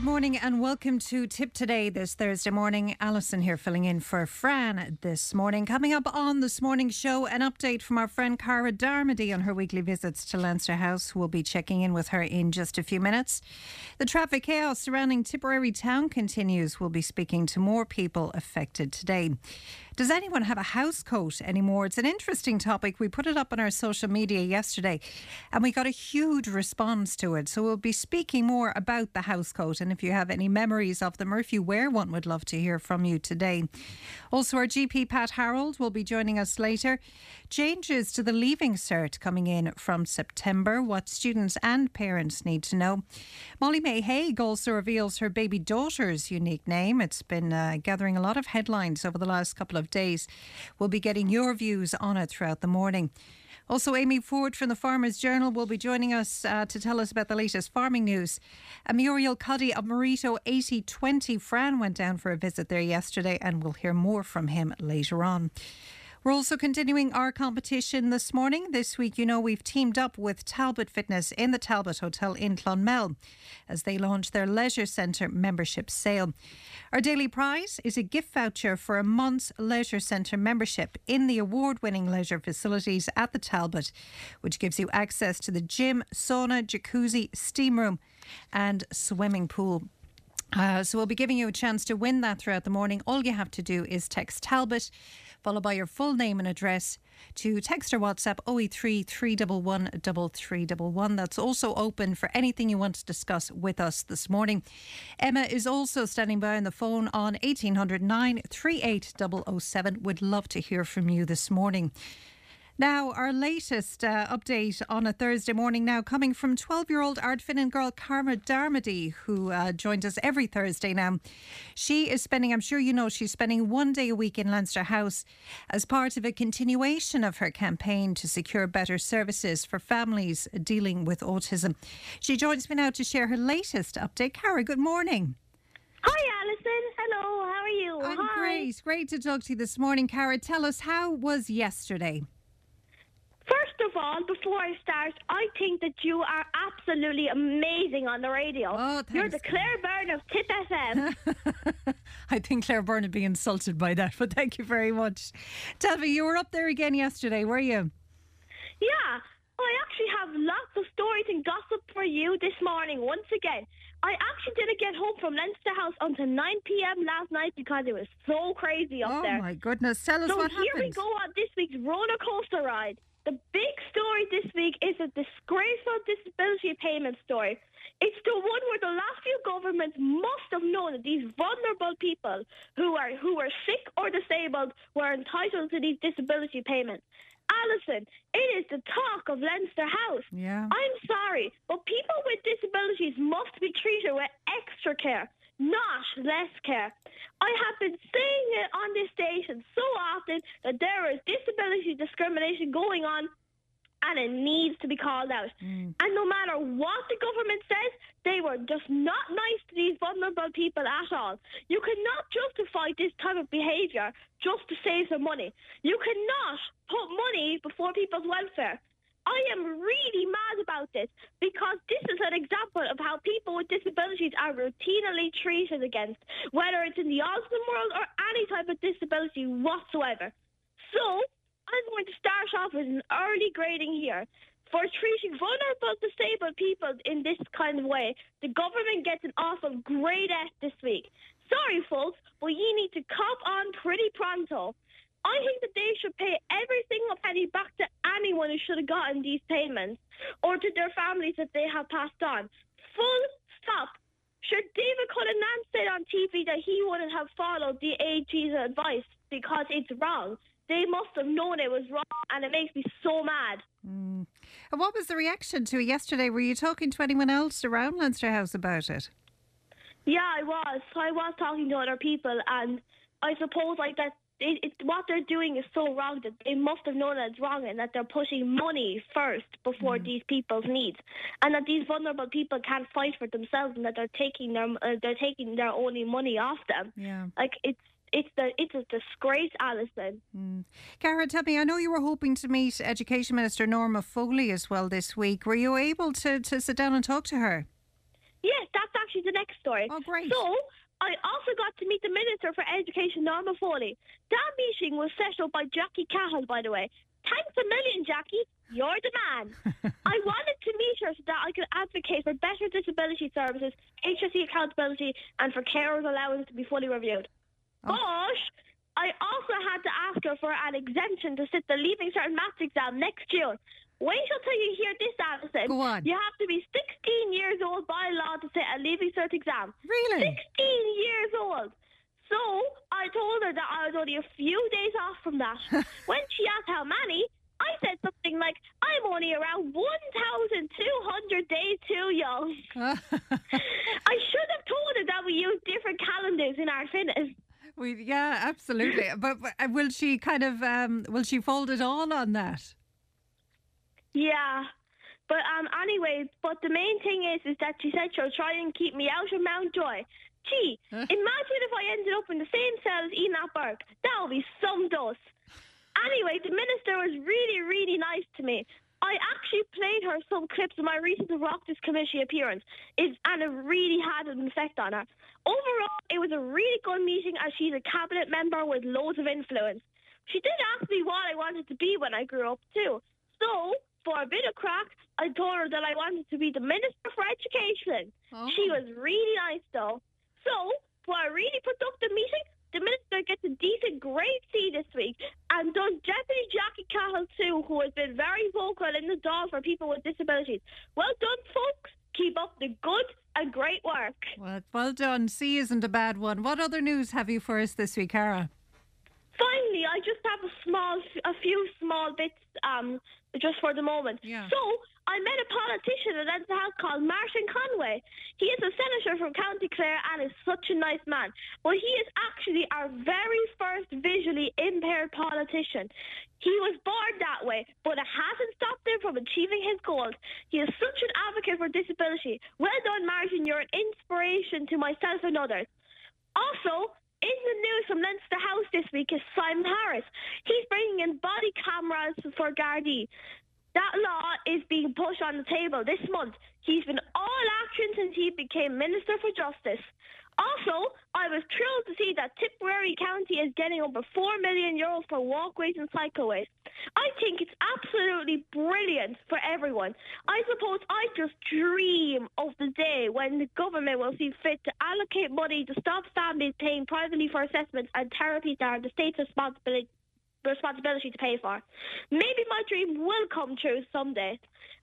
Good morning and welcome to Tip Today this Thursday morning. Alison here filling in for Fran this morning. Coming up on this morning's show, an update from our friend Cara Darmody on her weekly visits to Leinster House. We'll be checking in with her in just a few minutes. The traffic chaos surrounding Tipperary town continues. We'll be speaking to more people affected today. Does anyone have a house coat anymore? It's an interesting topic. We put it up on our social media yesterday and we got a huge response to it. So we'll be speaking more about the house coat. And if you have any memories of them or if you wear one, we'd love to hear from you today. Also, our GP Pat Harold will be joining us later. Changes to the Leaving Cert coming in from September, what students and parents need to know. Molly-Mae Hague also reveals her baby daughter's unique name. It's been uh, gathering a lot of headlines over the last couple of days. We'll be getting your views on it throughout the morning. Also, Amy Ford from the Farmers Journal will be joining us uh, to tell us about the latest farming news. A Muriel Cuddy of Marito 8020 Fran went down for a visit there yesterday, and we'll hear more from him later on. We're also continuing our competition this morning. This week, you know, we've teamed up with Talbot Fitness in the Talbot Hotel in Clonmel as they launch their Leisure Centre membership sale. Our daily prize is a gift voucher for a month's Leisure Centre membership in the award winning leisure facilities at the Talbot, which gives you access to the gym, sauna, jacuzzi, steam room, and swimming pool. Uh, so we'll be giving you a chance to win that throughout the morning. All you have to do is text Talbot followed by your full name and address to text or WhatsApp 083 311 3311. That's also open for anything you want to discuss with us this morning. Emma is also standing by on the phone on 1809 38007. Would love to hear from you this morning. Now, our latest uh, update on a Thursday morning now coming from 12 year old Ardfinnan girl Cara Darmody, who uh, joined us every Thursday now. She is spending, I'm sure you know, she's spending one day a week in Leinster House as part of a continuation of her campaign to secure better services for families dealing with autism. She joins me now to share her latest update. Cara, good morning. Hi, Alison. Hello, how are you? I'm Hi. great. Great to talk to you this morning, Cara. Tell us, how was yesterday? First of all, before I start, I think that you are absolutely amazing on the radio. Oh, You're the. Claire Byrne of Tip FM. I think Claire Byrne would be insulted by that, but thank you very much. Tell me, you were up there again yesterday, were you? yeah, I actually have lots of stories and gossip for you this morning once again. I actually didn't get home from Leinster House until 9 p.m. last night because it was so crazy up oh there. Oh my goodness! Tell us So what here we go on this week's roller coaster ride. The big story this week is a disgraceful disability payment story. It's the one where the last few governments must have known that these vulnerable people who are who are sick or disabled were entitled to these disability payments. Alison, it is the talk of Leinster House. Yeah. I'm sorry, but people with disabilities must be treated with extra care, not less care. I have been saying it on this station so often that there is disability discrimination going on and it needs to be called out. Mm. And no matter what the government says, they were just not nice to these vulnerable people at all. You cannot justify this type of behaviour just to save some money. You cannot put money before people's welfare. I am really mad about this because this is an example of how people with disabilities are routinely treated against, whether it's in the autism world or any type of disability whatsoever. So, I'm going to start off with an early grading here. For treating vulnerable disabled people in this kind of way, the government gets an awful grade S this week. Sorry, folks, but you need to cop on pretty pronto. I think that they should pay every single penny back to anyone who should have gotten these payments or to their families that they have passed on. Full stop. Sure, David Cullinane said on TV that he wouldn't have followed the AG's advice because it's wrong. They must have known it was wrong, and it makes me so mad. Mm. And what was the reaction to it yesterday? Were you talking to anyone else around Leinster House about it? Yeah, I was. I was talking to other people, and I suppose like that. It, it, what they're doing is so wrong that they must have known that it's wrong and that they're pushing money first before these people's needs, and that these vulnerable people can't fight for themselves, and that they're taking their uh, they're taking their only money off them. Yeah. Like it's it's the it's a disgrace, Alison. Cara, tell me, I know you were hoping to meet Education Minister Norma Foley as well this week. Were you able to, to sit down and talk to her? Yes, that's actually the next story. Oh, great. So, I also got to meet the Minister for Education, Norma Foley. That meeting was set up by Jackie Cahill, by the way. Thanks a million, Jackie. You're the man. I wanted to meet her so that I could advocate for better disability services, HSE accountability, and for carers' allowance to be fully reviewed. Oh. But I also had to ask her for an exemption to sit the Leaving Cert Maths exam next June. Wait until you hear this, Alison. Go on. You have to be 16 years old by law to sit a Leaving Cert exam. Really? 16 years old. So I told her that I was only a few days off from that. when she asked how many, I said something like, I'm only around 1,200 days too young. I should have told her that we use different calendars in our fitness. we, yeah, absolutely. but, but uh, will she kind of um, will she fold it all on that? Yeah. But um, anyway, but the main thing is, is that she said she'll try and keep me out of Mountjoy. Gee, imagine if I ended up in the same cell as Enoch Burke. That would be some dust. Anyway, the minister was really, really nice to me. I actually played her some clips of my recent Oireachtas Committee appearance, it, and it really had an effect on her. Overall, it was a really good meeting as she's a cabinet member with loads of influence. She did ask me what I wanted to be when I grew up too. So, for a bit of crack, I told her that I wanted to be the Minister for Education. She Oh. was really nice though. So, for a really productive meeting, the Minister gets a decent grade C this week and does Deputy Jackie Cahill too, who has been very vocal in the Dáil for people with disabilities. Well done, folks. Keep up the good and great work. Well, well done. C isn't a bad one. What other news have you for us this week, Cara? Finally, I just have a small, a few small bits, um, just for the moment. Yeah. So I met a politician at Leinster House called Martin Conway. He is a senator from County Clare and is such a nice man. But he is actually our very first visually impaired politician. He was born that way, but it hasn't stopped him from achieving his goals. He is such an advocate for disability. Well done, Martin. You're an inspiration to myself and others. Also, in the news from Leinster House this week is Simon Harris. He's bringing in body cameras for Gardaí. That law is being pushed on the table this month. He's been all action since he became Minister for Justice. Also, I was thrilled to see that Tipperary County is getting over 4 million euros for walkways and cycleways. I think it's absolutely brilliant for everyone. I suppose I just dream of the day when the government will see fit to allocate money to stop families paying privately for assessments and therapies that are the state's responsibility responsibility to pay for. Maybe my dream will come true someday.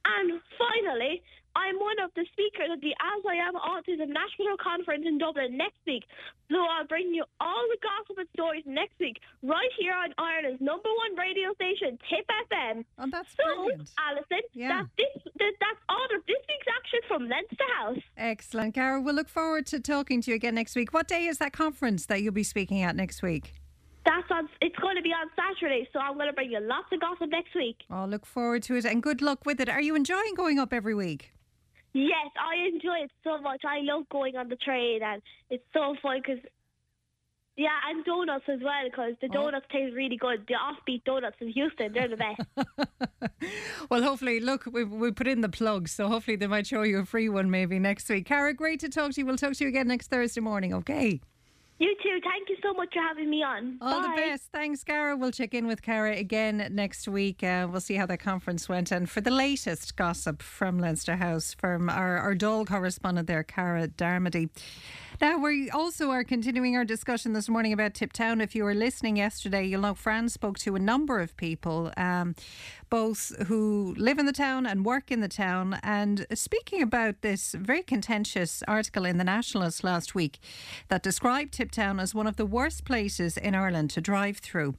And finally, I'm one of the speakers at the As I Am Autism National Conference in Dublin next week. So I'll bring you all the gossip and stories next week, right here on Ireland's number one radio station, Tip FM. Oh, that's So, brilliant. Alison, Yeah. that's, this, that, that's all of this week's action from Leinster House. Excellent, Cara. We'll look forward to talking to you again next week. What day is that conference that you'll be speaking at next week? That's on. It's going to be on Saturday, so I'm going to bring you lots of gossip next week. I'll oh, look forward to it and good luck with it. Are you enjoying going up every week? Yes, I enjoy it so much. I love going on the train, and it's so fun because. Yeah, and donuts as well because the Oh. donuts taste really good. The offbeat donuts in Heuston, they're the best. well, hopefully, look, we, we put in the plug, so hopefully they might show you a free one maybe next week. Cara, great to talk to you. We'll talk to you again next Thursday morning, okay? You too. Thank you so much for having me on. All Bye. the best. Thanks, Cara. We'll check in with Cara again next week. Uh, we'll see how that conference went. And for the latest gossip from Leinster House, from our, our Dáil correspondent there, Cara Darmody. Now, we also are continuing our discussion this morning about Tiptown. If you were listening yesterday, you'll know Fran spoke to a number of people, um, both who live in the town and work in the town. And speaking about this very contentious article in The Nationalist last week that described Tiptown as one of the worst places in Ireland to drive through.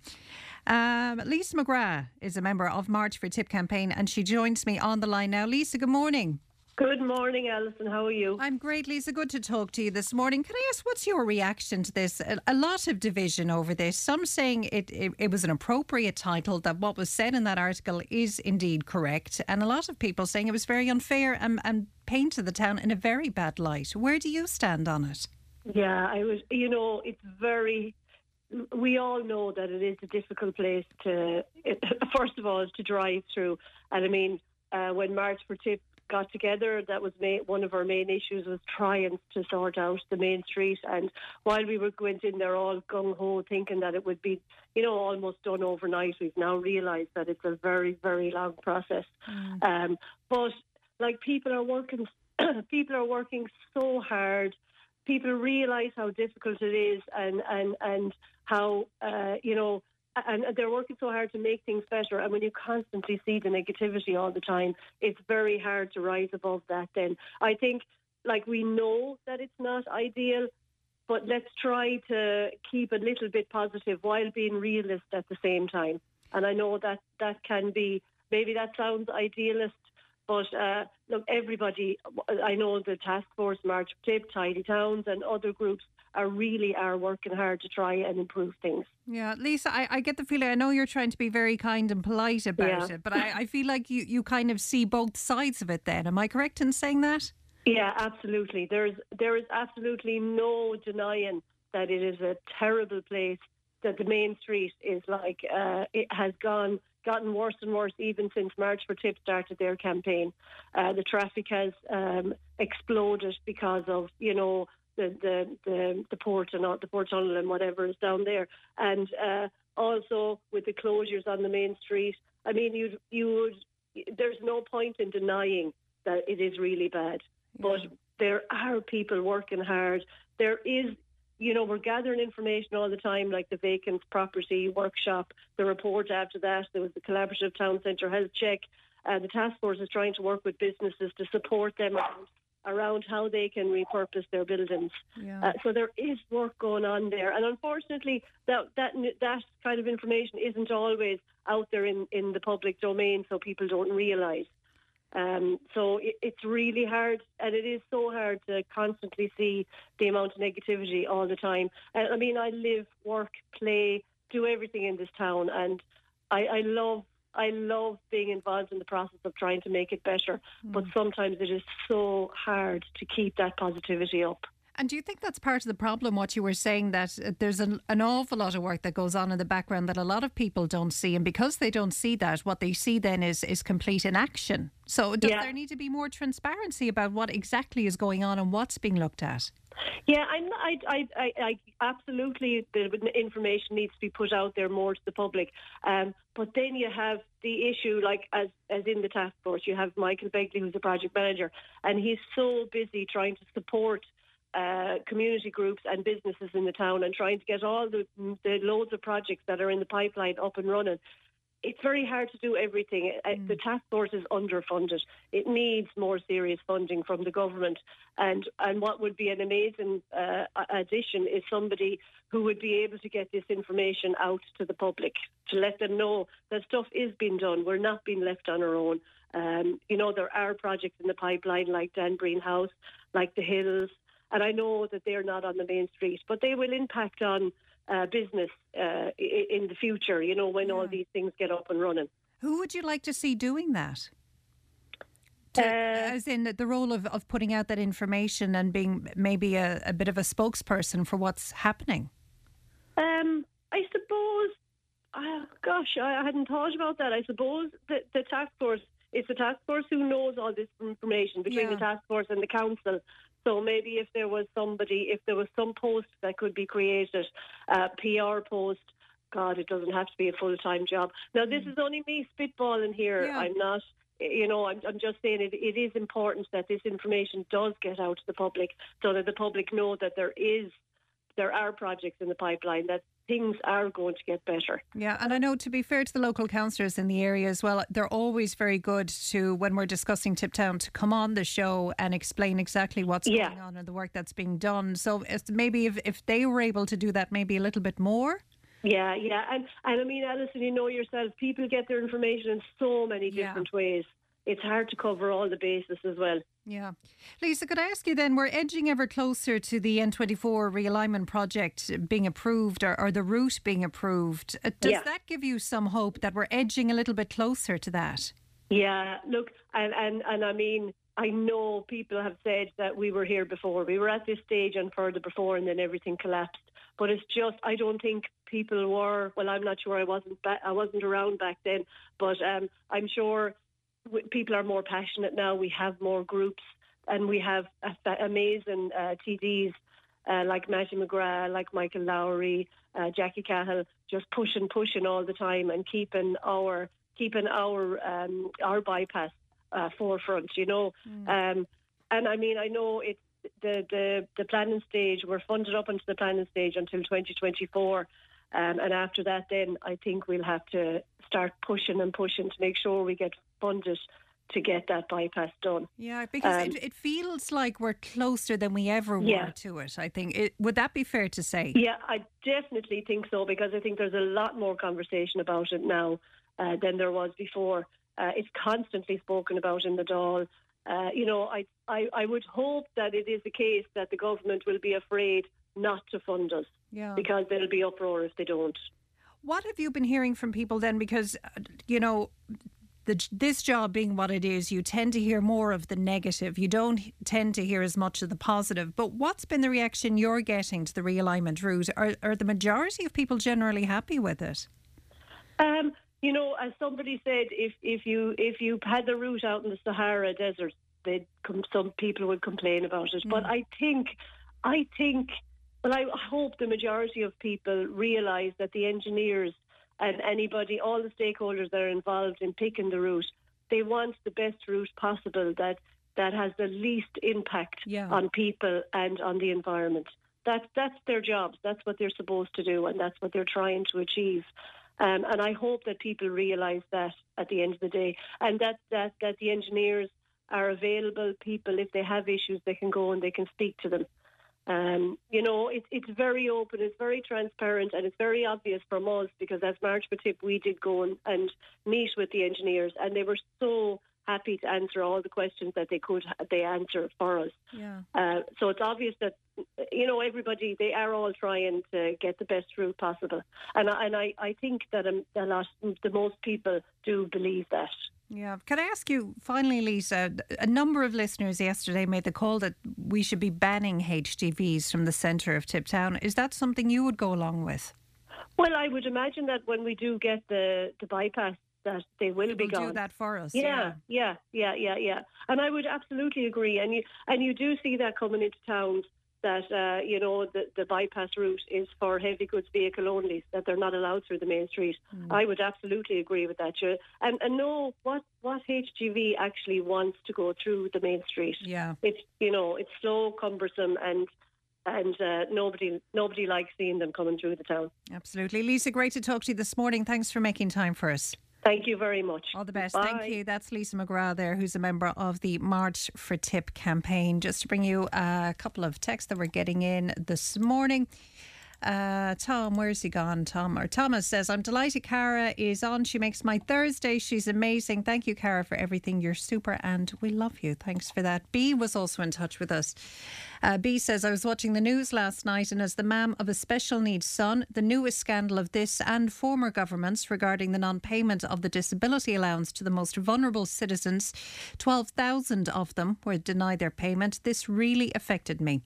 Um, Lisa McGrath is a member of March for Tip campaign and she joins me on the line now. Lisa, good morning. Good morning, Alison. How are you? I'm great, Lisa. Good to talk to you this morning. Can I ask what's your reaction to this? A, a lot of division over this. Some saying it, it, it was an appropriate title, that what was said in that article is indeed correct, and a lot of people saying it was very unfair and, and painted the town in a very bad light. Where do you stand on it? Yeah, I was. You know, it's very. We all know that it is a difficult place to. First of all, to drive through, and I mean, uh, when March for Tip got together. That was ma- one of our main issues was trying to sort out the main street. And while we were going in there all gung ho, thinking that it would be, you know, almost done overnight, we've now realised that it's a very, very long process. Mm. Um, but like people are working, people are working so hard. People realise how difficult it is, and and and how uh, you know and they're working so hard to make things better. And when you constantly see the negativity all the time, it's very hard to rise above that. Then I think, like we know that it's not ideal, but let's try to keep a little bit positive while being realist at the same time. And I know that that can be maybe that sounds idealist, but uh, look, everybody. I know the task force, March Tip, Tidy Towns, and other groups are really are working hard to try and improve things. Yeah, Lisa, I, I get the feeling. I know you're trying to be very kind and polite about yeah. it, but I, I feel like you, you kind of see both sides of it. Then, am I correct in saying that? Yeah, absolutely. There's there is absolutely no denying that it is a terrible place. That the main street is like uh, it has gone gotten worse and worse even since March for Tip started their campaign. Uh, the traffic has um, exploded because of you know the the the, the port and the port tunnel and whatever is down there, and uh, also with the closures on the main street. I mean, you you would. There's no point in denying that it is really bad, yeah. but there are people working hard. There is you know, we're gathering information all the time, like the vacant property workshop, the report after that. There was the collaborative town centre health check. Uh, the task force is trying to work with businesses to support them around how they can repurpose their buildings. Yeah. Uh, so there is work going on there, and unfortunately, that that that kind of information isn't always out there in, in the public domain, so people don't realise. Um, so it, it's really hard, and it is so hard to constantly see the amount of negativity all the time. I mean, I live, work, play, do everything in this town, and I, I love I love being involved in the process of trying to make it better, mm. but sometimes it is so hard to keep that positivity up. And do you think that's part of the problem? What you were saying that uh, there's an, an awful lot of work that goes on in the background that a lot of people don't see, and because they don't see that, what they see then is is complete inaction. So does yeah. there need to be more transparency about what exactly is going on and what's being looked at? Yeah, I, I, I, I, absolutely the information needs to be put out there more to the public. Um, but then you have the issue, like as as in the task force, you have Michael Begley, who's a project manager, and he's so busy trying to support uh, community groups and businesses in the town and trying to get all the, the loads of projects that are in the pipeline up and running. It's very hard to do everything. Uh, mm. The task force is underfunded. It needs more serious funding from the government. And and what would be an amazing uh, addition is somebody who would be able to get this information out to the public to let them know that stuff is being done. We're not being left on our own. Um, you know, there are projects in the pipeline like Dan Breen House, like the Hills, and I know that they're not on the main street, but they will impact on uh, business uh, in the future, you know, when yeah. all these things get up and running. Who would you like to see doing that? To, uh, as in the role of, of putting out that information and being maybe a, a bit of a spokesperson for what's happening? Um, I suppose, uh, gosh, I hadn't thought about that. I suppose the, the task force, it's the task force who knows all this information between yeah. the task force and the council. So maybe if there was somebody, if there was some post that could be created, uh, PR post, God, it doesn't have to be a full time job. Now, this mm. is only me spitballing here. Yeah. I'm not, you know, I'm, I'm just saying it, it is important that this information does get out to the public so that the public know that there is, there are projects in the pipeline that things are going to get better. Yeah, and I know to be fair to the local councillors in the area as well, they're always very good to, when we're discussing Tiptown, to come on the show and explain exactly what's yeah. going on and the work that's being done. So maybe if, if they were able to do that maybe a little bit more. Yeah, yeah. And, and I mean, Alison, you know yourself, people get their information in so many different yeah. ways it's hard to cover all the bases as well. Yeah. Lisa, could I ask you then, we're edging ever closer to the N24 realignment project being approved or, or the route being approved. Uh, does yeah. that give you some hope that we're edging a little bit closer to that? Yeah, look, and, and, and I mean, I know people have said that we were here before. We were at this stage and further before, and then everything collapsed. But it's just I don't think people were. Well, I'm not sure. I wasn't. Ba- I wasn't around back then, but um, I'm sure people are more passionate now. We have more groups, and we have amazing uh, TDs uh, like Mattie McGrath, like Michael Lowry, uh, Jackie Cahill, just pushing, pushing all the time and keeping our keeping our um, our bypass uh, forefront. You know, mm. um, and I mean, I know it's the, the the planning stage. We're funded up into the planning stage until 2024. Um, and after that, then I think we'll have to start pushing and pushing to make sure we get funded to get that bypass done. Yeah, because um, it, it, feels like we're closer than we ever yeah. were to it. I think it, would that be fair to say? Yeah, I definitely think so because I think there's a lot more conversation about it now uh, than there was before. Uh, it's constantly spoken about in the Dáil. Uh, you know, I, I I would hope that it is the case that the government will be afraid not to fund us. Yeah. Because there'll be uproar if they don't. What have you been hearing from people then? Because, uh, you know, the, this job being what it is, you tend to hear more of the negative. You don't tend to hear as much of the positive. But what's been the reaction you're getting to the realignment route? Are, are the majority of people generally happy with it? Um, you know, as somebody said, if if you if you had the route out in the Sahara Desert, they'd come, some people would complain about it. Mm. But I think, I think, well, I hope the majority of people realise that the engineers and anybody, all the stakeholders that are involved in picking the route, they want the best route possible that that has the least impact yeah. on people and on the environment. That's that's their jobs. That's what they're supposed to do, and that's what they're trying to achieve. Um, and I hope that people realise that at the end of the day, and that that that the engineers are available. People, if they have issues, they can go and they can speak to them. Um, you know, it, it's very open, it's very transparent, and it's very obvious from us because as March Tip, we did go and, and meet with the engineers, and they were so happy to answer all the questions that they could they answer for us. Yeah. Uh, so it's obvious that you know everybody they are all trying to get the best route possible, and I, and I, I think that um, a lot the most people do believe that. Yeah. Can I ask you finally, Lisa? A number of listeners yesterday made the call that we should be banning HGVs from the centre of Tiptown. Is that something you would go along with? Well, I would imagine that when we do get the, the bypass, that they will be gone. do that for us. Yeah, yeah, yeah, yeah, yeah. And I would absolutely agree. And you and you do see that coming into towns that uh, you know the, the bypass route is for heavy goods vehicle only, that they're not allowed through the main street. Mm. I would absolutely agree with that. And and know what what HGV actually wants to go through the main street. Yeah, it's you know it's slow, cumbersome, and and uh, nobody nobody likes seeing them coming through the town. Absolutely, Lisa. Great to talk to you this morning. Thanks for making time for us. Thank you very much. All the best. Bye. Thank you. That's Lisa McGrath there, who's a member of the March for Tip campaign. Just to bring you a couple of texts that we're getting in this morning. Uh, Tom, where's he gone? Tom or Thomas says, I'm delighted Cara is on. She makes my Thursday. She's amazing. Thank you, Cara, for everything. You're super and we love you. Thanks for that. B was also in touch with us. Uh, B says, I was watching the news last night, and as the mam of a special needs son, the newest scandal of this and former governments regarding the non payment of the disability allowance to the most vulnerable citizens, 12,000 of them were denied their payment. This really affected me.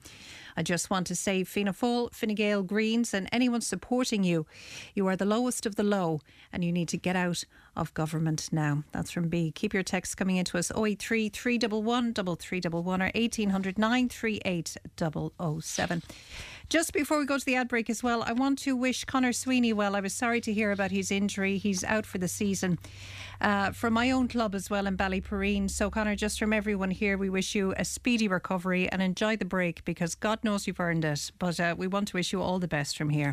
I just want to say, Fianna Fáil, Fine Gael, Greens, and anyone supporting you, you are the lowest of the low, and you need to get out of government now. That's from B. Keep your texts coming into us 083 311 3311 or 1800 938 007. Just before we go to the ad break as well, I want to wish Conor Sweeney well. I was sorry to hear about his injury. He's out for the season. Uh, from my own club as well in Ballyporeen. So, Conor, just from everyone here, we wish you a speedy recovery and enjoy the break because God knows you've earned it. But uh, we want to wish you all the best from here.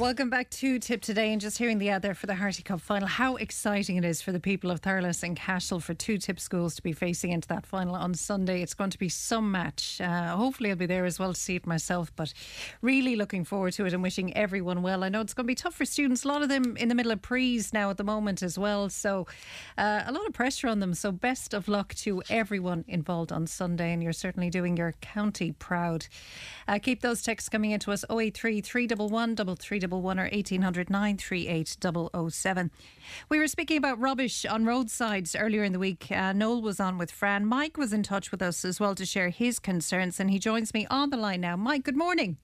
Welcome back to Tip Today and just hearing the ad there for the Harty Cup final. How exciting it is for the people of Thurles and Cashel for two tip schools to be facing into that final on Sunday. It's going to be some match. Uh, hopefully I'll be there as well to see it myself, but really looking forward to it and wishing everyone well. I know it's going to be tough for students, a lot of them in the middle of prees now at the moment as well, so uh, a lot of pressure on them. So best of luck to everyone involved on Sunday and you're certainly doing your county proud. Uh, keep those texts coming into us 083 311 311 or 1800 938 007. We were speaking about rubbish on roadsides earlier in the week. Uh, Noel was on with Fran. Mike was in touch with us as well to share his concerns, and he joins me on the line now. Mike, good morning.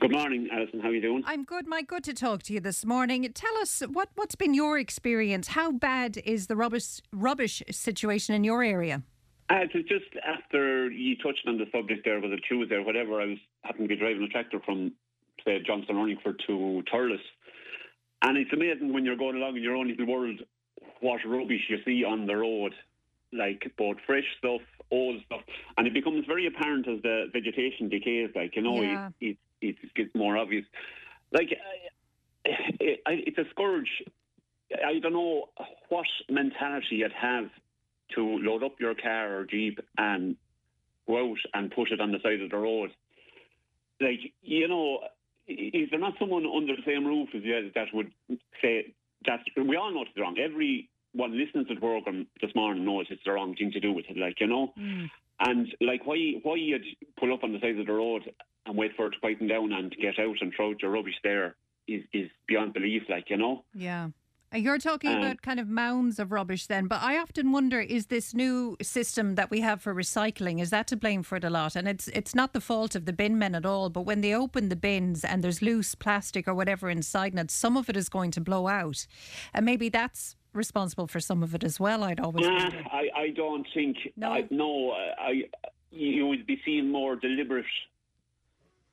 Good morning, Alison. How are you doing? I'm good, Mike. Good to talk to you this morning. Tell us what what's been your experience. How bad is the rubbish rubbish situation in your area? Uh, it was just after you touched on the subject there, was it Tuesday or whatever, I was happened to be driving a tractor from, say, Johnston Runningford to Thurles. And it's amazing when you're going along in your own little world what rubbish you see on the road, like both fresh stuff, old stuff. And it becomes very apparent as the vegetation decays, like, you know, Yeah. it, it, it gets more obvious. Like, uh, it, it's a scourge. I don't know what mentality you'd have to load up your car or jeep and go out and put it on the side of the road. Like, you know, is there not someone under the same roof as you that would say that we all know it's wrong. Everyone listening to the program this morning knows it's the wrong thing to do with it, like, you know? Hmm. And like why why you'd pull up on the side of the road and wait for it to quieten down and get out and throw out your rubbish there is, is beyond belief, like, you know? Yeah. Uh, You're talking Um, about kind of mounds of rubbish then, but I often wonder is this new system that we have for recycling is that to blame for it a lot? And it's it's not the fault of the bin men at all, but when they open the bins and there's loose plastic or whatever inside it, some of it is going to blow out. And maybe that's responsible for some of it as well, I'd always. I, I don't think. No? I, no, I, you would be seeing more deliberate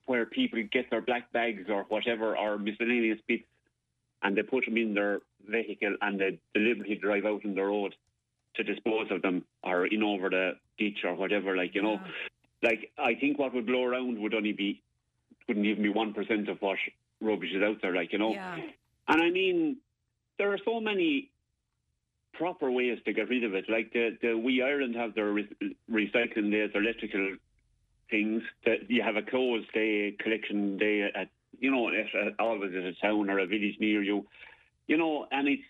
where people get their black bags or whatever or miscellaneous bits and they put them in their vehicle and they deliberately drive out on the road to dispose of them or in over the ditch or whatever. Like, you know, like I think what would blow around would only be, wouldn't even be 1% of what rubbish is out there, like, you know. Yeah. And I mean, there are so many proper ways to get rid of it. Like the, the WEEE Ireland have their re- recycling days, their electrical things. That you have a closed day, collection day at, you know, at, at, always at a town or a village near you. You know, and it's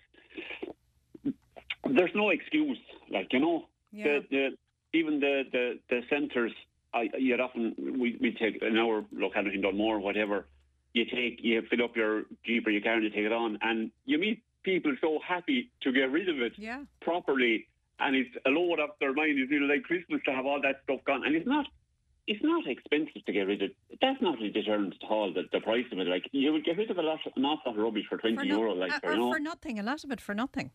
there's no excuse. Like you know, Yeah. the, the even the the the centres. I you'd often we we take an hour locality in Dunmore, whatever. You take you fill up your jeep or your car and you take it on, and you meet people so happy to get rid of it Yeah. properly, and it's a load off their mind. It's really like Christmas to have all that stuff gone, and it's not. It's not expensive to get rid of. That's not a deterrent at all. The, the price of it, like you would get rid of a lot, an awful lot of rubbish for twenty For no- euro, like uh, you or know. for nothing, a lot of it for nothing.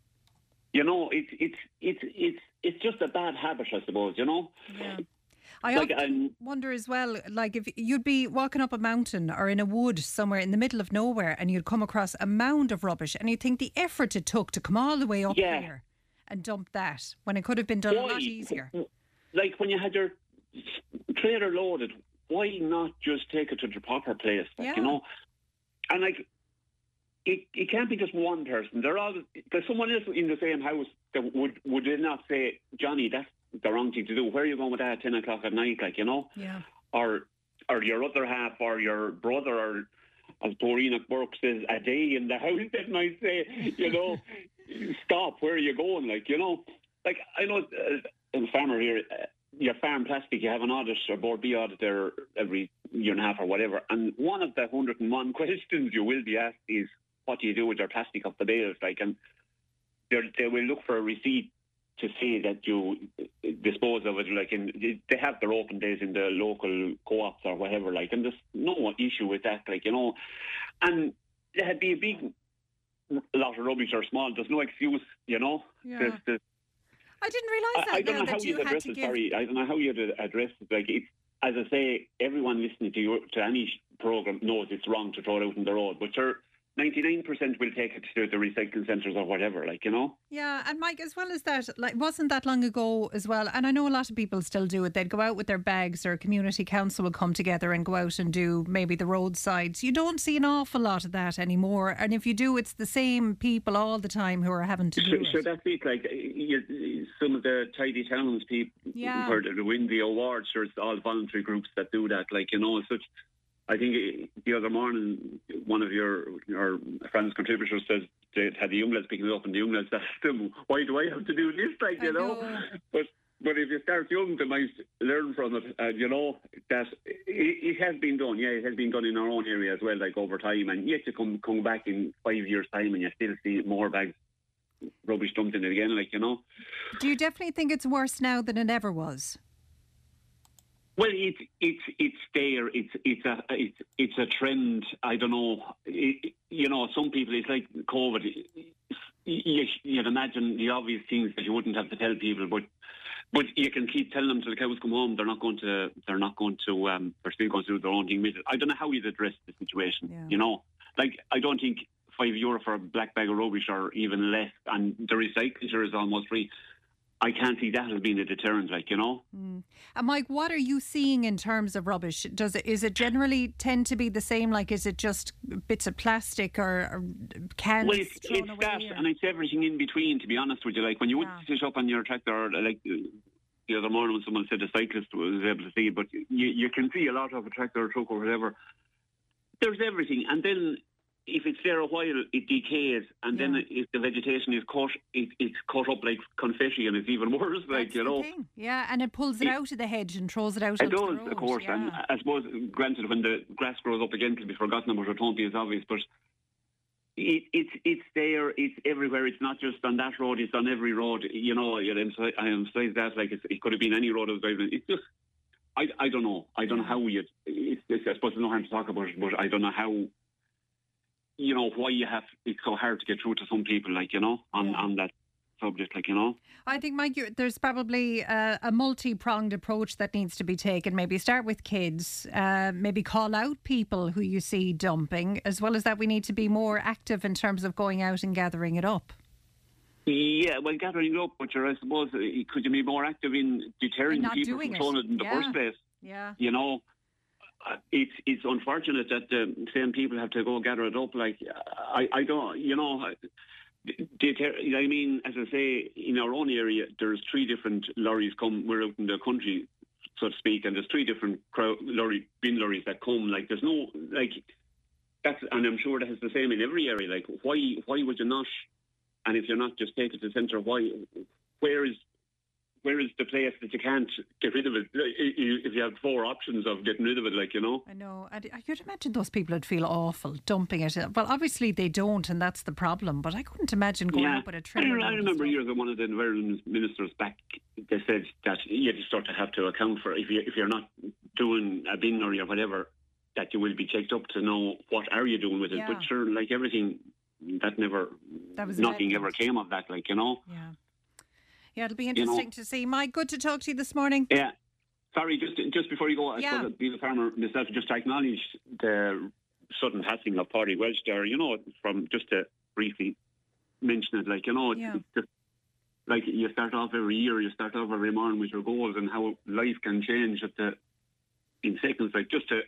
you know, it's it's it's it's it's just a bad habit, I suppose. You know. Yeah. I Like, um, wonder as well, like if you'd be walking up a mountain or in a wood somewhere in the middle of nowhere and you'd come across a mound of rubbish and you'd think the effort it took to come all the way up Yeah. here and dump that when it could have been done a lot easier. Like when you had your trailer loaded, why not just take it to the proper place? Like, Yeah. You know, and like it, it can't be just one person. There are there's someone else in the same house that would would they not say, Johnny, that's the wrong thing to do. Where are you going with that at ten o'clock at night? Like you know, Yeah. or or your other half, or your brother, or as Doreen Burke says, a day in the house. That might say, you know, stop. Where are you going? Like you know, like I know uh, in farmer here, uh, your farm plastic, you have an audit or Bord Bia audit there every year and a half or whatever. And one of the 101 questions you will be asked is, what do you do with your plastic off the bales? Like, and they will look for a receipt to say that you dispose of it. Like, in, they have their open days in the local co-ops or whatever. Like, and there's no issue with that. Like, you know, and there'd be a big lot of rubbish or small. There's no excuse, you know. Yeah. There's, there's, I didn't realise that I don't now know how that you address it. give. Sorry, I don't know how you address it. Like, it's, as I say, everyone listening to you to any program knows it's wrong to throw it out in the road, but you're 99% will take it to the recycling centres or whatever, like, you know? Yeah, and Mike, as well as that, like wasn't that long ago as well, and I know a lot of people still do it. They'd go out with their bags, or a community council would come together and go out and do maybe the roadsides. You don't see an awful lot of that anymore, and if you do, it's the same people all the time who are having to do Sure, it. sure that's it. Like, you, some of the tidy towns people Yeah. win the awards, sure, it's all voluntary groups that do that. Like, you know, such. I think eh, the other morning, one of your your friends contributors says they had the young lads picking it up, and the young lads asked them, "Why do I have to do this?" Like, you know. know. But but if you start young, they might learn from it. And you know that it, it has been done. Yeah, it has been done in our own area as well, like over time. And yet you come come back in five years' time, and you still see more bags rubbish dumped in it again. Like you know. Do you definitely think it's worse now than it ever was? Well, it's it's it's there. It's it's a it's it's a trend. I don't know. It, you know, some people. It's like COVID. You, you'd imagine the obvious things that you wouldn't have to tell people, but but you can keep telling them till the cows come home. They're not going to. They're not going to. Um, they're still going to do their own thing. I don't know how you'd address the situation. Yeah. You know, like I don't think five euro for a black bag of rubbish or even less, and the recycling is almost free. I can't see that as being a deterrent. Like you know. And Mike, what are you seeing in terms of rubbish? Does it is it generally tend to be the same? Like, is it just bits of plastic or, or cans Well, it's, it's that, or- and it's everything in between. To be honest with you, like when you Yeah. would sit up on your tractor, or like uh, the other morning when someone said a cyclist was able to see, it, but you you can see a lot of a tractor or truck or whatever. There's everything, and then if it's there a while, it decays, and then if the vegetation is cut, it, it's cut up like confetti, and it's even worse. like you know. thing. Yeah, and it pulls it It- out of the hedge and throws it out It does, of course, and. I suppose, granted, when the grass grows up again, it'll be forgotten about. It won't be as obvious, but it, it's it's there, it's everywhere. It's not just on that road; it's on every road. You know, I I emphasize that like it's, it could have been any road I was driving. It's just, I, I don't know. I don't know how you. It's, it's, I suppose there's no harm to talk about it, but I don't know how. You know why you have. It's so hard to get through to some people, like you know, on on that subject, like you know. I think, Mike, there's probably a, a multi pronged approach that needs to be taken. Maybe start with kids, uh, maybe call out people who you see dumping, as well as that, we need to be more active in terms of going out and gathering it up. Yeah, well, gathering it up, but you're, I suppose, uh, could you be more active in deterring In people from throwing it in the yeah. first place? Yeah. You know, Uh, it's it's unfortunate that the same people have to go gather it up. Like, I, I don't, you know, uh, I- deter, I mean, as I say, in our own area, there's three different lorries come. We're out in the country, so to speak, and there's three different crowd, lorry bin lorries that come. Like, there's no like. That's, and I'm sure that's the same in every area. Like, why why would you not? And if you're not just take it to the centre, why? Where is where is the place that you can't get rid of it? If you have four options of getting rid of it, like you know. I know. And I could imagine those people would feel awful dumping it. Well, obviously they don't, and that's the problem. But I couldn't imagine going yeah, up with a trimmer. remember- I remember years ago, one of the environment ministers back, they said that you sort of have to account for if you if you're not doing a bin or whatever, that you will be checked up to know what are you doing with it. Yeah. But sure, like everything, that never, That was nothing ever came of that. Like you know. Yeah. Yeah, it'll be know- interesting to see. Mike, good to talk to you this morning. Yeah. Sorry, just just before you go, I Yeah. being a farmer myself, just to acknowledge the sudden passing of Paddy Welch there, you know, from just to briefly mention it, like, you know, Yeah. just like you start off every year, you start off every morning with your goals and how life can change at the, in seconds, like just to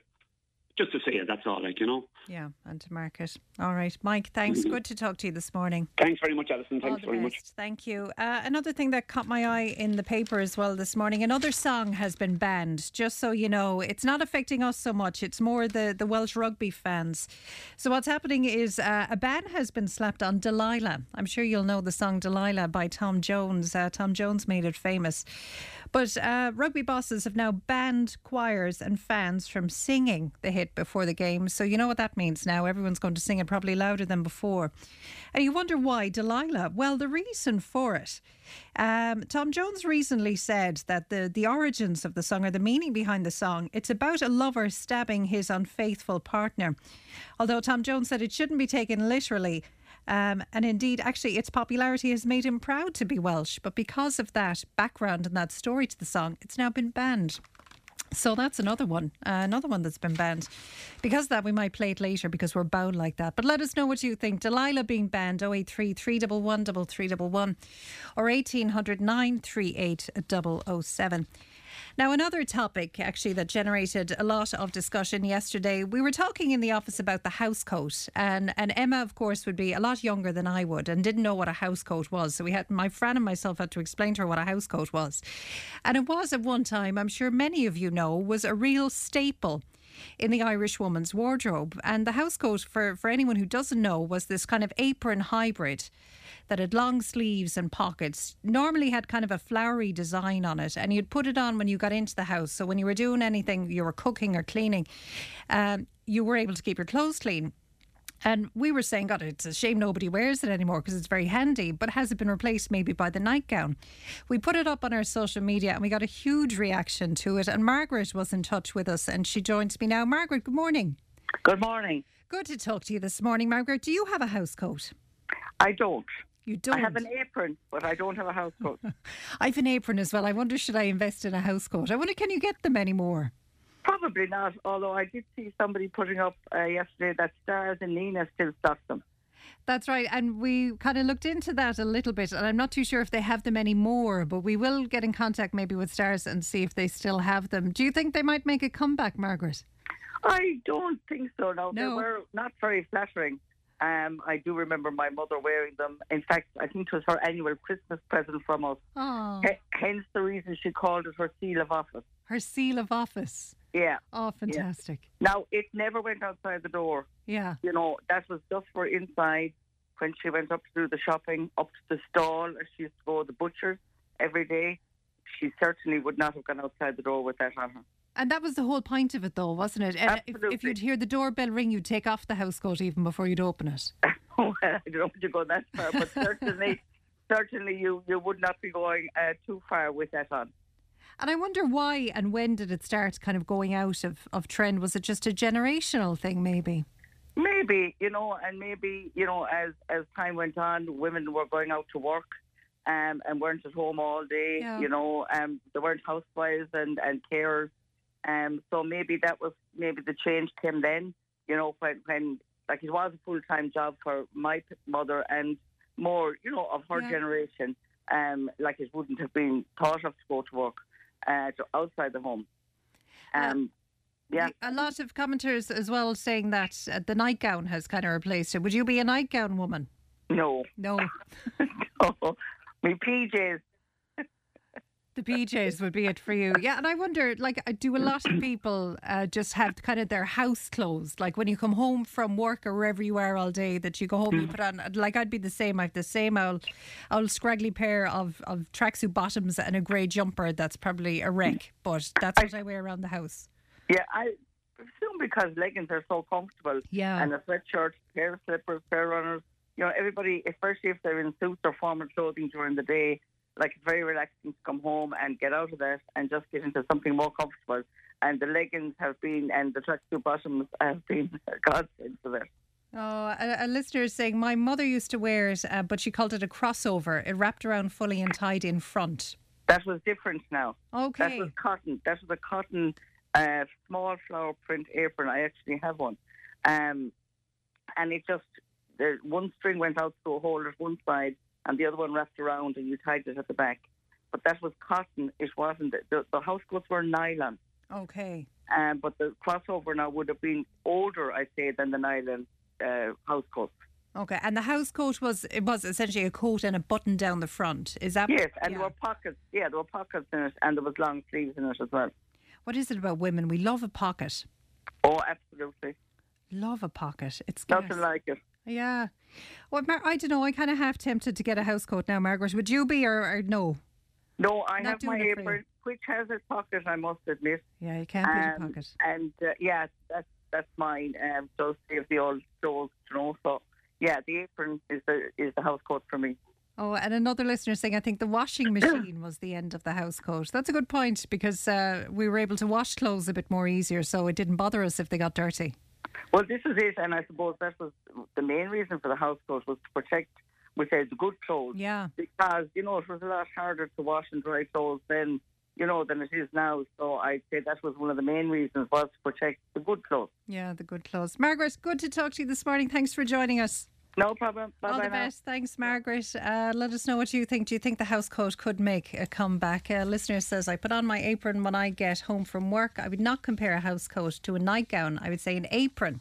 just to say it, that's all, like, you know. Yeah, and to mark it. All right, Mike, thanks. Good to talk to you this morning. Thanks very much, Alison. Thanks very best. much. Thank you. Uh, another thing that caught my eye in the paper as well this morning another song has been banned. Just so you know, it's not affecting us so much, it's more the, the Welsh rugby fans. So, what's happening is uh, a ban has been slapped on Delilah. I'm sure you'll know the song Delilah by Tom Jones. Uh, Tom Jones made it famous. But uh, rugby bosses have now banned choirs and fans from singing the hit before the game. So you know what that means now. Everyone's going to sing it probably louder than before. And you wonder why, Delilah? Well, the reason for it. Um, Tom Jones recently said that the, the origins of the song or the meaning behind the song, it's about a lover stabbing his unfaithful partner. Although Tom Jones said it shouldn't be taken literally. Um, and indeed, actually, its popularity has made him proud to be Welsh. But because of that background and that story to the song, it's now been banned. So that's another one, uh, another one that's been banned. Because that, we might play it later because we're bound like that. But let us know what you think. Delilah being banned, 083 311 3311 or 1800 938 007. Now, another topic actually that generated a lot of discussion yesterday. We were talking in the office about the house coat, and, and Emma, of course, would be a lot younger than I would and didn't know what a house coat was. So we had my friend and myself had to explain to her what a house coat was. And it was at one time, I'm sure many of you know, was a real staple in the Irish woman's wardrobe. And the housecoat, for, for anyone who doesn't know, was this kind of apron hybrid that had long sleeves and pockets, normally had kind of a flowery design on it, and you'd put it on when you got into the house. So when you were doing anything, you were cooking or cleaning, um, you were able to keep your clothes clean. And we were saying, God, it's a shame nobody wears it anymore because it's very handy. But has it been replaced maybe by the nightgown? We put it up on our social media and we got a huge reaction to it. And Margaret was in touch with us and she joins me now. Margaret, good morning. Good morning. Good to talk to you this morning, Margaret. Do you have a house coat? I don't. You don't. I have an apron, but I don't have a house coat. I've an apron as well. I wonder should I invest in a house coat? I wonder can you get them anymore? Probably not, although I did see somebody putting up uh, yesterday that Stars and Nina still stock them. That's right. And we kind of looked into that a little bit. And I'm not too sure if they have them anymore, but we will get in contact maybe with Stars and see if they still have them. Do you think they might make a comeback, Margaret? I don't think so. No, they were not very flattering. Um, I do remember my mother wearing them. In fact, I think it was her annual Christmas present from us. H- hence the reason she called it her seal of office. her seal of office. Yeah. Oh, fantastic. Now, it never went outside the door. Yeah. You know, that was just for inside. When she went up to do the shopping, up to the stall, as she used to go to the butcher's every day, she certainly would not have gone outside the door with that on her. And that was the whole point of it, though, wasn't it? And if, if you'd hear the doorbell ring, you'd take off the house coat even before you'd open it. well, I don't know if you go that far, but certainly, certainly you, you would not be going uh, too far with that on. And I wonder why and when did it start kind of going out of, of trend? Was it just a generational thing, maybe? Maybe, you know, and maybe, you know, as, as time went on, women were going out to work um, and weren't at home all day, Yeah. you know, um, they weren't housewives and, and carers. Um, so maybe that was, maybe the change came then, you know, when, when like it was a full time job for my mother and more, you know, of her Yeah. generation. Um, like it wouldn't have been thought of to go to work uh, outside the home. Um, yeah. A lot of commenters as well saying that uh, the nightgown has kind of replaced it. Would you be a nightgown woman? No. No. no. Me PJs. The PJs would be it for you. Yeah, and I wonder, like, uh, do a lot of people uh, just have kind of their house clothes? Like when you come home from work or wherever you are all day, that you go home, you put on, like, I'd be the same. I have the same old, old scraggly pair of, of tracksuit bottoms and a grey jumper that's probably a wreck, but that's what I wear around the house. Yeah, I assume because leggings are so comfortable. Yeah. And a sweatshirt, pair of slippers, pair of runners. You know, everybody, especially if they're in suits or formal clothing during the day, like it's very relaxing to come home and get out of that and just get into something more comfortable. And the leggings have been, and the tracksuit bottoms have been a godsend for that. Oh, a, a listener is saying my mother used to wear it, uh, but she called it a crossover. It wrapped around fully and tied in front. That was different now. Okay. That was cotton. That was a cotton uh, small flower print apron. I actually have one. Um, and it just, the one string went out through a hole at one side and the other one wrapped around and you tied it at the back. But that was cotton. It wasn't, the, the house coats were nylon. Okay. Um, but the crossover now would have been older, I'd say, than the nylon uh, house coats. Okay. And the house coat was it was essentially a coat and a button down the front. Is that Yes, and yeah. there were pockets. Yeah, there were pockets in it and there was long sleeves in it as well. What is it about women? We love a pocket. Oh, absolutely. Love a pocket. It's Nothing scarce. like it. Yeah. Well, Mar- I don't know. I kind of half tempted to get a house coat now, Margaret. Would you be or, or no? No, I Not have my doing it for you. apron, which has a pocket, I must admit. Yeah, you can't beat a Um, pocket. And uh, yeah, that's that's mine. Um, so save the old clothes, you know. So yeah, the apron is the is the house coat for me. Oh, and another listener saying, I think the washing machine was the end of the house coat. That's a good point because uh, we were able to wash clothes a bit more easier, so it didn't bother us if they got dirty. Well, this is it, and I suppose that was the main reason for the house coat was to protect, we say, the good clothes. Yeah. Because you know it was a lot harder to wash and dry clothes then. you know, than it is now. So I'd say that was one of the main reasons was to protect the good clothes. Yeah, the good clothes. Margaret, good to talk to you this morning. Thanks for joining us. No problem. Bye All bye the now. best. Thanks, Margaret. Uh, let us know what you think. Do you think the house coat could make a comeback? A listener says, I put on my apron when I get home from work. I would not compare a house coat to a nightgown. I would say an apron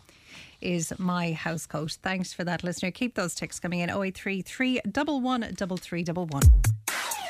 is my house coat. Thanks for that, listener. Keep those texts coming in 083 311 3311.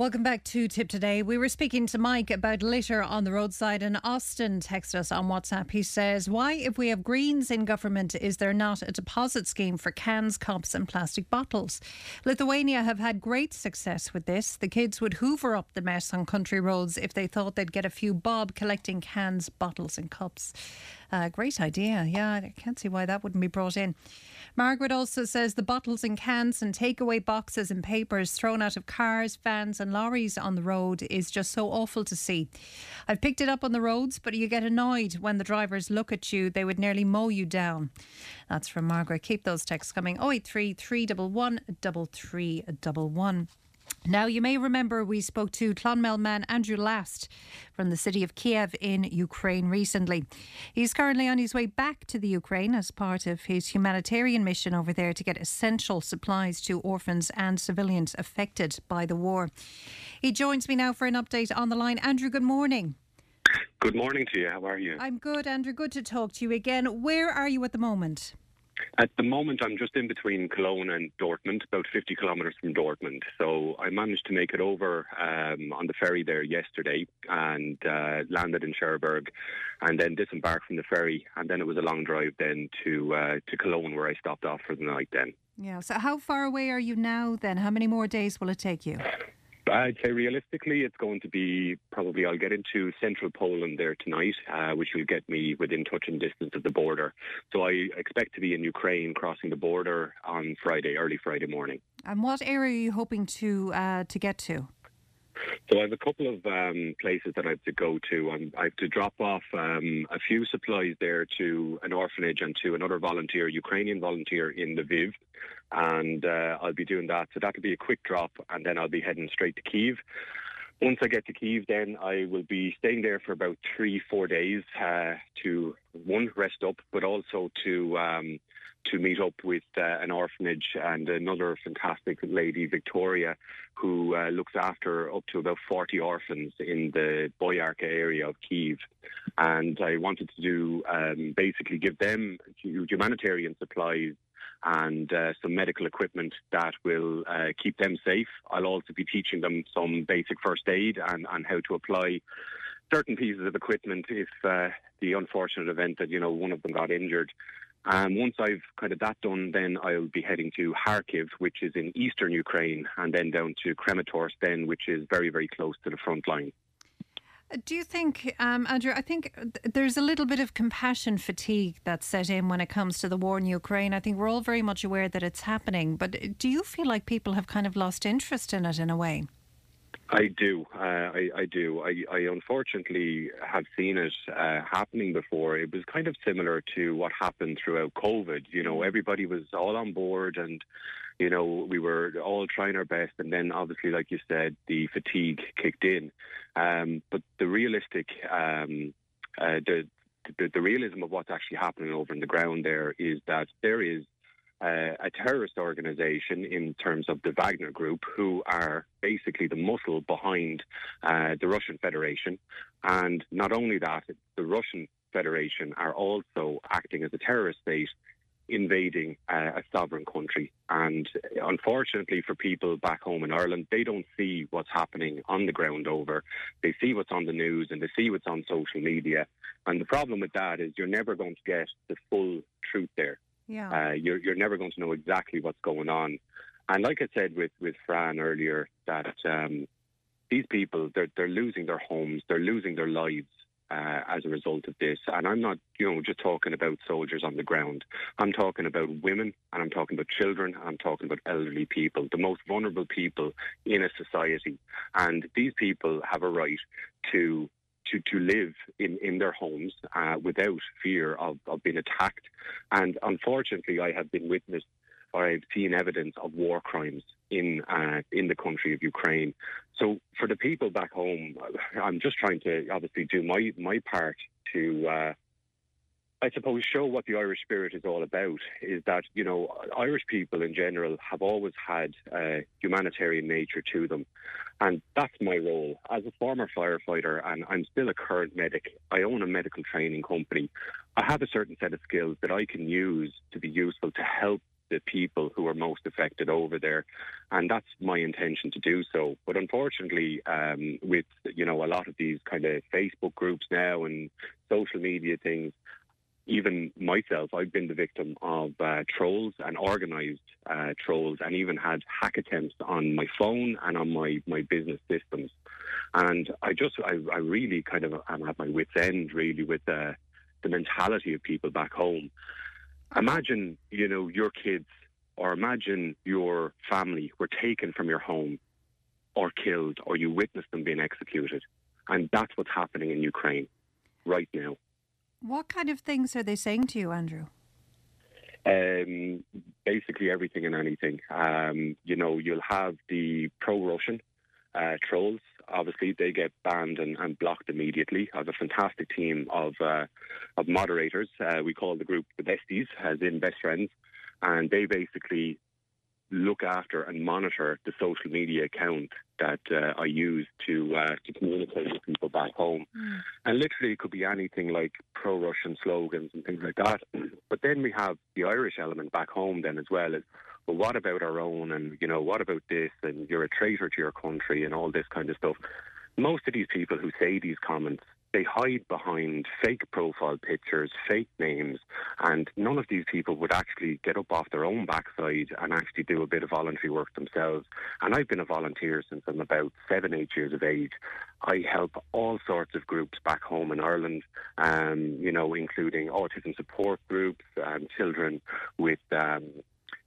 Welcome back to Tip Today. We were speaking to Mike about litter on the roadside, and Austin texted us on WhatsApp. He says, Why, if we have Greens in government, is there not a deposit scheme for cans, cups, and plastic bottles? Lithuania have had great success with this. The kids would hoover up the mess on country roads if they thought they'd get a few bob collecting cans, bottles, and cups. Uh, great idea. Yeah, I can't see why that wouldn't be brought in. Margaret also says the bottles and cans and takeaway boxes and papers thrown out of cars, vans, and lorries on the road is just so awful to see. I've picked it up on the roads, but you get annoyed when the drivers look at you. They would nearly mow you down. That's from Margaret. Keep those texts coming 083 311 3311. Now, you may remember we spoke to Clonmel man Andrew Last from the city of Kiev in Ukraine recently. He's currently on his way back to the Ukraine as part of his humanitarian mission over there to get essential supplies to orphans and civilians affected by the war. He joins me now for an update on the line. Andrew, good morning. Good morning to you. How are you? I'm good, Andrew. Good to talk to you again. Where are you at the moment? At the moment, I'm just in between Cologne and Dortmund, about 50 kilometres from Dortmund. So I managed to make it over um, on the ferry there yesterday and uh, landed in Cherbourg and then disembarked from the ferry. And then it was a long drive then to, uh, to Cologne where I stopped off for the night then. Yeah. So, how far away are you now then? How many more days will it take you? I'd say realistically, it's going to be probably I'll get into central Poland there tonight, uh, which will get me within touching distance of the border. So I expect to be in Ukraine crossing the border on Friday, early Friday morning. And what area are you hoping to uh, to get to? So I have a couple of um, places that I have to go to. I'm, I have to drop off um, a few supplies there to an orphanage and to another volunteer, Ukrainian volunteer in Lviv, and uh, I'll be doing that. So that'll be a quick drop, and then I'll be heading straight to Kiev. Once I get to Kiev, then I will be staying there for about three, four days uh, to one rest up, but also to um, to meet up with uh, an orphanage and another fantastic lady, Victoria, who uh, looks after up to about 40 orphans in the Boyarka area of Kiev. And I wanted to do um, basically give them humanitarian supplies and uh, some medical equipment that will uh, keep them safe. I'll also be teaching them some basic first aid and, and how to apply certain pieces of equipment if uh, the unfortunate event that, you know, one of them got injured. And once I've kind of that done, then I'll be heading to Kharkiv, which is in eastern Ukraine, and then down to Kramatorsk, then, which is very, very close to the front line. Do you think, um, Andrew? I think there's a little bit of compassion fatigue that's set in when it comes to the war in Ukraine. I think we're all very much aware that it's happening, but do you feel like people have kind of lost interest in it in a way? I do. Uh, I, I, do. I, I, unfortunately have seen it uh, happening before. It was kind of similar to what happened throughout COVID. You know, everybody was all on board and, you know, we were all trying our best. And then obviously, like you said, the fatigue kicked in. Um, but the realistic, um, uh, the, the, the realism of what's actually happening over in the ground there is that there is uh, a terrorist organization in terms of the Wagner Group, who are basically the muscle behind uh, the Russian Federation. And not only that, the Russian Federation are also acting as a terrorist state invading uh, a sovereign country. And unfortunately for people back home in Ireland, they don't see what's happening on the ground over. They see what's on the news and they see what's on social media. And the problem with that is you're never going to get the full truth there. Yeah. Uh, you're, you're never going to know exactly what's going on. And like I said with, with Fran earlier, that um, these people, they're, they're losing their homes, they're losing their lives. uh, as a result of this. And I'm not, you know, just talking about soldiers on the ground. I'm talking about women, and I'm talking about children, and I'm talking about elderly people, the most vulnerable people in a society. And these people have a right to to, to live in, in their homes uh, without fear of, of being attacked. And unfortunately, I have been witness or I've seen evidence of war crimes in uh, in the country of Ukraine. So for the people back home, I'm just trying to obviously do my my part to. Uh, I suppose show what the Irish spirit is all about is that you know Irish people in general have always had a humanitarian nature to them, and that's my role as a former firefighter and I'm still a current medic. I own a medical training company. I have a certain set of skills that I can use to be useful to help the people who are most affected over there, and that's my intention to do so. But unfortunately, um, with you know a lot of these kind of Facebook groups now and social media things, even myself, I've been the victim of uh, trolls and organised uh, trolls, and even had hack attempts on my phone and on my, my business systems. And I just, I, I really kind of am at my wits' end, really, with uh, the mentality of people back home. Imagine, you know, your kids or imagine your family were taken from your home or killed, or you witnessed them being executed. And that's what's happening in Ukraine right now. What kind of things are they saying to you, Andrew? Um, basically everything and anything. Um, you know, you'll have the pro-Russian uh, trolls. Obviously, they get banned and, and, blocked immediately. I have a fantastic team of uh, of moderators. Uh, we call the group the Besties, as in best friends, and they basically look after and monitor the social media account that uh, I use to uh, to communicate with people back home. Mm. And literally, it could be anything like pro-Russian slogans and things like that. But then we have the Irish element back home then as well. Is well, what about our own? And you know, what about this? And you're a traitor to your country and all this kind of stuff. Most of these people who say these comments they hide behind fake profile pictures, fake names, and none of these people would actually get up off their own backside and actually do a bit of voluntary work themselves. And I've been a volunteer since I'm about seven, eight years of age. I help all sorts of groups back home in Ireland, um, you know, including autism support groups, um, children with um,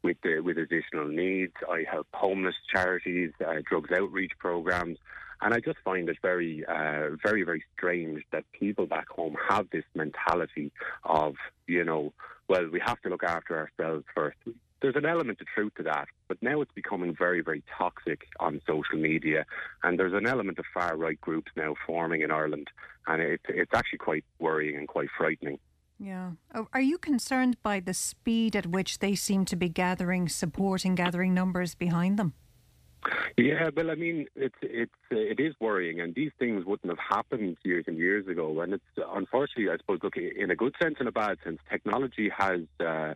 with uh, with additional needs. I help homeless charities, uh, drugs outreach programs, and I just find it very, uh, very, very strange that people back home have this mentality of, you know, well, we have to look after ourselves first. There's an element of truth to that, but now it's becoming very, very toxic on social media, and there's an element of far right groups now forming in Ireland, and it, it's actually quite worrying and quite frightening. Yeah. Oh, are you concerned by the speed at which they seem to be gathering support and gathering numbers behind them? Yeah, well, I mean, it's it's uh, it is worrying, and these things wouldn't have happened years and years ago. And it's unfortunately, I suppose, look, in a good sense and a bad sense, technology has uh,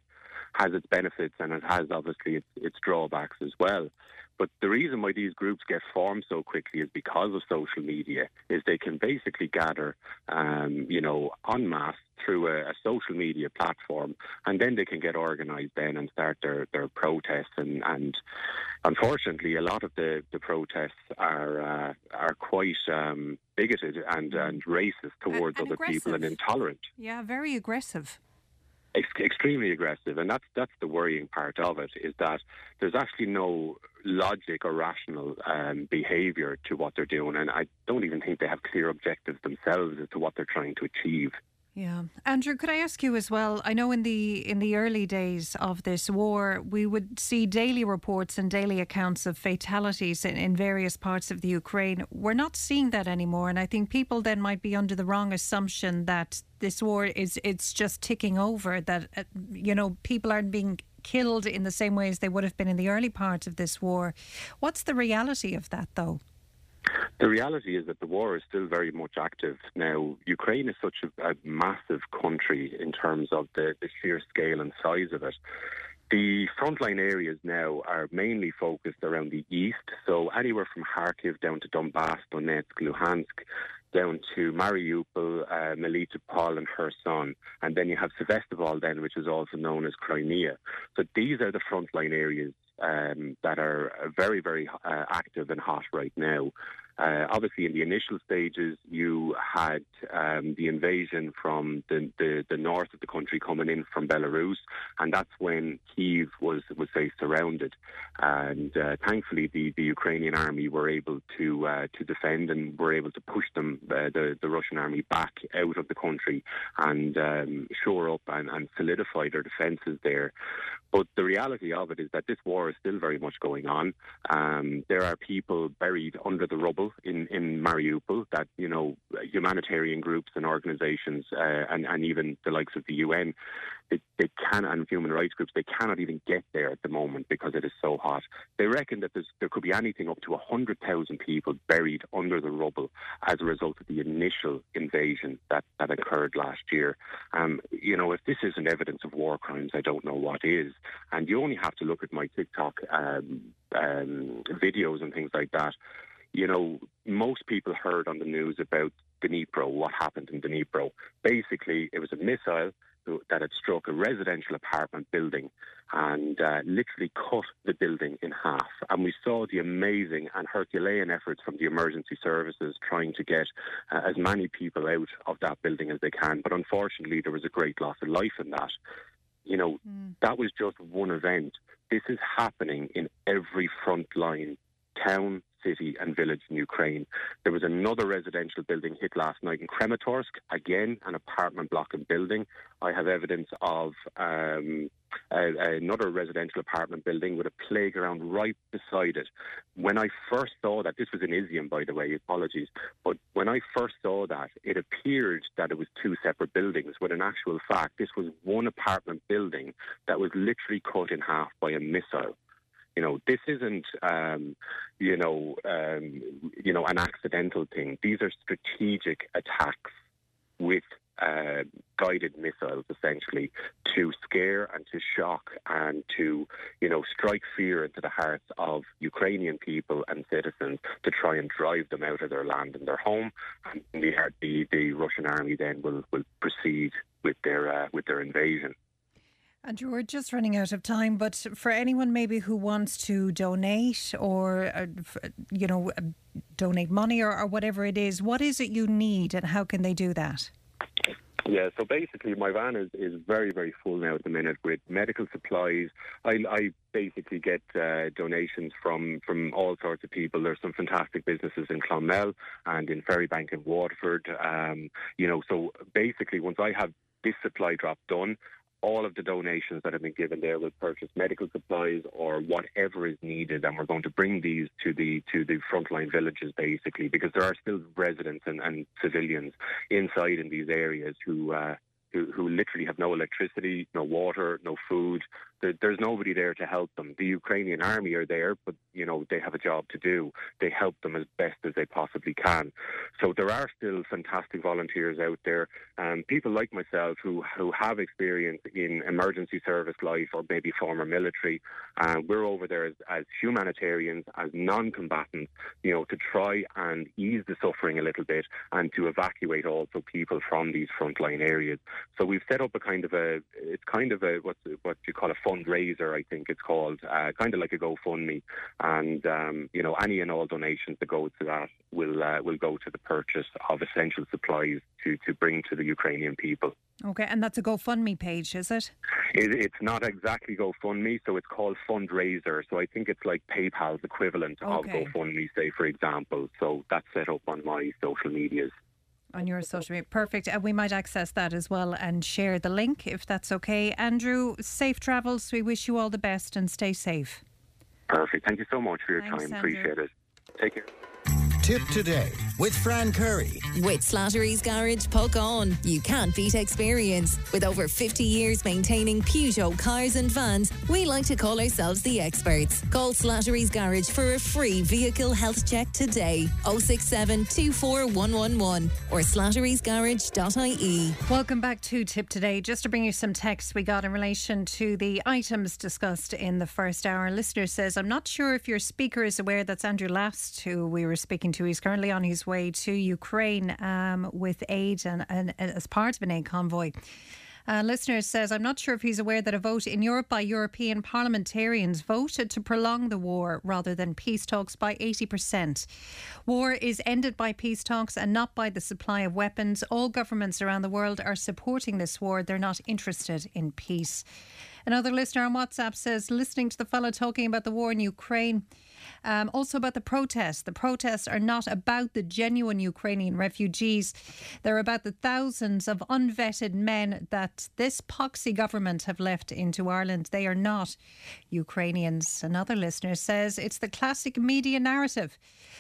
has its benefits and it has obviously its, its drawbacks as well. But the reason why these groups get formed so quickly is because of social media. Is they can basically gather, um, you know, en masse through a, a, social media platform, and then they can get organised then and start their, their protests. And, and unfortunately, a lot of the, the protests are uh, are quite um, bigoted and, and racist towards and, and other aggressive. people and intolerant. Yeah, very aggressive ex- extremely aggressive, and that's that's the worrying part of it is that there's actually no logic or rational um, behaviour to what they're doing, and I don't even think they have clear objectives themselves as to what they're trying to achieve. Yeah, Andrew, could I ask you as well? I know in the in the early days of this war, we would see daily reports and daily accounts of fatalities in, in various parts of the Ukraine. We're not seeing that anymore, and I think people then might be under the wrong assumption that this war is it's just ticking over. That uh, you know people aren't being killed in the same way as they would have been in the early part of this war. What's the reality of that, though? The reality is that the war is still very much active. Now, Ukraine is such a, a massive country in terms of the, the sheer scale and size of it. The frontline areas now are mainly focused around the east, so anywhere from Kharkiv down to Donbass, Donetsk, Luhansk, down to Mariupol, uh, Melitopol, and Kherson, and then you have Sevastopol, then, which is also known as Crimea. So these are the frontline areas um, that are very, very uh, active and hot right now. Uh, obviously, in the initial stages, you had um, the invasion from the, the, the north of the country coming in from Belarus, and that's when Kiev was was say surrounded. And uh, thankfully, the, the Ukrainian army were able to uh, to defend and were able to push them uh, the the Russian army back out of the country and um, shore up and, and solidify their defences there. But the reality of it is that this war is still very much going on. Um, there are people buried under the rubble in, in Mariupol that, you know, humanitarian groups and organisations uh, and, and even the likes of the UN they, they can and human rights groups they cannot even get there at the moment because it is so hot. They reckon that there could be anything up to hundred thousand people buried under the rubble as a result of the initial invasion that, that occurred last year. Um, you know, if this isn't evidence of war crimes, I don't know what is. And you only have to look at my TikTok um, um, videos and things like that. You know, most people heard on the news about Dnipro, what happened in Dnipro. Basically, it was a missile that had struck a residential apartment building and uh, literally cut the building in half. And we saw the amazing and Herculean efforts from the emergency services trying to get uh, as many people out of that building as they can. But unfortunately, there was a great loss of life in that. You know, mm. that was just one event. This is happening in every front line town, city and village in Ukraine. There was another residential building hit last night in Kramatorsk, again an apartment block and building. I have evidence of um, a, another residential apartment building with a playground right beside it. When I first saw that, this was in Izium, by the way, apologies, but when I first saw that, it appeared that it was two separate buildings, when in actual fact, this was one apartment building that was literally cut in half by a missile. You know, this isn't, um, you know, um, you know, an accidental thing. These are strategic attacks with uh, guided missiles, essentially, to scare and to shock and to, you know, strike fear into the hearts of Ukrainian people and citizens to try and drive them out of their land and their home. And the the, the Russian army then will will proceed with their uh, with their invasion. And we're just running out of time, but for anyone maybe who wants to donate or, uh, you know, uh, donate money or, or whatever it is, what is it you need and how can they do that? Yeah, so basically, my van is, is very, very full now at the minute with medical supplies. I, I basically get uh, donations from, from all sorts of people. There's some fantastic businesses in Clonmel and in Ferrybank and Waterford. Um, you know, so basically, once I have this supply drop done, all of the donations that have been given there will purchase medical supplies or whatever is needed, and we're going to bring these to the to the frontline villages basically because there are still residents and, and civilians inside in these areas who. Uh, who, who literally have no electricity, no water, no food, there's nobody there to help them. The Ukrainian army are there, but you know they have a job to do. They help them as best as they possibly can. So there are still fantastic volunteers out there, um, people like myself who who have experience in emergency service life or maybe former military. Uh, we're over there as, as humanitarians, as non-combatants, you know, to try and ease the suffering a little bit and to evacuate also people from these frontline areas. So we've set up a kind of a it's kind of a what's what you call a fundraiser, I think it's called, uh, kind of like a GoFundMe. And, um, you know, any and all donations that go to that will, uh, will go to the purchase of essential supplies to, to bring to the Ukrainian people. Okay, and that's a GoFundMe page, is it? it? It's not exactly GoFundMe, so it's called Fundraiser. So I think it's like PayPal's equivalent okay. of GoFundMe, say, for example. So that's set up on my social medias on your social media. Perfect. And we might access that as well and share the link if that's okay. Andrew, safe travels. We wish you all the best and stay safe. Perfect. Thank you so much for your Thanks, time. Andrew. Appreciate it. Take care. Tip today with Fran Curry. With Slattery's Garage Puckane. You can't beat experience. With over 50 years maintaining Peugeot cars and vans, we like to call ourselves the experts. Call Slattery's Garage for a free vehicle health check today. 067 24111 or slatterysgarage.ie. Welcome back to Tip Today. Just to bring you some text we got in relation to the items discussed in the first hour. listener says, I'm not sure if your speaker is aware that's Andrew Last, who we were speaking to. He's currently on his way to Ukraine um, with aid and, and, and, as part of an aid convoy. A listener says, I'm not sure if he's aware that a vote in Europe by European parliamentarians voted to prolong the war rather than peace talks by 80%. War is ended by peace talks and not by the supply of weapons. All governments around the world are supporting this war. They're not interested in peace. Another listener on WhatsApp says, listening to the fellow talking about the war in Ukraine, um, also about the protests. The protests are not about the genuine Ukrainian refugees. They're about the thousands of unvetted men that this poxy government have left into Ireland. They are not Ukrainians. Another listener says it's the classic media narrative.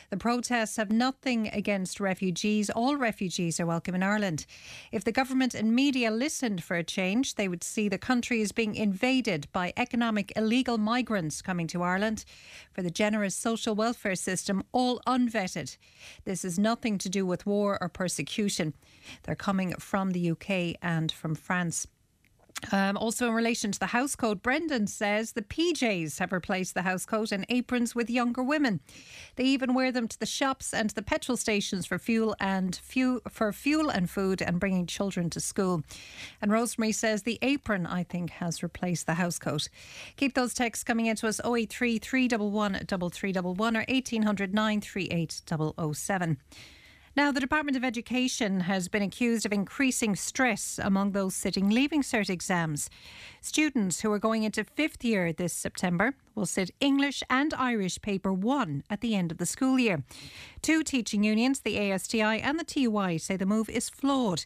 The protests have nothing against refugees. All refugees are welcome in Ireland. If the government and media listened for a change, they would see the country is being invaded by economic illegal migrants coming to Ireland for the generous social welfare system, all unvetted. This has nothing to do with war or persecution. They're coming from the UK and from France. Um, also, in relation to the house coat, Brendan says the PJs have replaced the house coat and aprons with younger women. They even wear them to the shops and the petrol stations for fuel and fuel for fuel and food and bringing children to school. And Rosemary says the apron, I think, has replaced the house coat. Keep those texts coming into us 083 311 3311 or 1800 938 007. Now, the Department of Education has been accused of increasing stress among those sitting Leaving Cert exams. Students who are going into fifth year this September will sit English and Irish paper one at the end of the school year. Two teaching unions, the ASTI and the TUI, say the move is flawed.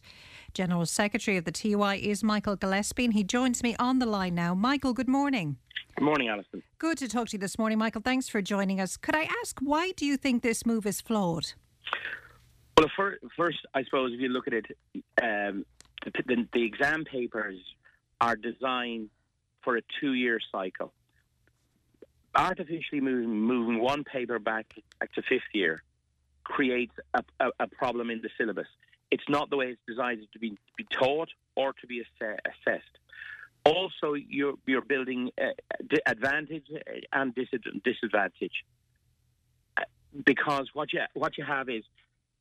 General Secretary of the TUI is Michael Gillespie, and he joins me on the line now. Michael, good morning. Good morning, Alison. Good to talk to you this morning, Michael. Thanks for joining us. Could I ask, why do you think this move is flawed? Well, first, I suppose if you look at it, um, the, the, exam papers are designed for a two-year cycle. Artificially moving, moving one paper back, back to fifth year creates a, a, a, problem in the syllabus. It's not the way it's designed to be, be taught or to be ass- assessed. Also, you're, you're building uh, advantage and disadvantage uh, because what you what you have is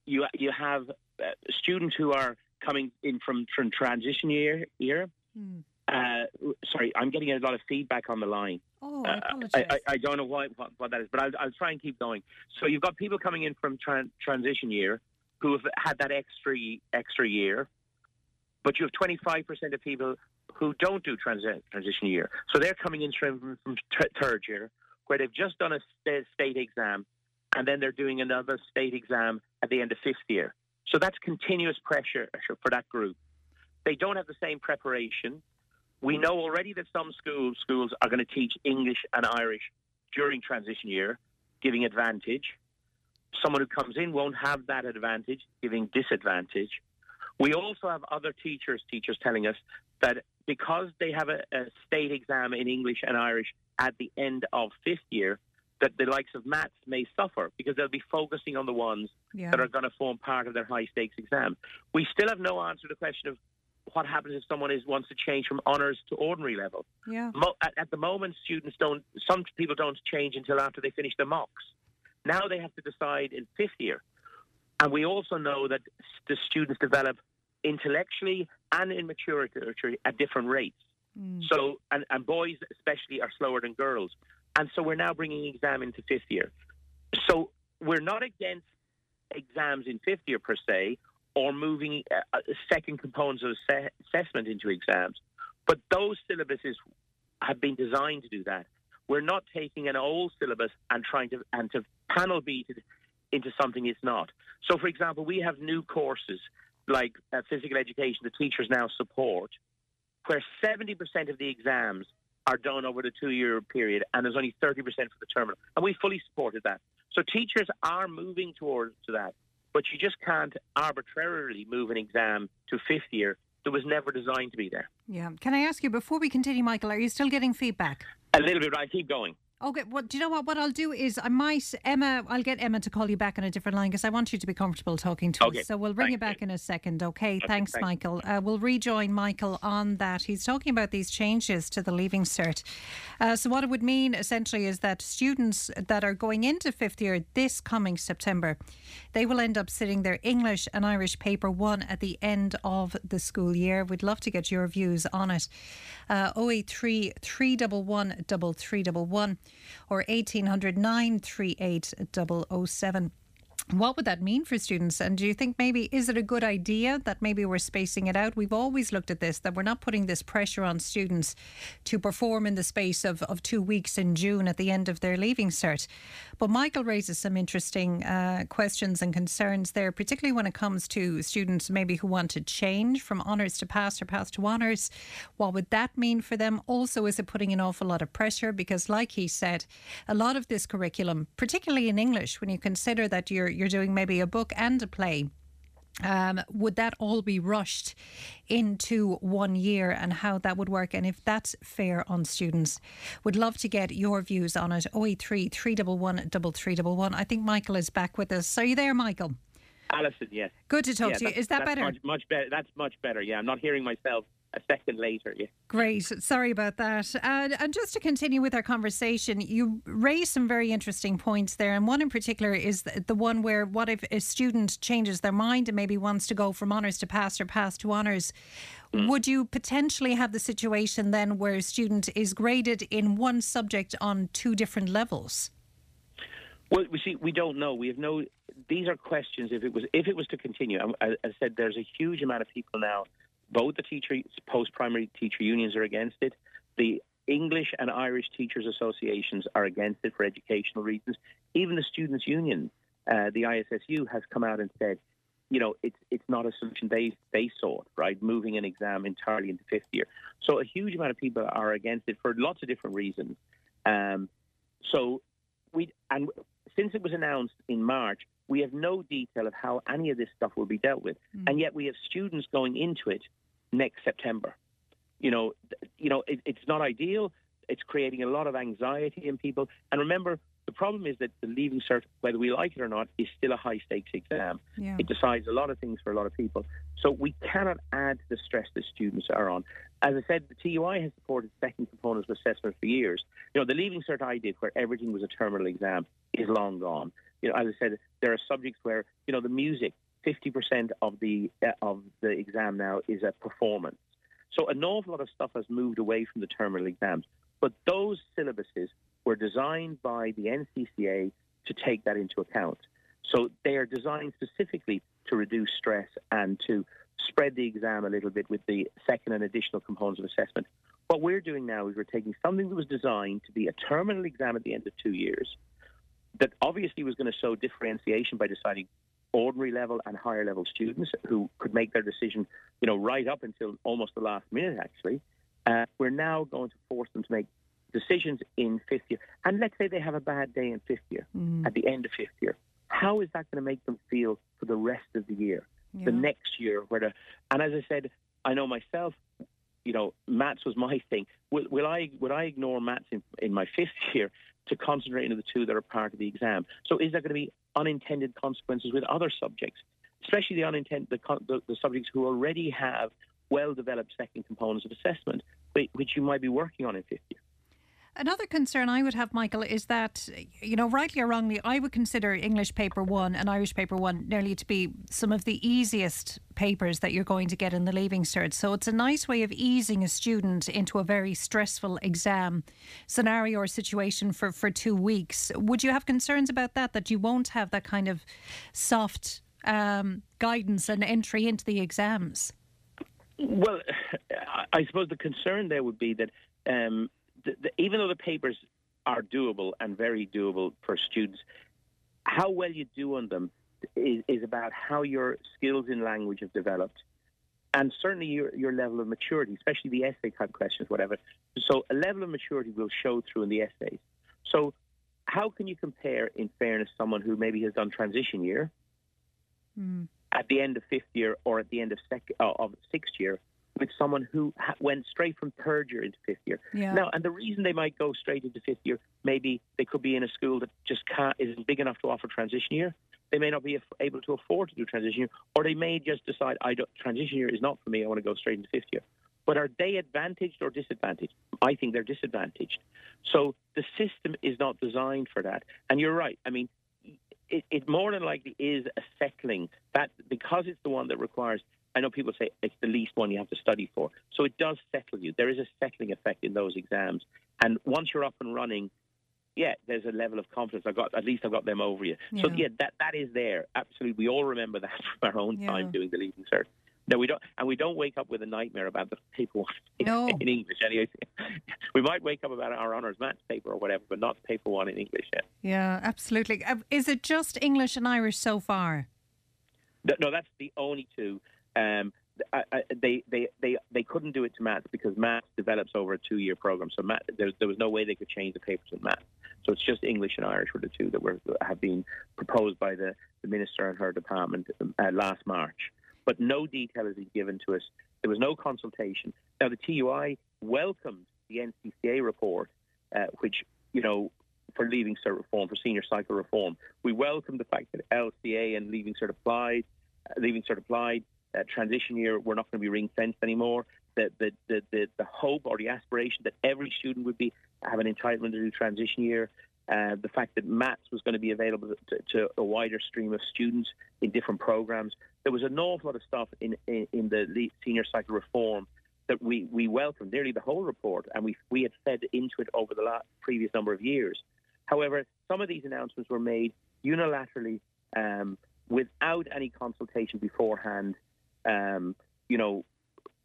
you you have uh, students who are coming in from from transition year year. Hmm. Uh, sorry, I'm getting a lot of feedback on the line. Oh, I apologize. Uh, I, I, I, don't know why, what, what, that is, but I'll, I'll, try and keep going. So you've got people coming in from tra- transition year who have had that extra extra year, but you have 25% of people who don't do transi- transition year. So they're coming in from, from t- third year, where they've just done a st- state exam, and then they're doing another state exam at the end of fifth year. So that's continuous pressure for that group. They don't have the same preparation. We know already that some schools schools are going to teach English and Irish during transition year, giving advantage. Someone who comes in won't have that advantage, giving disadvantage. We also have other teachers, teachers telling us that because they have a, a state exam in English and Irish at the end of fifth year, that the likes of maths may suffer because they'll be focusing on the ones yeah. that are going to form part of their high stakes exam. We still have no answer to the question of what happens if someone is wants to change from honours to ordinary level. Yeah. Mo- at, at, the moment, students don't. Some people don't change until after they finish their mocks. Now they have to decide in fifth year, and we also know that the students develop intellectually and in maturity at different rates. Mm. So, and, and boys especially are slower than girls. And so we're now bringing exam into fifth year. So we're not against exams in fifth year per se, or moving uh, uh second components of assessment into exams. But those syllabuses have been designed to do that. We're not taking an old syllabus and trying to and to panel beat it into something it's not. So, for example, we have new courses like uh, physical education the teachers now support, where 70% of the exams are done over the two year period, and there's only 30% for the terminal. And we fully supported that. So teachers are moving towards to that, but you just can't arbitrarily move an exam to fifth year that was never designed to be there. Yeah. Can I ask you, before we continue, Michael, are you still getting feedback? A little bit. I keep going. Okay, well, do you know what? What I'll do is I might, Emma, I'll get Emma to call you back on a different line because I want you to be comfortable talking to Okay, us. So we'll bring thank you back you. in a second. Okay, thanks, thank. Michael. Uh, we'll rejoin Michael on that. He's talking about these changes to the Leaving Cert. Uh, so, what it would mean essentially is that students that are going into fifth year this coming September, they will end up sitting their English and Irish paper one at the end of the school year. We'd love to get your views on it. Uh, 083 311 3311 or 1800 938 007. What would that mean for students? And do you think maybe is it a good idea that maybe we're spacing it out? We've always looked at this that we're not putting this pressure on students to perform in the space of, of two weeks in June at the end of their leaving cert. But Michael raises some interesting uh, questions and concerns there, particularly when it comes to students maybe who want to change from honours to pass or pass to honours. What would that mean for them? Also, is it putting an awful lot of pressure? Because, like he said, a lot of this curriculum, particularly in English, when you consider that you're you're doing maybe a book and a play. Um, would that all be rushed into one year and how that would work and if that's fair on students? Would love to get your views on it. 083 311 3311. I think Michael is back with us. Are you there, Michael? Alison, yes. Good to talk Yeah, to you. Is that better? Much, much better. That's much better. Yeah, I'm not hearing myself a second later. Yeah. Great. Sorry about that. Uh, and just to continue with our conversation, you raised some very interesting points there. And one in particular is the, the one where what if a student changes their mind and maybe wants to go from honours to pass or pass to honours? Would you potentially have the situation then where a student is graded in one subject on two different levels? Well, we see, we don't know. We have no. These are questions. If it was, if it was to continue, um, I, I said there's a huge amount of people now. Both the teacher, post-primary teacher unions are against it. The English and Irish teachers associations are against it for educational reasons. Even the students' union, uh, the ISSU, has come out and said, you know, it's it's not a solution they they sought, right? Moving an exam entirely into fifth year. So a huge amount of people are against it for lots of different reasons. Um, so we and since it was announced in March, we have no detail of how any of this stuff will be dealt with, and yet we have students going into it next September. You know, you know, it, it's not ideal. It's creating a lot of anxiety in people. And remember, the problem is that the leaving cert, whether we like it or not, is still a high stakes exam. Yeah. It decides a lot of things for a lot of people. So we cannot add to the stress that students are on. As I said, the TUI has supported second components of assessment for years. You know, the leaving cert I did, where everything was a terminal exam, is long gone. You know, as I said, there are subjects where you know the music, fifty percent of the uh, of the exam now is a performance. So an awful lot of stuff has moved away from the terminal exams. But those syllabuses were designed by the NCCA to take that into account. So they are designed specifically to reduce stress and to spread the exam a little bit with the second and additional components of assessment. What we're doing now is we're taking something that was designed to be a terminal exam at the end of two years that obviously was going to show differentiation by deciding ordinary level and higher level students who could make their decision, you know, right up until almost the last minute, actually. Uh, we're now going to force them to make decisions in fifth year. And let's say they have a bad day in fifth year, at the end of fifth year. How is that going to make them feel for the rest of the year, the next year? Where the, and as I said, I know myself, you know, maths was my thing. Will, will I would I ignore maths in, in my fifth year to concentrate on the two that are part of the exam? So is there going to be unintended consequences with other subjects, especially the unintended the, the, the subjects who already have well developed second components of assessment, which you might be working on in fifth year? Another concern I would have, Michael, is that, you know, rightly or wrongly, I would consider English paper one and Irish paper one nearly to be some of the easiest papers that you're going to get in the leaving cert. So it's a nice way of easing a student into a very stressful exam scenario or situation for, for two weeks. Would you have concerns about that, that you won't have that kind of soft um, guidance and entry into the exams? Well, I- suppose the concern there would be that um, the, the, even though the papers are doable and very doable for students, how well you do on them is, is about how your skills in language have developed. And certainly your, your level of maturity, especially the essay type questions, whatever. So a level of maturity will show through in the essays. So how can you compare, in fairness, someone who maybe has done transition year at the end of fifth year or at the end of sec- uh, of sixth year with someone who ha- went straight from third year into fifth year. Yeah. Now, and the reason they might go straight into fifth year, maybe they could be in a school that just can't, isn't big enough to offer transition year. They may not be able to afford to do transition year, or they may just decide, I don't, transition year is not for me. I want to go straight into fifth year. But are they advantaged or disadvantaged? I think they're disadvantaged. So the system is not designed for that. And you're right. I mean, it, it more than likely is a settling that because it's the one that requires. I know people say it's the least one you have to study for, so it does settle you. There is a settling effect in those exams, and once you're up and running, yeah, there's a level of confidence. I got at least I've got them over you. So Yeah. yeah, that that is there. Absolutely, we all remember that from our own Yeah. time doing the leaving cert. No, we don't, and we don't wake up with a nightmare about the paper one No. in English. Anyway, we might wake up about our honours maths paper or whatever, but not the paper one in English yet. Yeah, absolutely. Uh, Is it just English and Irish so far? No, that's the only two. Um, I, I, they, they, they, they couldn't do it to maths because maths develops over a two-year program. So math, there, there was no way they could change the papers in maths. So it's just English and Irish were the two that were have been proposed by the, the minister and her department uh, last March. But no detail has been given to us. There was no consultation. Now the TUI welcomed the NCCA report, uh, which you know for leaving cert reform, for senior cycle reform. We welcome the fact that LCA and leaving cert applied, uh, leaving cert applied, uh, transition year, we're not going to be ring fenced anymore. The, the, the, the, the hope or the aspiration that every student would be have an entitlement to do transition year. Uh, the fact that maths was going to be available to, to a wider stream of students in different programs. There was an awful lot of stuff in, in, in the senior cycle reform that we, we welcomed, nearly the whole report, and we, we had fed into it over the last, previous number of years. However, some of these announcements were made unilaterally um, without any consultation beforehand, um, you know,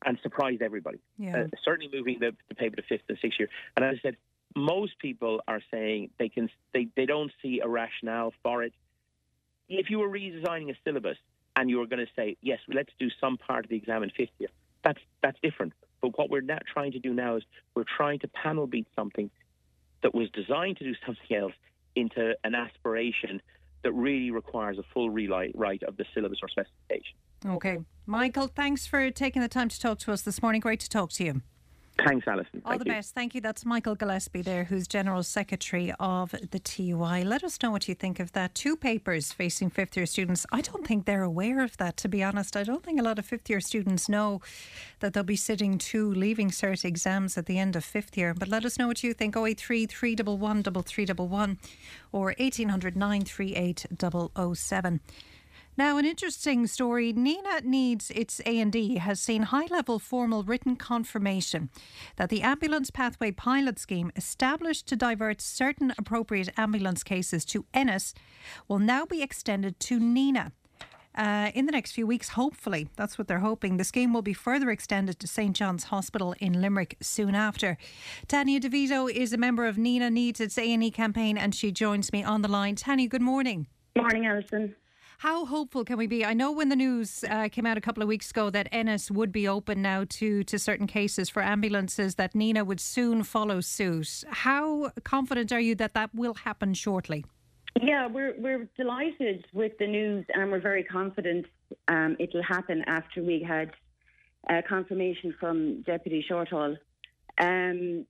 and surprised everybody. Yeah. Uh, certainly moving the, the paper to fifth and sixth year. And as I said, most people are saying they can they, they don't see a rationale for it. If you were redesigning a syllabus and you were going to say, yes, let's do some part of the exam in fifth year, that's that's different. But what we're not trying to do now is we're trying to panel beat something that was designed to do something else into an aspiration that really requires a full rewrite of the syllabus or specification. Okay. Michael, thanks for taking the time to talk to us this morning. Great to talk to you. Thanks, Alison. All Thank the you. best. Thank you. That's Michael Gillespie there, who's General Secretary of the TUI. Let us know what you think of that. Two papers facing fifth year students. I don't think they're aware of that, to be honest. I don't think a lot of fifth year students know that they'll be sitting two leaving cert exams at the end of fifth year. But let us know what you think. 083 311 3311 or 1800 938 007. Now, an interesting story. Nenagh Needs its A&E has seen high-level formal written confirmation that the ambulance pathway pilot scheme established to divert certain appropriate ambulance cases to Ennis will now be extended to Nenagh. Uh, in the next few weeks, hopefully, that's what they're hoping. The scheme will be further extended to St John's Hospital in Limerick soon after. Tanya DeVito is a member of Nenagh Needs its A&E campaign, and she joins me on the line. Tanya, good morning. Morning, Alison. How hopeful can we be? I know when the news uh, came out a couple of weeks ago that Ennis would be open now to, to certain cases for ambulances, that Nenagh would soon follow suit. How confident are you that that will happen shortly? Yeah, we're we're delighted with the news, and we're very confident um, it'll happen after we had uh, confirmation from Deputy Shortall. Um,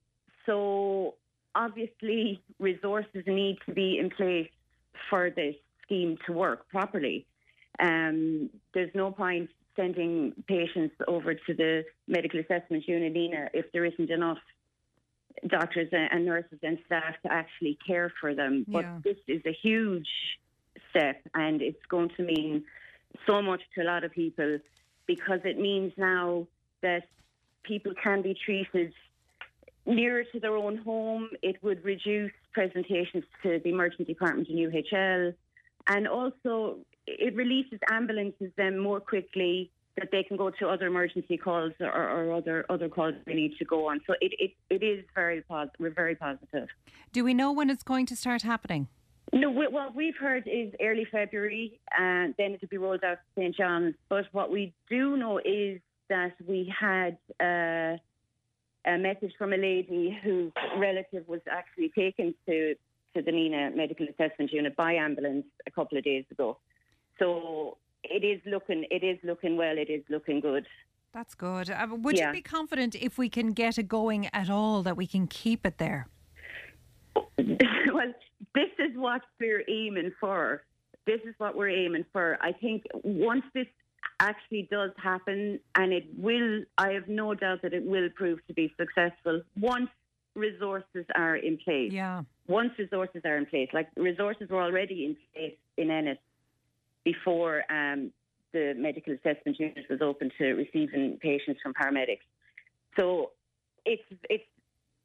so obviously, resources need to be in place for this scheme to work properly. Um, there's no point sending patients over to the medical assessment unit, Nenagh, if there isn't enough doctors and nurses and staff to actually care for them. Yeah. But this is a huge step and it's going to mean so much to a lot of people because it means now that people can be treated nearer to their own home. It would reduce presentations to the emergency department in UHL and also it releases ambulances then more quickly that they can go to other emergency calls or, or other other calls they need to go on. So it, it, it is very positive. We're very positive. Do we know when it's going to start happening? No, we, what we've heard is early February, and then it'll be rolled out to St John's. But what we do know is that we had uh, a message from a lady whose relative was actually taken to to the Nenagh Medical Assessment Unit by ambulance a couple of days ago. So it is looking it is looking well. It is looking good. That's good. Uh, would Yeah. you be confident if we can get it going at all that we can keep it there? well, this is what we're aiming for. This is what we're aiming for. I think once this actually does happen, and it will, I have no doubt that it will prove to be successful once resources are in place. Yeah. Once resources are in place, like resources were already in place in Ennis before um, the medical assessment unit was open to receiving patients from paramedics. So it's it's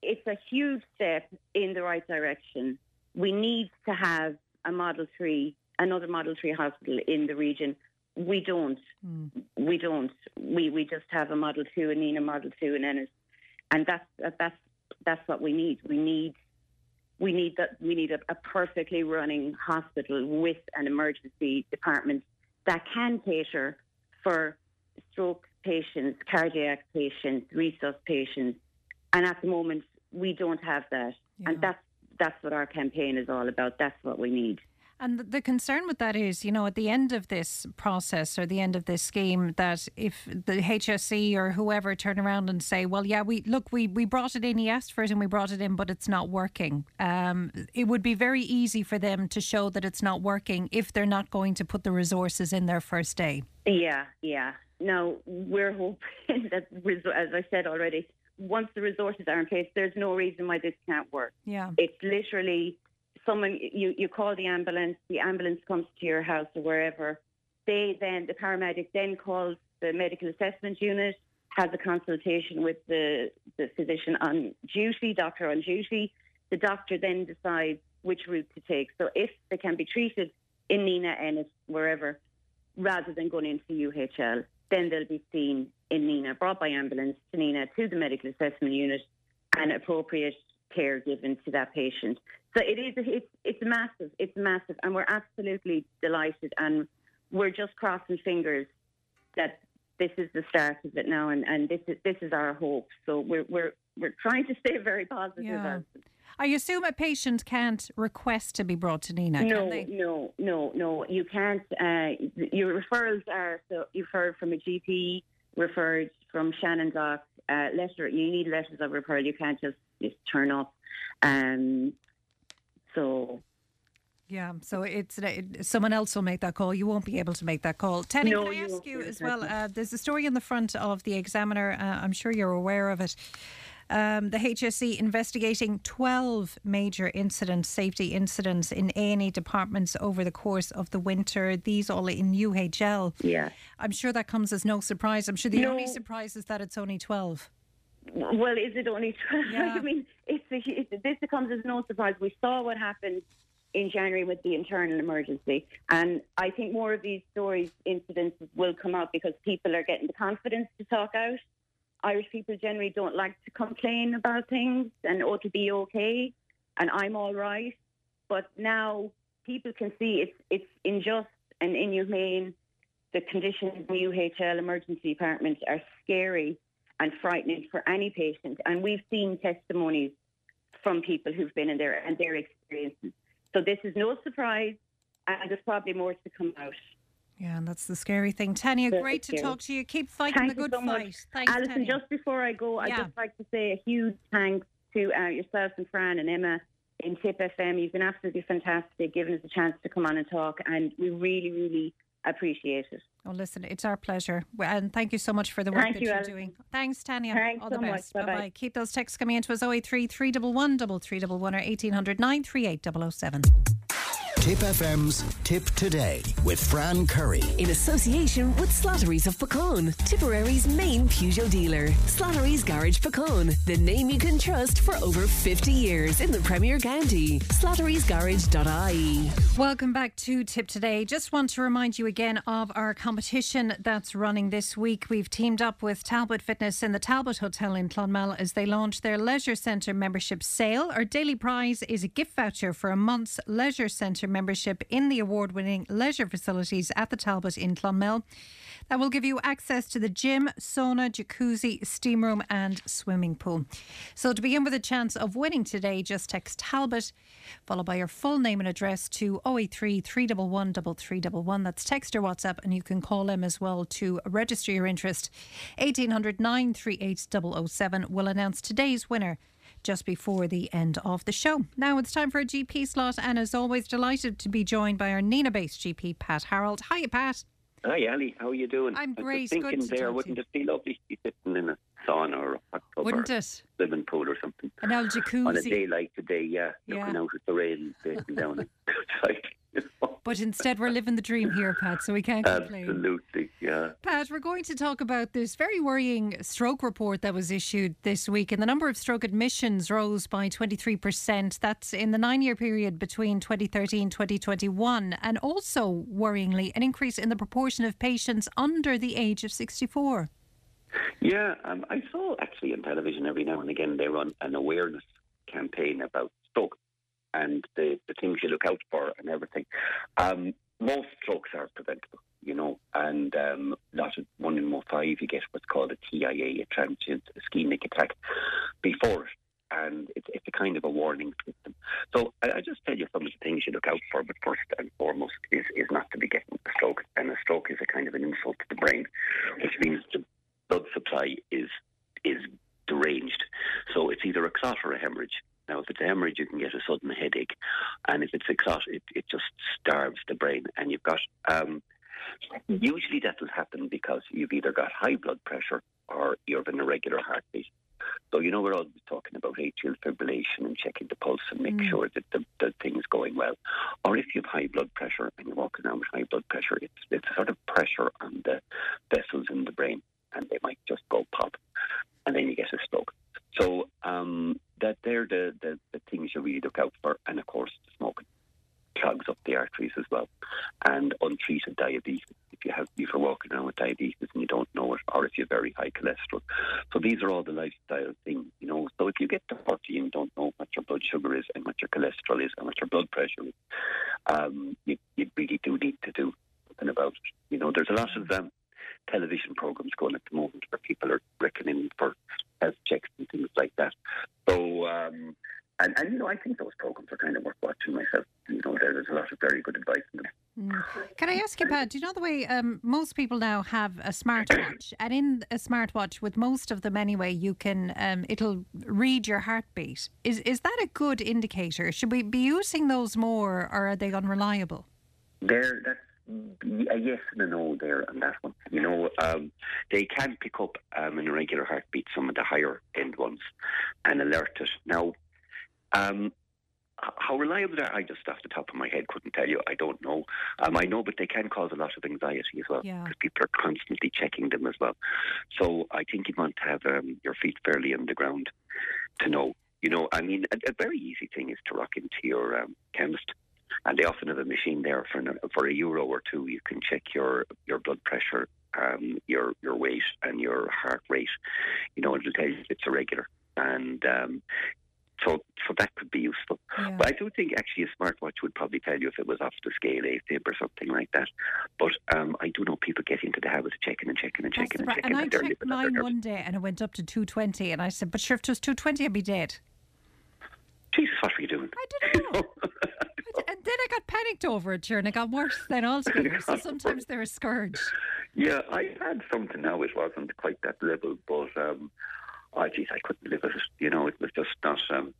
it's a huge step in the right direction. We need to have a Model Three, another Model Three hospital in the region. We don't. We don't. We we just have a Model Two and Nenagh Model Two in Ennis, and that's that's that's what we need. We need we need that we need a, a perfectly running hospital with an emergency department that can cater for stroke patients, cardiac patients, resus patients, and at the moment we don't have that, and that's that's what our campaign is all about. That's what we need. And the- concern with that is, you know, at the end of this process or the end of this scheme, that if the HSE or whoever turn around and say, well, yeah, we look, we, we brought it in, he asked for it and we brought it in, but it's not working. Um, it would be very easy for them to show that it's not working if they're not going to put the resources in their first day. Yeah, yeah. Now we're hoping that, as I said already, once the resources are in place, there's no reason why this can't work. Yeah. It's literally someone you you call the ambulance, the ambulance comes to your house or wherever. They then the paramedic then calls the medical assessment unit, has a consultation with the the physician on duty, doctor on duty. The doctor then decides which route to take. So if they can be treated in Nenagh, Ennis, wherever, rather than going into UHL, then they'll be seen in Nenagh, brought by ambulance to Nenagh to the medical assessment unit, and appropriate care given to that patient. So it is it's it's massive, it's massive, and we're absolutely delighted, and we're just crossing fingers that this is the start of it now, and, and this is this is our hope. So we're we're we're trying to stay very positive. Yeah. I assume a patient can't request to be brought to Nenagh, no, can they? no, no, no. You can't. Uh, your referrals are so you've heard from a GP, referred from Shannon Doc. Uh, letter. You need letters of referral. You can't just just turn up. Um. So Yeah, so it's it, someone else will make that call. You won't be able to make that call. Tenny, No, can I you ask you as well? Uh, there's a story in the front of the Examiner. Uh, I'm sure you're aware of it. Um, the HSE investigating 12 major incidents, safety incidents in A&E departments over the course of the winter. These all in UHL. Yeah. I'm sure that comes as no surprise. I'm sure the No. only surprise is that it's only 12. Well, is it only 12? Yeah. I mean, it's a, this comes as no surprise. We saw what happened in January with the internal emergency. And I think more of these stories, incidents will come out because people are getting the confidence to talk out. Irish people generally don't like to complain about things and ought it'll be okay and I'm all right. But now people can see it's it's unjust and inhumane. The conditions in the UHL emergency department are scary and frightening for any patient. And we've seen testimonies from people who've been in there and their experiences. So this is no surprise, and there's probably more to come out. Yeah, and that's the scary thing. Tanya, Very great to scary. talk to you. Keep fighting Thank the good so much. fight. Thanks, Alison, Tanya. just before I go, I'd just like to say a huge thanks to uh, yourself and Fran and Emma in Tipp FM. You've been absolutely fantastic, giving us a chance to come on and talk, and we really, really appreciate it. Oh, listen, it's our pleasure. And thank you so much for the work Thank that you, you're Alison. doing. Thanks, Tanya. Thanks All the so much. best. Bye-bye. bye. Keep those texts coming into us 083 311 3311 or 1800 938 007. Tipp FM's Tipp Today with Fran Curry. In association with Slattery's of Puckane, Tipperary's main Peugeot dealer. Slattery's Garage Puckane, the name you can trust for over 50 years in the Premier County. Slattery'sGarage.ie. Welcome back to Tipp Today. Just want to remind you again of our competition that's running this week. We've teamed up with Talbot Fitness in the Talbot Hotel in Clonmel as they launch their Leisure Centre membership sale. Our daily prize is a gift voucher for a month's Leisure Centre membership in the award winning leisure facilities at the Talbot in Clonmel. That will give you access to the gym, sauna, jacuzzi, steam room, and swimming pool. So, to begin with a chance of winning today, just text Talbot, followed by your full name and address to 083 311 3311. That's text or WhatsApp, and you can call them as well to register your interest. 1800 938 007 will announce today's winner just before the end of the show. Now it's time for a GP slot, and as always, delighted to be joined by our Nenagh based GP, Pat Harold. Hiya, Pat. Hi, Ali. How are you doing? I'm I great. was thinking Good to there, wouldn't it be lovely to be sitting in a sauna or a hot tub Wouldn't or it? swimming pool or something? An old jacuzzi. On a day like today, yeah, Yeah. looking out at the rain, taking down outside. But instead, we're living the dream here, Pat, so we can't complain. Absolutely, yeah. Pat, we're going to talk about this very worrying stroke report that was issued this week. And the number of stroke admissions rose by 23%. That's in the nine year period between 2013 and 2021. And also, worryingly, an increase in the proportion of patients under the age of 64. Yeah, um, I saw actually on television every now and again they run an awareness campaign about stroke and the, the things you look out for and everything. Um, most strokes are preventable, you know, and um, not one in more five you get what's called a TIA, a transient ischemic attack, before it. And it's, it's a kind of a warning system. So I, I just tell you some of the things you look out for, but first and foremost is, is not to be getting a stroke. And a stroke is a kind of an insult to the brain, which means the blood supply is is deranged. So it's either a clot or a hemorrhage. Now, if it's a hemorrhage, you can get a sudden headache, and if it's a clot, it, it just starves the brain, and you've got. Um, usually, that will happen because you've either got high blood pressure or you have an irregular heartbeat. So you know we're always talking about atrial fibrillation and checking the pulse and make sure that the, the thing's going well. Or if you have high blood pressure and you're walking around with high blood pressure, it's it's sort of pressure on the vessels in the brain, and they might just go pop, and then you get a stroke. So um, that they're the, the, the things you really look out for, and of course smoking clogs up the arteries as well, and untreated diabetes. If you have if you're walking around with diabetes and you don't know it, or if you have very high cholesterol. So these are all the lifestyle things, you know. So if you get to 40 and don't know what your blood sugar is and what your cholesterol is and what your blood pressure is, um, you, you really do need to do something about it. You know, there's a lot of um, television programs going at the moment where people are reckoning for health checks and things like that. So, um, and, and you know, I think those programs are kind of worth watching myself. You know, there's a lot of very good advice in them. Mm. Can I ask you, Pat, do you know the way um, most people now have a smartwatch? and in a smartwatch, with most of them anyway, you can, um, it'll read your heartbeat. Is, is that a good indicator? Should we be using those more or are they unreliable? There, that's a yes and a no there on that one. You know, um, they can pick up um, an irregular heartbeat, some of the higher end ones, and alert it. Now, um, how reliable they are, I just off the top of my head couldn't tell you. I don't know. Um, I know, but they can cause a lot of anxiety as well Yeah. because people are constantly checking them as well. So I think you want to have um, your feet fairly on the ground to know. You know, I mean, a, a very easy thing is to rock into your um, chemist and they often have a machine there for an, for a euro or two. You can check your your blood pressure, um, your your weight, and your heart rate. You know, it'll tell you if it's irregular, and um, so so that could be useful. But I do think actually a smartwatch would probably tell you if it was off the scale A AFib or something like that. But um, I do know people get into the habit of checking and checking and checking and Right, checking. and I they're checked living on their mine one day and it went up to 220. And I said, but sure, if it was 220, I'd be dead. Jesus, what were you doing? I don't know. and then I got panicked over it, sure, and it got worse then altogether. so sometimes they're a scourge. Yeah, I had something now. It wasn't quite that level, but um, oh, geez, I couldn't live with it. You know, it was just not. Um,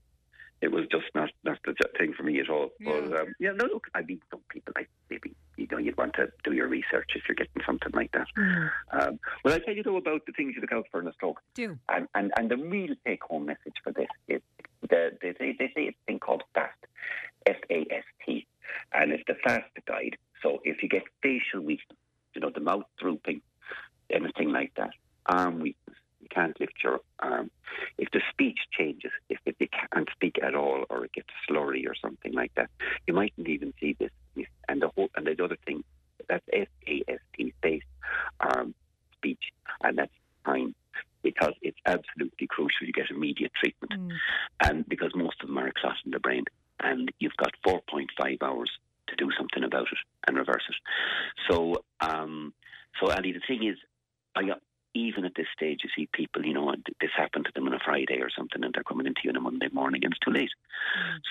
it was just not not the thing for me at all. But um, yeah, no, look, I mean, some people, like maybe you know, you'd want to do your research if you're getting something like that. Um, well, I tell you though about the things you look out for in a stroke. Do. And and, and the real take home message for this is the, they say they say it's a thing called FAST, F A S T, and it's the FAST guide. So if you get facial weakness, you know the mouth drooping, anything like that, arm weakness, can't lift your arm. Um, if the speech changes, if, if they can't speak at all or it gets slurry or something like that, you mightn't even see this. And the whole and the other thing that's S A S T space arm um, speech, and that's fine because it's absolutely crucial you get immediate treatment, mm. and because most of them are a clot in the brain, and you've got 4.5 hours to do something about it and reverse it. So, um, so Ali, the thing is, I got even at this stage, you see people, you know, this happened to them on a Friday or something, and they're coming into you on a Monday morning, and it's too late.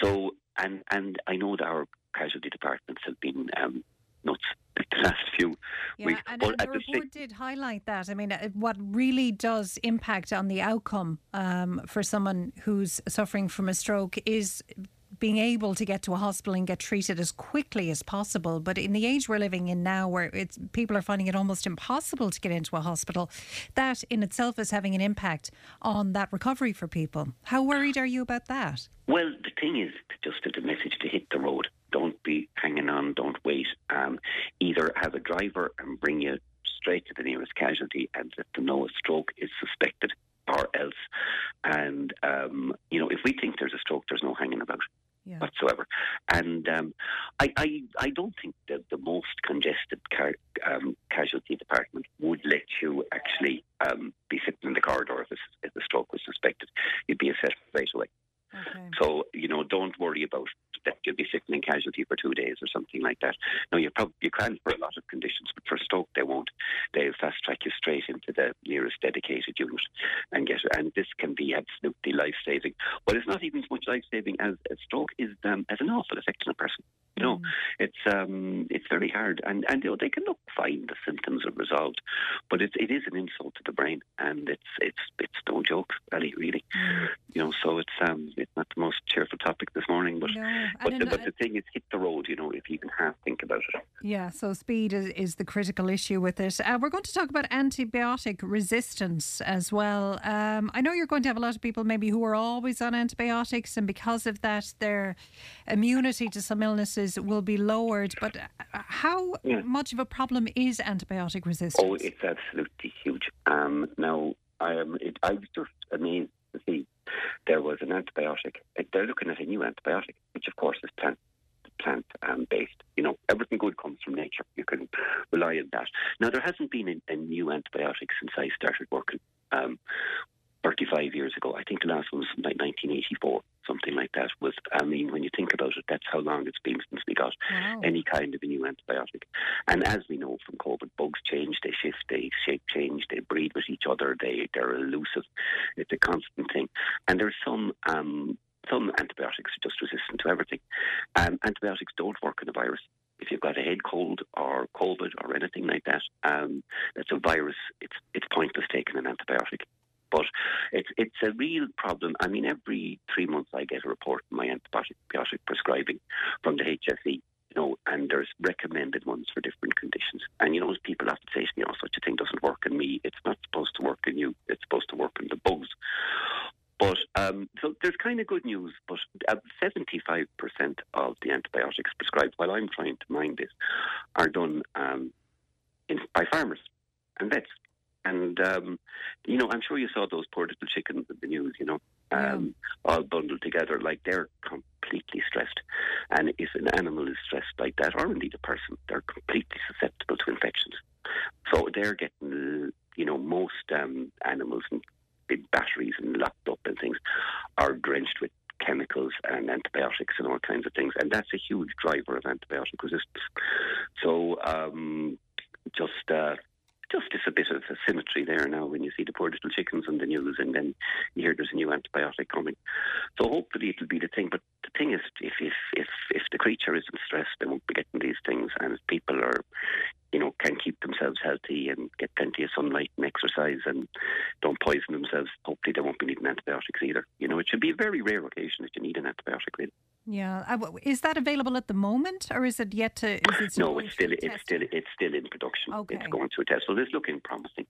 So, and and I know that our casualty departments have been um, nuts the last few Yeah, weeks. and, and the report did highlight that. I mean, uh, what really does impact on the outcome um, for someone who's suffering from a stroke is being able to get to a hospital and get treated as quickly as possible. But in the age we're living in now, where it's people are finding it almost impossible to get into a hospital, that in itself is having an impact on that recovery for people. How worried are you about that? Well, the thing is, just the message to hit the road. Don't be hanging on. Don't wait. Um, either have a driver and bring you straight to the nearest casualty and let them know a stroke is suspected, or else. And um, you know, if we think there's a stroke, there's no hanging about whatsoever. And um, I, I, I don't think that the most congested car, um, casualty department would let you actually um, be sitting in the corridor if, a- if the stroke was suspected. You'd be assessed right away. So, you know, don't worry about that you'll be sitting in casualty for two days or something like that. No, you probably you can for a lot of conditions, but for stroke they won't. They'll fast track you straight into the nearest dedicated unit and get and this can be absolutely life saving. Well it's not even as much life saving as a stroke is um, as an awful effect on a person. You know, it's um, it's very hard, and and you know, they can look fine. The symptoms are resolved, but it it is an insult to the brain, and it's it's it's no joke, really, really. You know, so it's um, it's not the most cheerful topic this morning, but but, the, but the thing is, hit the road. You know, if you can half think about it. Yeah, so speed is, is the critical issue with it. Uh, we're going to talk about antibiotic resistance as well. Um, I know you're going to have a lot of people maybe who are always on antibiotics, and because of that, their immunity to some illnesses will be lowered. But uh, how Yeah. much of a problem is antibiotic resistance? Oh, it's absolutely huge. Um, now, I am. It, I was just amazed see there was an antibiotic. They're looking at a new antibiotic, which of course is plant plant um, based. You know, everything good comes from nature. You can rely on that. Now, there hasn't been a, a new antibiotic since I started working. Um, 35 years ago. I think the last one was like 1984, something like that. Was I mean, when you think about it, that's how long it's been since we got any kind of a new antibiotic. And as we know from COVID, bugs change, they shift, they shape change, they breed with each other, they they're elusive. It's a constant thing. And there's some. Um, some antibiotics are just resistant to everything. Um, antibiotics don't work on a virus. If you've got a head cold or COVID or anything like that, um, that's a virus. It's it's pointless taking an antibiotic. But it's it's a real problem. I mean, every three months I get a report on my antibiotic prescribing from the HSE. You know, and there's recommended ones for different conditions. And you know, people often say to me, "Oh, such a thing doesn't work in me. It's not supposed to work in you. It's supposed to work in the bugs." But um, so there's kind of good news. But uh, 75% of the antibiotics prescribed, while I'm trying to mind this, are done um, in, by farmers and vets. And um, you know, I'm sure you saw those poor little chickens in the news. You know, um, all bundled together, like they're completely stressed. And if an animal is stressed like that, or indeed a person, they're completely susceptible to infections. So they're getting, you know, most um, animals and big batteries and locked up and things are drenched with chemicals and antibiotics and all kinds of things, and that's a huge driver of antibiotic resistance. So um, just. Uh, just is a bit of a symmetry there now when you see the poor little chickens on the news and then you hear there's a new antibiotic coming. So hopefully it'll be the thing. But the thing is, if if if, if the creature isn't stressed, they won't be getting these things. And if people are, you know, can keep themselves healthy and get plenty of sunlight and exercise and don't poison themselves, hopefully they won't be needing antibiotics either. You know, it should be a very rare occasion that you need an antibiotic. Really. Yeah, is that available at the moment, or is it yet to? Is it No, it's still it's still it's still in production. Okay. It's going through a test, so it's looking promising.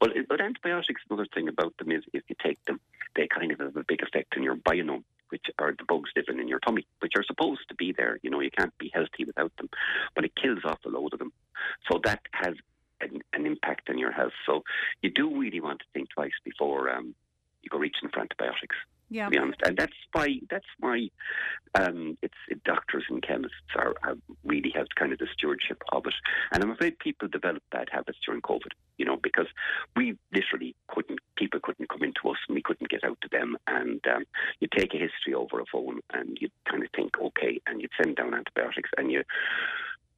But but antibiotics, another thing about them is if you take them, they kind of have a big effect on your biome, which are the bugs living in your tummy, which are supposed to be there. You know, you can't be healthy without them, but it kills off a load of them. So that has an, an impact on your health. So you do really want to think twice before um, you go reaching for antibiotics. Yeah. To be honest, and that's why that's why um, it's it, doctors and chemists are, are really have kind of the stewardship of it. And I'm afraid people developed bad habits during COVID. You know, because we literally couldn't people couldn't come into us and we couldn't get out to them. And um, you take a history over a phone and you kind of think okay, and you'd send down antibiotics. And you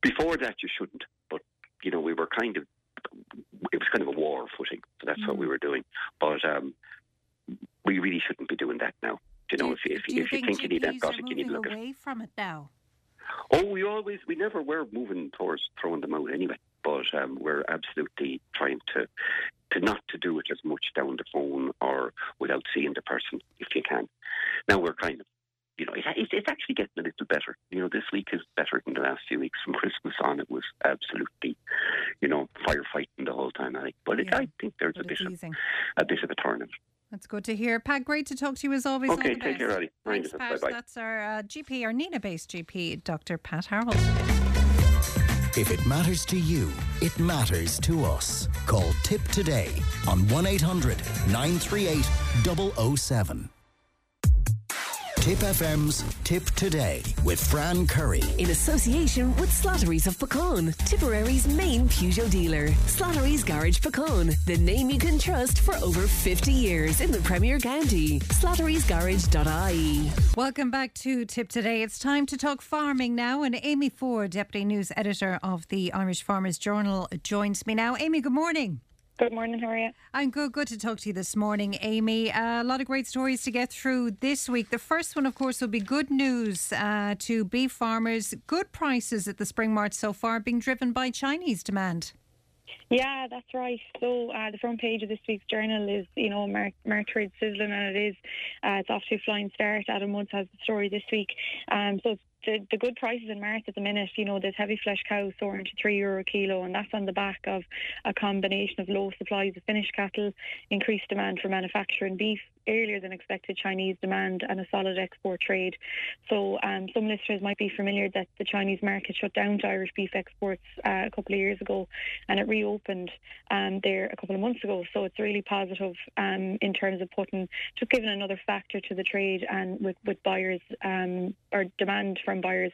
before that you shouldn't, but you know we were kind of it was kind of a war footing. So that's what we were doing. But um, we really shouldn't be doing that now. You know, if, if, Do you if you think think you need that antibiotic, you need to look at away from it now? Oh, we always, we never were moving towards throwing them out anyway. But um, we're absolutely trying to, to not to do it as much down the phone or without seeing the person if you can. Now we're kind of, you know, it, it's it's actually getting a little better. You know, this week is better than the last few weeks. From Christmas on, it was absolutely, you know, firefighting the whole time. I think, but it, I think there's a bit of a bit of a turn in it. That's good to hear. Pat, great to talk to you as always. Okay, take care, best. Roddy. Mind Thanks. Pat. Bye-bye. That's our uh, GP, our Nenagh-based GP, Dr. Pat Harold. If it matters to you, it matters to us. Call Tipp today on 1 800 938 007. Tipp FM's Tipp Today with Fran Curry. In association with Slattery's of Puckane, Tipperary's main Peugeot dealer. Slattery's Garage Puckane, the name you can trust for over 50 years in the Premier County. Slattery'sGarage.ie. Welcome back to Tipp Today. It's time to talk farming now, and Amy Ford, Deputy News Editor of the Irish Farmers Journal, joins me now. Amy, good morning. Good morning, how are you? I'm good. Good to talk to you this morning, Amy. Uh, a lot of great stories to get through this week. The first one, of course, will be good news uh, to beef farmers. Good prices at the spring mart so far, being driven by Chinese demand. Yeah, that's right. So uh, the front page of this week's journal is, you know, Trade sizzling, and it is. Uh, it's off to a flying start. Adam Woods has the story this week. Um, so the, the good prices in March at the minute, you know, there's heavy flesh cows soaring to three euro a kilo, and that's on the back of a combination of low supplies of finished cattle, increased demand for manufacturing beef, earlier than expected Chinese demand, and a solid export trade. So um, some listeners might be familiar that the Chinese market shut down to Irish beef exports uh, a couple of years ago, and it reopened um, there a couple of months ago. So it's really positive um, in terms of putting, just giving another factor to the trade and with, with buyers um, or demand from buyers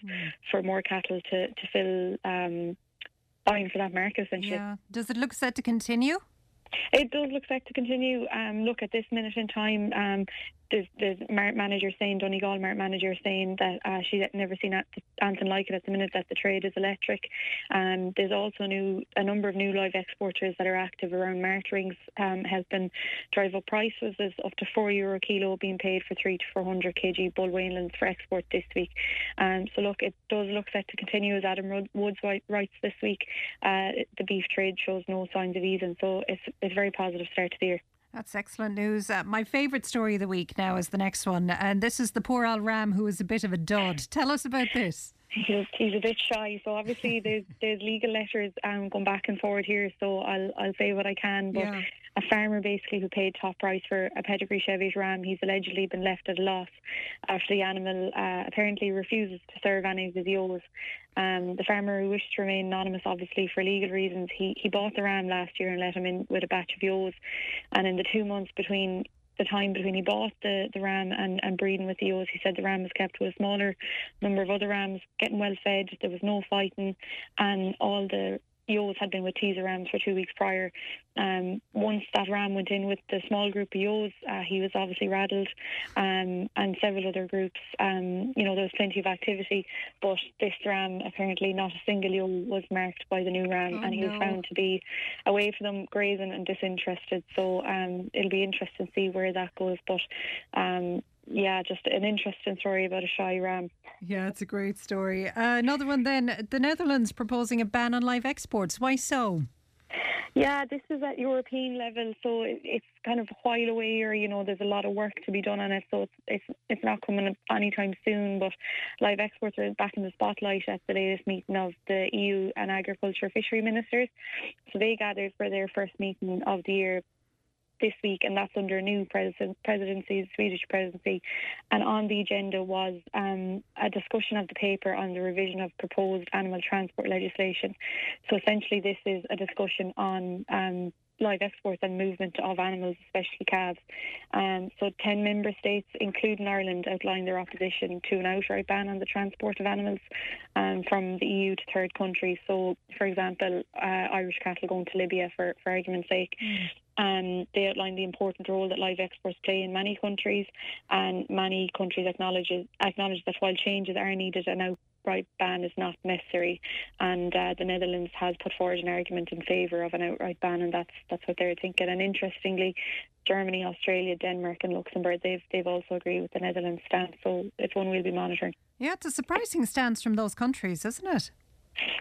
for more cattle to, to fill um, buying for that market essentially. Yeah. Does it look set to continue? It does look set to continue. Um, look, at this minute in time, um, there's, there's Mart manager saying, Donegal Mart manager saying that uh, she's never seen anything like it at the minute, that the trade is electric. Um, there's also new a number of new live exporters that are active around Mart rings, um, helping drive up prices. There's up to four euro a kilo being paid for three to 400 kg bull for export this week. Um, so look, it does look set to continue as Adam Woods writes this week. Uh, the beef trade shows no signs of easing, so it's, it's a very positive start to the year. That's excellent news. Uh, my favourite story of the week now is the next one, and this is the poor Al Ram who is a bit of a dud. Tell us about this. He's, he's a bit shy, so obviously there's there's legal letters um, going back and forward here. So I'll I'll say what I can. But Yeah. A farmer basically who paid top price for a pedigree Cheviot ram, he's allegedly been left at a loss after the animal uh, apparently refuses to serve any of his ewes. Um, the farmer who wished to remain anonymous, obviously for legal reasons, he he bought the ram last year and let him in with a batch of ewes, and in the two months between the time between he bought the, the ram and, and breeding with the ewes, he said the ram was kept with a smaller number of other rams, getting well fed. There was no fighting, and all the ewes had been with teaser rams for two weeks prior. Um, once that ram went in with the small group of ewes, uh, he was obviously rattled, um, and several other groups. Um, you know, there was plenty of activity, but this ram apparently not a single ewe was marked by the new ram, Oh, and he was found to be away from them, grazing and disinterested. So um, it'll be interesting to see where that goes. But um, yeah, just an interesting story about a shy ram. Yeah, it's a great story. Uh, another one then. The Netherlands proposing a ban on live exports. Why so? Yeah, this is at European level, so it, it's kind of a while away, or you know, there's a lot of work to be done on it. So it's it's, it's not coming up anytime soon. But live exports are back in the spotlight at the latest meeting of the EU and agriculture fishery ministers. So they gathered for their first meeting of the year this week, and that's under a new president, presidency, Swedish presidency. And on the agenda was um, a discussion of the paper on the revision of proposed animal transport legislation. So essentially, this is a discussion on um, live exports and movement of animals, especially calves. Um, so 10 member states, including Ireland, outlined their opposition to an outright ban on the transport of animals um, from the EU to third countries. So, for example, uh, Irish cattle going to Libya, for, for argument's sake. Um, they outlined the important role that live exports play in many countries, and many countries acknowledge acknowledge that while changes are needed and out, outright ban is not necessary, and uh, the Netherlands has put forward an argument in favour of an outright ban, and that's that's what they're thinking. And interestingly, Germany, Austria, Denmark, and Luxembourg they've they've also agreed with the Netherlands stance, so it's one we'll be monitoring. Yeah, it's a surprising stance from those countries, isn't it?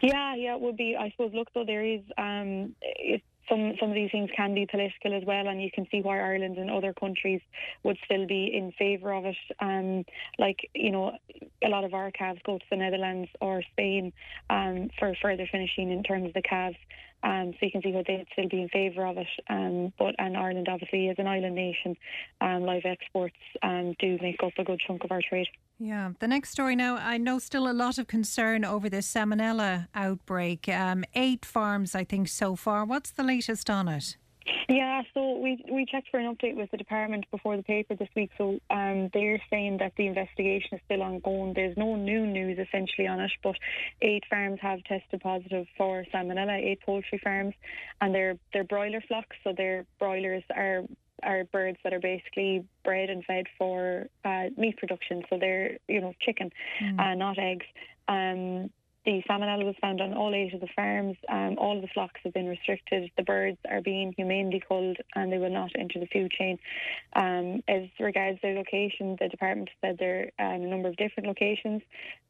Yeah, yeah, it would be. I suppose. Look, though, there is um, it, some some of these things can be political as well, and you can see why Ireland and other countries would still be in favour of it. Um, like you know, a lot of our calves go to the Netherlands or Spain um, for further finishing in terms of the calves. Um, so you can see why they'd still be in favour of it. Um, but and Ireland obviously is an island nation. Um, live exports um, do make up a good chunk of our trade. Yeah. The next story now, I know still a lot of concern over this salmonella outbreak. Um, eight farms, I think, so far. What's the latest on it? Yeah, so we we checked for an update with the department before the paper this week. So um, they're saying that the investigation is still ongoing. There's no new news essentially on it, but eight farms have tested positive for salmonella. Eight poultry farms, and they're they're broiler flocks. So their broilers are are birds that are basically bred and fed for uh, meat production. So they're you know chicken, mm. uh, not eggs. Um, the salmonella was found on all eight of the farms. Um, all the flocks have been restricted. The birds are being humanely culled and they will not enter the food chain. Um, as regards their location, the department said there are in a number of different locations,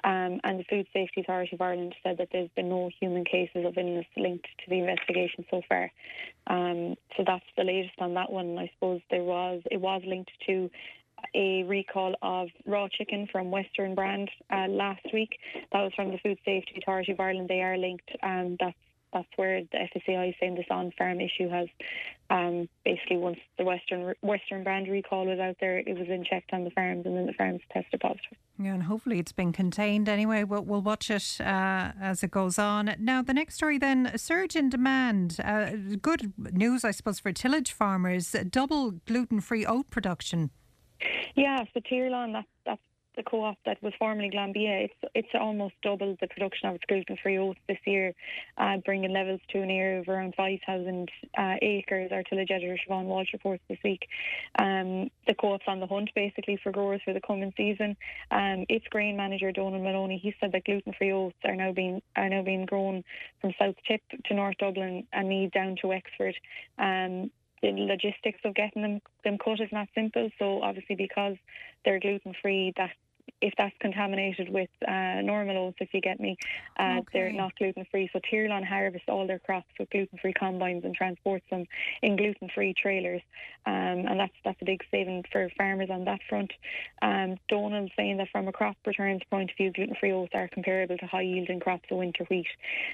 um, and the Food Safety Authority of Ireland said that there's been no human cases of illness linked to the investigation so far. Um, so that's the latest on that one. I suppose there was it was linked to a recall of raw chicken from Western Brand uh, last week. That was from the Food Safety Authority of Ireland. They are linked. Um, that's that's where the FSAI is saying this on-farm issue has um, basically once the Western Western brand recall was out there, it was in checked on the farms, and then the farms tested positive. Yeah, and hopefully it's been contained anyway. We'll, we'll watch it uh, as it goes on. Now, the next story then: a surge in demand. Uh, good news, I suppose, for tillage farmers. Double gluten-free oat production. Yeah, so Tirlán, that, that's the co-op that was formerly Glanbia. It's it's almost doubled the production of its gluten-free oats this year, uh, bringing levels to an area of around 5,000 uh, acres. Our tillage editor Siobhan Walsh reports this week. Um, the co-op's on the hunt basically for growers for the coming season. Um, its grain manager Donald Maloney he said that gluten-free oats are now being are now being grown from South Tip to North Dublin and Meath down to Wexford. Um, the logistics of getting them them cut is not simple. So obviously because they're gluten free, that if that's contaminated with uh, normal oats, if you get me, uh, okay. they're not gluten free. So Tirlán harvest all their crops with gluten free combines and transports them in gluten free trailers, um, and that's that's a big saving for farmers on that front. Um, Donald's saying that from a crop returns point of view, gluten free oats are comparable to high yielding crops of winter wheat.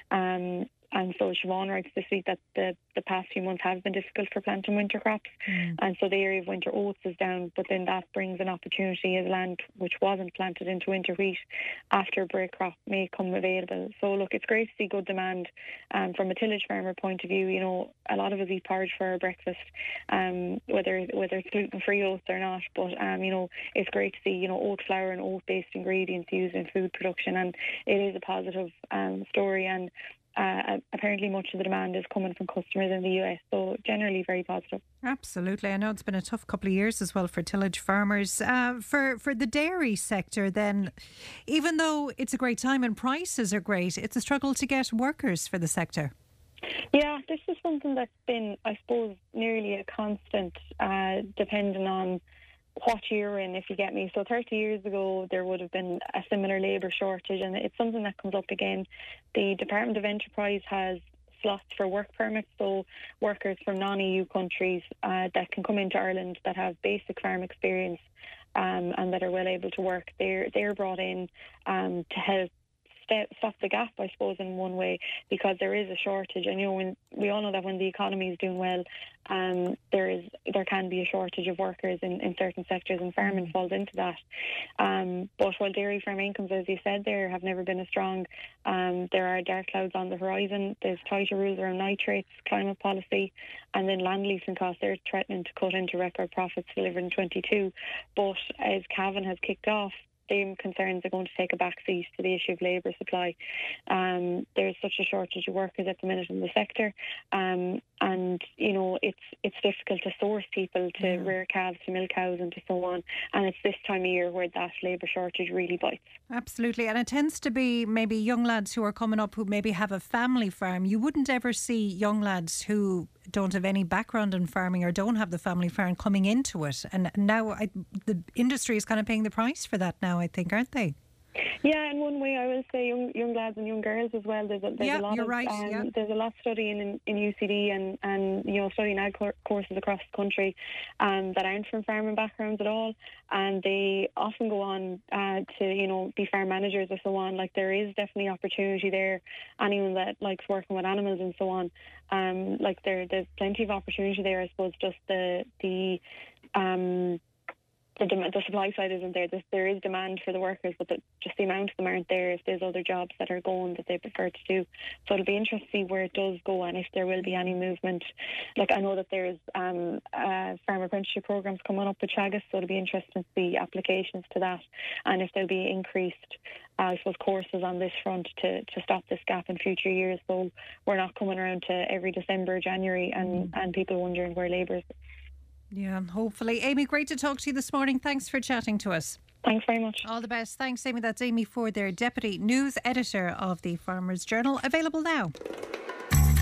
Um, and so Siobhan writes this week that the, the past few months have been difficult for planting winter crops. Mm. And so the area of winter oats is down, but then that brings an opportunity as land which wasn't planted into winter wheat after a break crop may come available. So look, it's great to see good demand um, from a tillage farmer point of view. You know, a lot of us eat porridge for our breakfast, um, whether whether it's gluten free oats or not. But um, you know, it's great to see you know oat flour and oat based ingredients used in food production, and it is a positive um, story. And uh, apparently much of the demand is coming from customers in the US. So generally very positive. Absolutely. I know it's been a tough couple of years as well for tillage farmers. Uh, for, for the dairy sector, then, even though it's a great time and prices are great, it's a struggle to get workers for the sector. Yeah, this is something that's been, I suppose, nearly a constant, uh, depending on what year in, if you get me. So 30 years ago, there would have been a similar labour shortage, and it's something that comes up again. The Department of Enterprise has slots for work permits, so workers from non-EU countries uh, that can come into Ireland that have basic farm experience um, and that are well able to work. They're they're brought in um, to help stop the gap, I suppose, in one way, because there is a shortage. And you know, when we all know that when the economy is doing well, um, there is there can be a shortage of workers in, in certain sectors, and farming mm. falls into that. Um, but while dairy farm incomes, as you said, there have never been as strong. Um, there are dark clouds on the horizon. There's tighter rules around nitrates, climate policy, and then land leasing costs. They're threatening to cut into record profits delivered in 22. But as calving has kicked off, same concerns are going to take a backseat to the issue of labour supply. Um, there's such a shortage of workers at the minute in the sector, um, and you know it's it's difficult to source people to Yeah. rear calves to milk cows and to so on. And it's this time of year where that labour shortage really bites. Absolutely. And it tends to be maybe young lads who are coming up who maybe have a family farm. You wouldn't ever see young lads who don't have any background in farming or don't have the family farm coming into it. And now I, the industry is kind of paying the price for that now, I think, aren't they? Yeah, in one way, I will say young young lads and young girls as well. There's a, there's Yeah, a lot you're of right, um, yeah. there's a lot studying in, in UCD and and you know studying ag cour- courses across the country, um, that aren't from farming backgrounds at all, and they often go on uh, to you know be farm managers or so on. Like there is definitely opportunity there. Anyone that likes working with animals and so on, um, like there there's plenty of opportunity there. I suppose just the the um the, dem- the supply side isn't there. There's, there is demand for the workers, but the, just the amount of them aren't there. If there's other jobs that are going that they prefer to do, so it'll be interesting to see where it does go and if there will be any movement. Like I know that there's um, uh, farm apprenticeship programs coming up with Teagasc, so it'll be interesting to see applications to that and if there'll be increased. Uh, I suppose courses on this front to, to stop this gap in future years, so we're not coming around to every December, January, and, and people wondering where labour is. Yeah, hopefully. Amy, great to talk to you this morning. Thanks for chatting to us. Thanks very much. All the best. Thanks, Amy. That's Amy Ford, their Deputy News Editor of the Farmers Journal. Available now.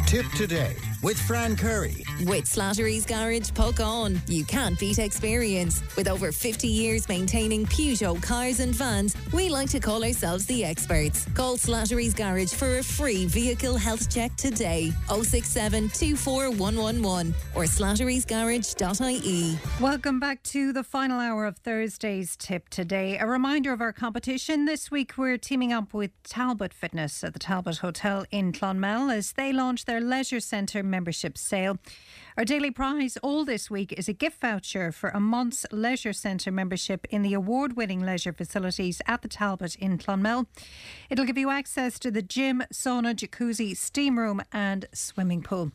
Tipp today with Fran Curry. With Slattery's Garage, Puckane. You can't beat experience. With over 50 years maintaining Peugeot cars and vans, we like to call ourselves the experts. Call Slattery's Garage for a free vehicle health check today. 067 24111 or slatterysgarage.ie. Welcome back to the final hour of Thursday's tip today. A reminder of our competition. This week we're teaming up with Talbot Fitness at the Talbot Hotel in Clonmel as they launch their leisure centre membership sale. Our daily prize all this week is a gift voucher for a month's leisure centre membership in the award winning leisure facilities at the Talbot in Clonmel. It'll give you access to the gym, sauna, jacuzzi, steam room, and swimming pool.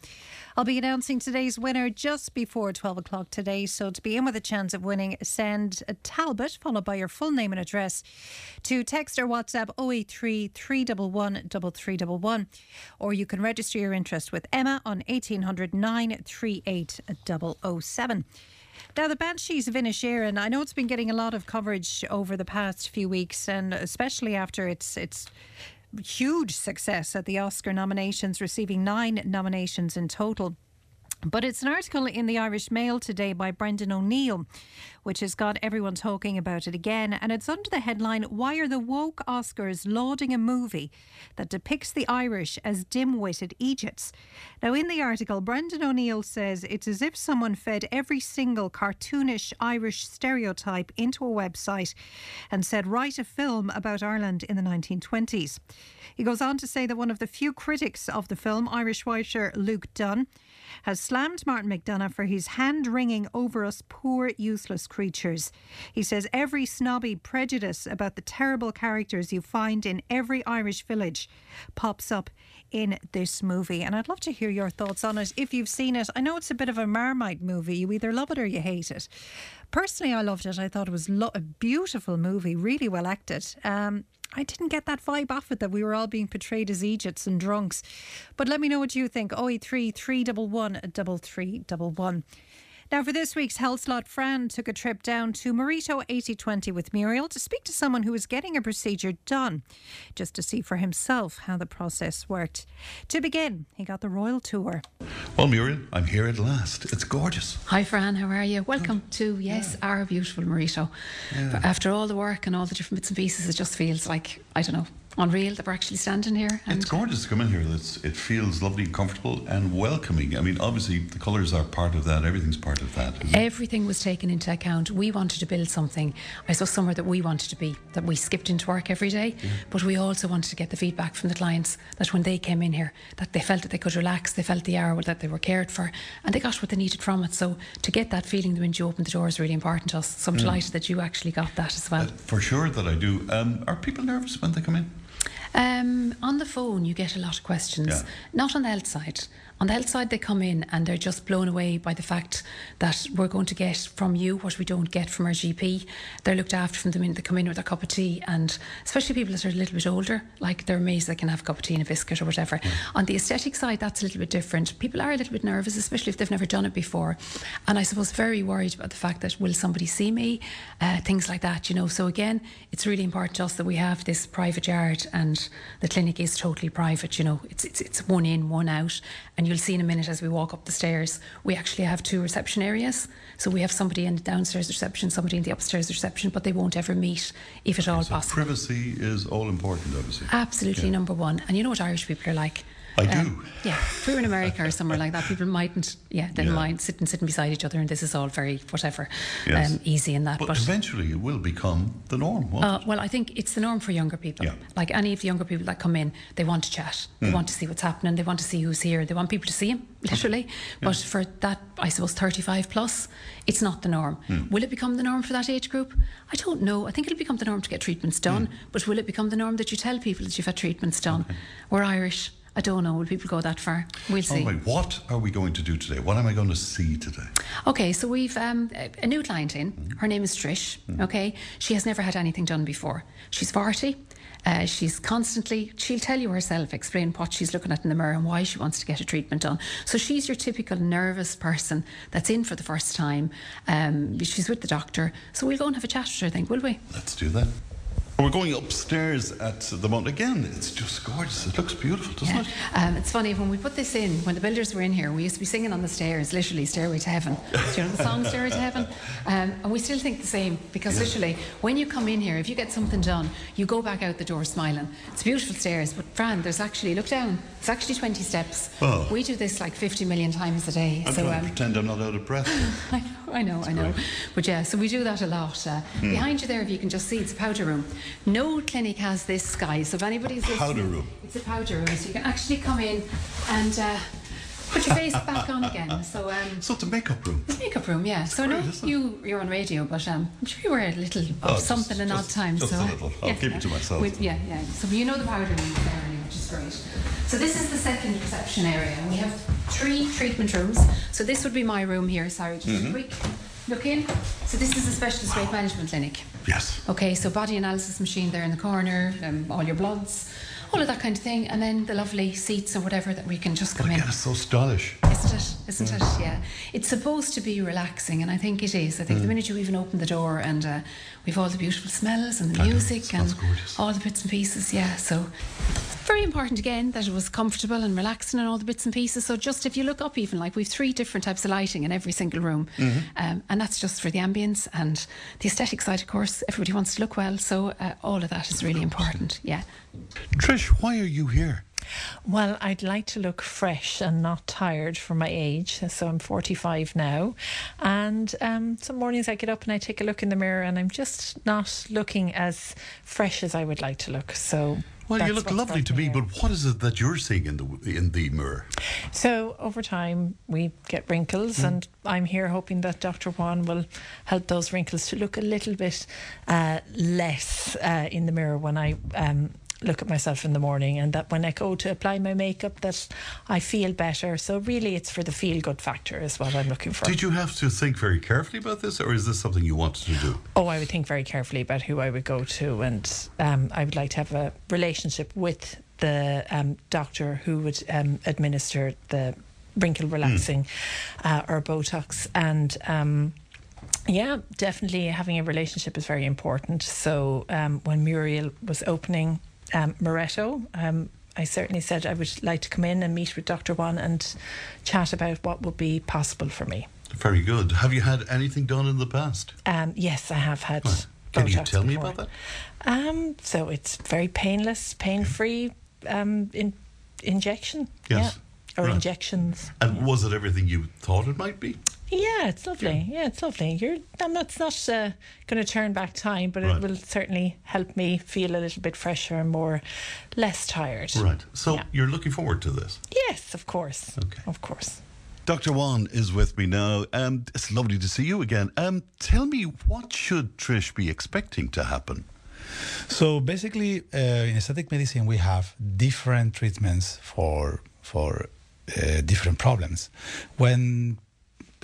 I'll be announcing today's winner just before 12 o'clock today. So to be in with a chance of winning, send a Talbot followed by your full name and address to text or WhatsApp 083 311 3311. Or you can register your interest with Emma on 1800 938 007. Now, the Banshees of Inisherin, I know it's been getting a lot of coverage over the past few weeks, and especially after its its huge success at the Oscar nominations, receiving nine nominations in total. But it's an article in the Irish Mail today by Brendan O'Neill, which has got everyone talking about it again. And it's under the headline Why Are the Woke Oscars Lauding a Movie That Depicts the Irish as Dim Witted Egypts? Now, in the article, Brendan O'Neill says it's as if someone fed every single cartoonish Irish stereotype into a website and said, Write a film about Ireland in the 1920s. He goes on to say that one of the few critics of the film, Irish writer Luke Dunn, has slammed Martin McDonagh for his hand wringing over us poor, useless creatures. He says every snobby prejudice about the terrible characters you find in every Irish village pops up in this movie. And I'd love to hear your thoughts on it if you've seen it. I know it's a bit of a Marmite movie. You either love it or you hate it. Personally, I loved it. I thought it was lo- a beautiful movie, really well acted. Um, I didn't get that vibe off it that we were all being portrayed as Egypts and drunks. But let me know what you think. 083 311 3311. Now, for this week's Health Slot, Fran took a trip down to Morito 8020 with Muriel to speak to someone who was getting a procedure done, just to see for himself how the process worked. To begin, he got the royal tour. Well, Muriel, I'm here at last. It's gorgeous. Hi, Fran. How are you? Welcome oh, to yes, our beautiful Morito. Yeah. After all the work and all the different bits and pieces, it just feels like I don't know, unreal that we're actually standing here. And It's gorgeous to come in here. It's, it feels lovely, and comfortable, and welcoming. I mean, obviously, the colours are part of that. Everything's part of that. isn't it? Everything was taken into account. We wanted to build something, I saw somewhere that we wanted to be, that we skipped into work every day, but we also wanted to get the feedback from the clients that when they came in here, that they felt that they could relax, they felt the hour that they were cared for, and they got what they needed from it. So to get that feeling when you opened the door is really important to us. So I'm Mm. delighted that you actually got that as well. For sure that I do. Um, are people nervous when they come in? Um, on the phone, you get a lot of questions. Yeah. Not on the health side. On the health side, they come in and they're just blown away by the fact that we're going to get from you what we don't get from our GP. They're looked after from the minute they come in with a cup of tea, and especially people that are a little bit older, like they're amazed they can have a cup of tea and a biscuit or whatever. On the aesthetic side, that's a little bit different. People are a little bit nervous, especially if they've never done it before, and I suppose very worried about the fact that will somebody see me, uh, things like that, you know. So again, it's really important to us that we have this private yard, and the clinic is totally private. You know, it's it's, it's one in, one out, and you'll see in a minute as we walk up the stairs. We actually have two reception areas, so we have somebody in the downstairs reception, somebody in the upstairs reception, but they won't ever meet if at all So possible. privacy is all important, obviously. Absolutely Yeah. number one. And you know what Irish people are like. I Um, do. Yeah. If we were in America or somewhere like that, people mightn't, yeah, they Yeah. mind sitting sitting beside each other, and this is all very whatever, Yes. um, easy in that. But, eventually it will become the norm, won't Uh, well, I think it's the norm for younger people. Yeah. Like any of the younger people that come in, they want to chat. They Mm. want to see what's happening. They want to see who's here. They want people to see them literally. But for that, I suppose, 35 plus, it's not the norm. Mm. Will it become the norm for that age group? I don't know. I think it'll become the norm to get treatments done. But will it become the norm that you tell people that you've had treatments done? We're Irish. I don't know. Will people go that far? We'll see. All right, what are we going to do today? What am I going to see today? Okay, so we've um, a- new client in. Her name is Trish. Okay, she has never had anything done before. She's 40. Uh, she's constantly, she'll tell you herself, explain what she's looking at in the mirror and why she wants to get a treatment done. So she's your typical nervous person that's in for the first time. Um, she's with the doctor. So we'll go and have a chat with her, I think, will we? Let's do that. We're going upstairs at the moment. Again, it's just gorgeous. It looks beautiful, doesn't it? Um, it's funny when we put this in. When the builders were in here, we used to be singing on the stairs, literally "Stairway to Heaven." Do you know the song "Stairway to Heaven"? Um, and we still think the same because literally, when you come in here, if you get something done, you go back out the door smiling. It's beautiful stairs, but Fran, there's actually look down. It's actually 20 steps. Oh. We do this like 50 million times a day. I'm so trying um, to pretend I'm not out of breath. I know, I know, I know. But yeah, so we do that a lot. Uh, Hmm. Behind you there, if you can just see, it's a powder room. No clinic has this, guys. So if anybody's listening, Powder room. It's a powder room, so you can actually come in and uh, put your face back on again. So um, So it's a makeup room. it's a makeup room, yeah. so I know you you're on radio, but um, I'm sure you wear a little of Oh, just- something an odd just- time. just so a little. I'll yeah, keep it to myself. With- yeah, yeah. So you know the powder room there, which is great. So this is the second reception area. We have three treatment rooms. So this would be my room here. Sorry, just Mhm. a quick look in. So this is a specialist weight management clinic. Yes. Okay, so body analysis machine there in the corner, um, all your bloods, all of that kind of thing, and then the lovely seats or whatever that we can just come in. Again, it's so stylish. Isn't it? Isn't it? Yeah. It's supposed to be relaxing, and I think it is. I think the Mm. minute you even open the door and uh, we've all the beautiful smells and the I music and gorgeous. all the bits and pieces, yeah. So very important again that it was comfortable and relaxing and all the bits and pieces. So just if you look up, even like we've three different types of lighting in every single room, Mm-hmm. um, and that's just for the ambience and the aesthetic side. Of course, everybody wants to look well, so uh, all of that is really important. Yeah. Trish, why are you here? Well, I'd like to look fresh and not tired for my age. So I'm 45 now. And um, some mornings I get up and I take a look in the mirror and I'm just not looking as fresh as I would like to look. So. Well, you look lovely to me, but what is it that you're seeing in the in the mirror? So over time, we get wrinkles, Mm. and I'm here hoping that Dr. Juan will help those wrinkles to look a little bit uh, less uh, in the mirror when I um, look at myself in the morning, and that when I go to apply my makeup, that I feel better. So really, it's for the feel good factor is what I'm looking for. Did you have to think very carefully about this, or is this something you wanted to do? Oh, I would think very carefully about who I would go to, and um, I would like to have a relationship with the um, doctor who would um, administer the wrinkle relaxing uh, or Botox, and. Um, yeah, definitely having a relationship is very important. So um, when Muriel was opening um, Moretto, um, I certainly said I would like to come in and meet with Dr. Juan and chat about what would be possible for me. Very good. Have you had anything done in the past? Um, yes, I have had. Can you tell me before. about Um, so it's very painless, pain-free um, in, injection. Yes. Yeah. Or Right. injections. that? And was it everything you thought it might be? Yeah, it's lovely. Yeah, it's lovely. You're. I'm not. It's not uh, going to turn back time, but Right. it will certainly help me feel a little bit fresher and more, less tired. Right. So Yeah. you're looking forward to this. Yes, of course. Okay. Of course. Dr. Juan is with me now. Um, it's lovely to see you again. Um, tell me, what should Trish be expecting to happen? So basically, uh, in aesthetic medicine, we have different treatments for for uh, different problems. When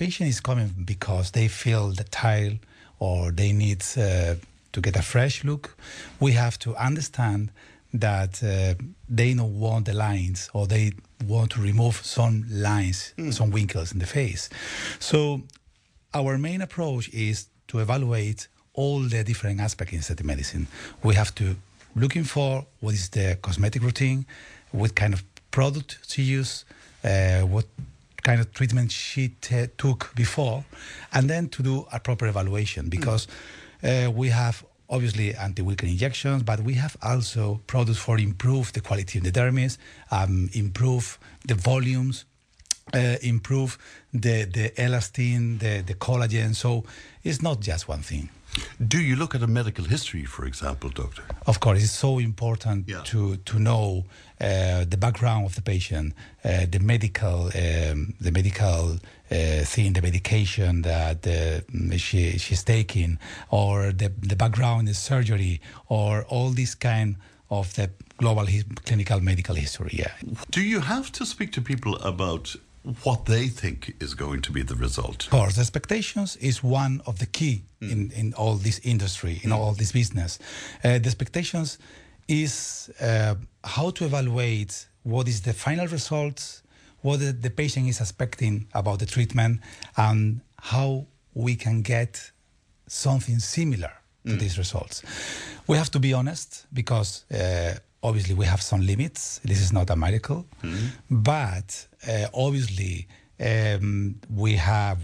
patient is coming because they feel the tired or they need uh, to get a fresh look, we have to understand that uh, they don't want the lines or they want to remove some lines, some wrinkles in the face. So our main approach is to evaluate all the different aspects in aesthetic medicine. We have to looking for what is the cosmetic routine, what kind of product to use, uh, what kind of treatment she t- took before, and then to do a proper evaluation because uh, we have obviously anti-wrinkle injections, but we have also products for improve the quality of the dermis, um, improve the volumes, uh, improve the the elastin, the the collagen. So it's not just one thing. Do you look at a medical history, for example, doctor? Of course, it's so important to to know uh, the background of the patient, uh, the medical um, the medical uh, thing, the medication that uh, she she's taking, or the the background, the surgery, or all this kind of the global clinical medical history. Yeah. Do you have to speak to people about what they think is going to be the result? Of course, expectations is one of the key in, in all this industry, in all this business. Uh, the expectations is uh, how to evaluate what is the final results, what the, the patient is expecting about the treatment, and how we can get something similar to these results. We have to be honest because uh, obviously we have some limits. This is not a miracle, but uh, obviously um, we have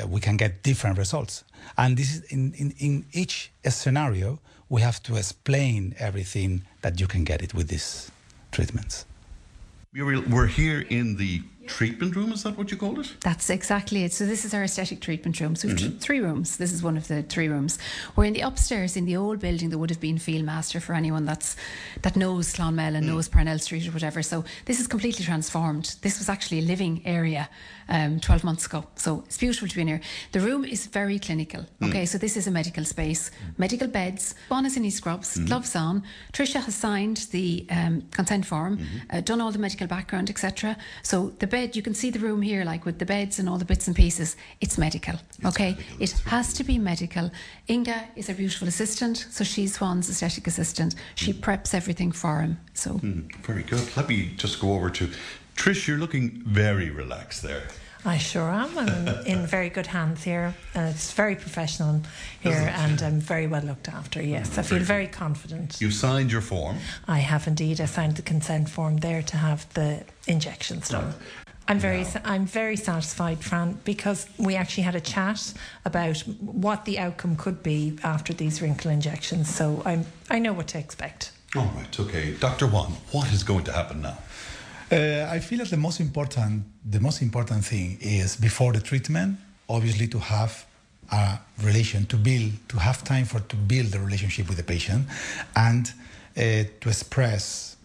uh, we can get different results, and this is in, in, in each scenario we have to explain everything that you can get it with these treatments. Muriel, we're here in the treatment room, is that what you called it? That's exactly it. So this is our aesthetic treatment room. So we've th- three rooms. This is one of the three rooms. We're in the upstairs in the old building that would have been Field Master for anyone that's that knows Clonmel and knows Parnell Street or whatever. So this is completely transformed. This was actually a living area um, 12 months ago. So it's beautiful to be in here. The room is very clinical. Okay, so this is a medical space. Medical beds, Bon is in his scrubs, gloves on. Tricia has signed the um, consent form, uh, done all the medical background, etc. So the bed, you can see the room here, like with the beds and all the bits and pieces. It's medical. okay, it has to be medical. Inga is a beautiful assistant, so she's Juan's aesthetic assistant. She preps everything for him. So Mm, very good. Let me just go over to Trish. You're looking very relaxed there. I sure am. I'm in, in very good hands here. Uh, it's very professional here, and I'm very well looked after. Yes, I feel very confident. You signed your form. I have indeed. I signed the consent form there to have the injections done. I'm very, sa- I'm very satisfied, Fran, because we actually had a chat about what the outcome could be after these wrinkle injections. So I'm, I know what to expect. All right, okay. Dr. Juan, what is going to happen now? Uh, I feel that the most important, the most important thing is before the treatment, obviously to have a relation, to build, to have time for to build the relationship with the patient, and uh, to express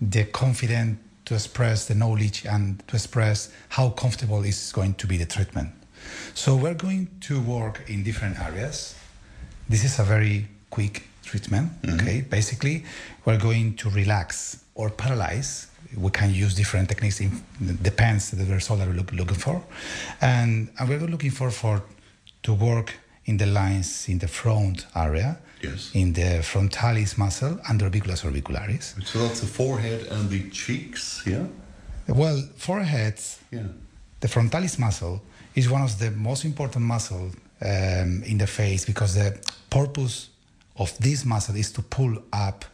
the confidence, to express the knowledge, and to express how comfortable is going to be the treatment. So we're going to work in different areas. This is a very quick treatment. Mm-hmm. Okay, basically, we're going to relax or paralyze. We can use different techniques. It depends the result that we're look, looking for, and, and we're looking for for to work in the lines in the front area, Yes. in the frontalis muscle and the orbiculus orbicularis. So that's the forehead and the cheeks, yeah? Well, foreheads, Yeah. the frontalis muscle is one of the most important muscles um, in the face because the purpose of this muscle is to pull up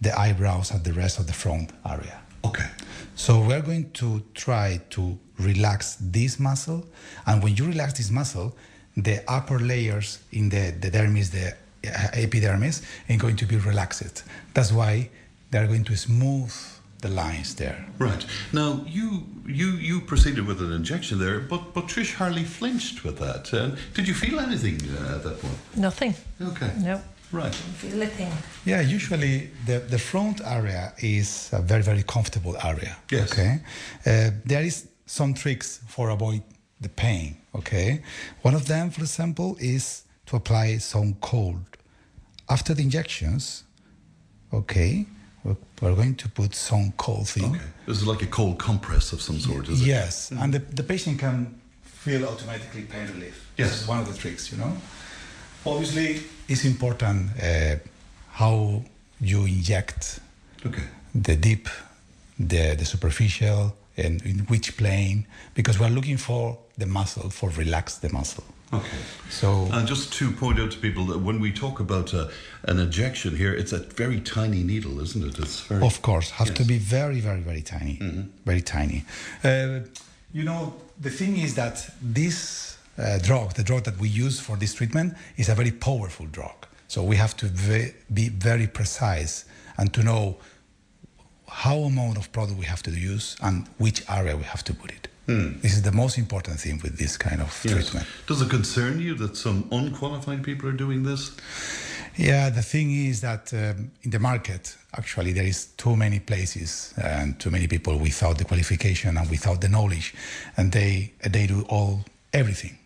the eyebrows and the rest of the front area. Okay. So we're going to try to relax this muscle, and when you relax this muscle, the upper layers in the, the dermis, the epidermis, and going to be relaxed. That's why they're going to smooth the lines there. Right. Now, you you you proceeded with an injection there, but, but Trish hardly flinched with that. Um, did you feel anything uh, at that point? Nothing. Okay. No. Right. Feel a thing. Yeah, usually the, the front area is a very, very comfortable area. Yes. Okay. Uh, there is some tricks for avoid the pain. Okay. One of them, for example, is to apply some cold. After the injections, okay, we're, we're going to put some cold thing. Okay. This is like a cold compress of some sort, is it? Yes, and the, the patient can feel automatically pain relief. Yes. This is one of the tricks, you know. Obviously, it's important uh, how you inject Okay. the deep, the, the superficial, and in which plane, because we're looking for the muscle, for relax the muscle. Okay. So, And just to point out to people that when we talk about uh, an injection here, it's a very tiny needle, isn't it? It's very. of course, have to be very, very, very tiny, very tiny. Uh, you know, the thing is that this uh, drug, the drug that we use for this treatment, is a very powerful drug. So we have to ve- be very precise and to know how amount of product we have to use and which area we have to put it. Hmm. This is the most important thing with this kind of Yes. treatment. Does it concern you that some unqualified people are doing this? Yeah, the thing is that um, in the market, actually, there is too many places and too many people without the qualification and without the knowledge, and they they do all everything.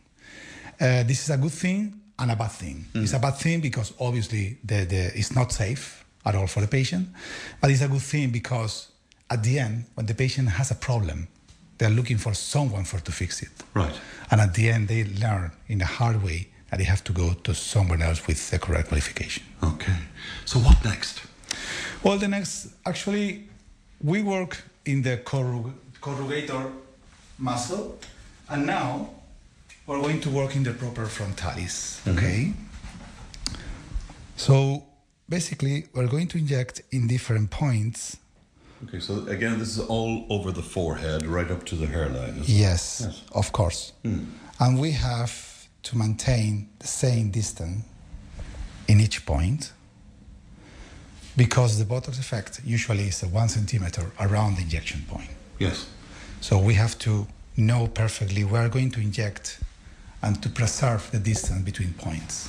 Uh, this is a good thing and a bad thing. It's a bad thing because obviously the, the, it's not safe at all for the patient, but it's a good thing because at the end, when the patient has a problem, they're looking for someone for to fix it. Right. And at the end, they learn in a hard way that they have to go to someone else with the correct qualification. Okay. So what next? Well, the next, actually, we work in the corrug- corrugator muscle, and now we're going to work in the proper frontalis. Mm-hmm. Okay. So basically, we're going to inject in different points. Okay, so again, this is all over the forehead, right up to the hairline. isn't? Yes, of course. Hmm. And we have to maintain the same distance in each point because the Botox effect usually is a one centimeter around the injection point. Yes. So we have to know perfectly where we're going to inject and to preserve the distance between points.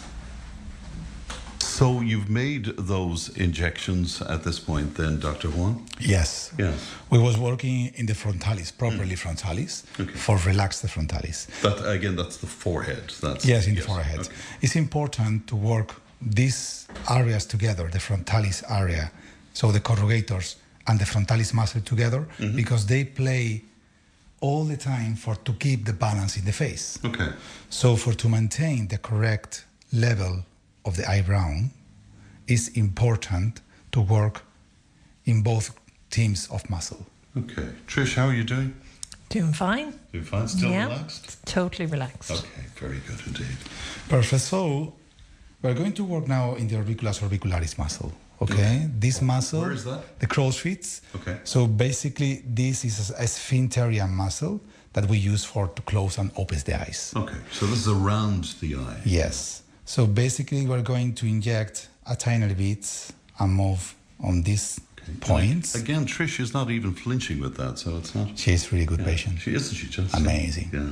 So you've made those injections at this point, then, Dr. Juan? Yes. Yes. We was working in the frontalis, properly Mm. frontalis, for relax the frontalis. That again, that's the forehead. That's yes, in the forehead. It's important to work these areas together, the frontalis area, so the corrugators and the frontalis muscle together, Mm-hmm. because they play all the time for to keep the balance in the face. Okay. So for to maintain the correct level of the eyebrow, it's important to work in both teams of muscle. Okay. Trish, how are you doing? Doing fine. Doing fine? Still yeah, relaxed? Totally relaxed. Okay, very good indeed. Perfect. So we're going to work now in the orbiculus orbicularis muscle. Okay, this muscle. Where is that? The crow's feet. Okay. So basically, this is a sphincterian muscle that we use for to close and open the eyes. Okay, so this is around the eye. Yes. So basically, we're going to inject a tiny bit and move on these points. Again, Trish is not even flinching with that, so it's not. She's really good Yeah, patient. She isn't she just Amazing. Yeah.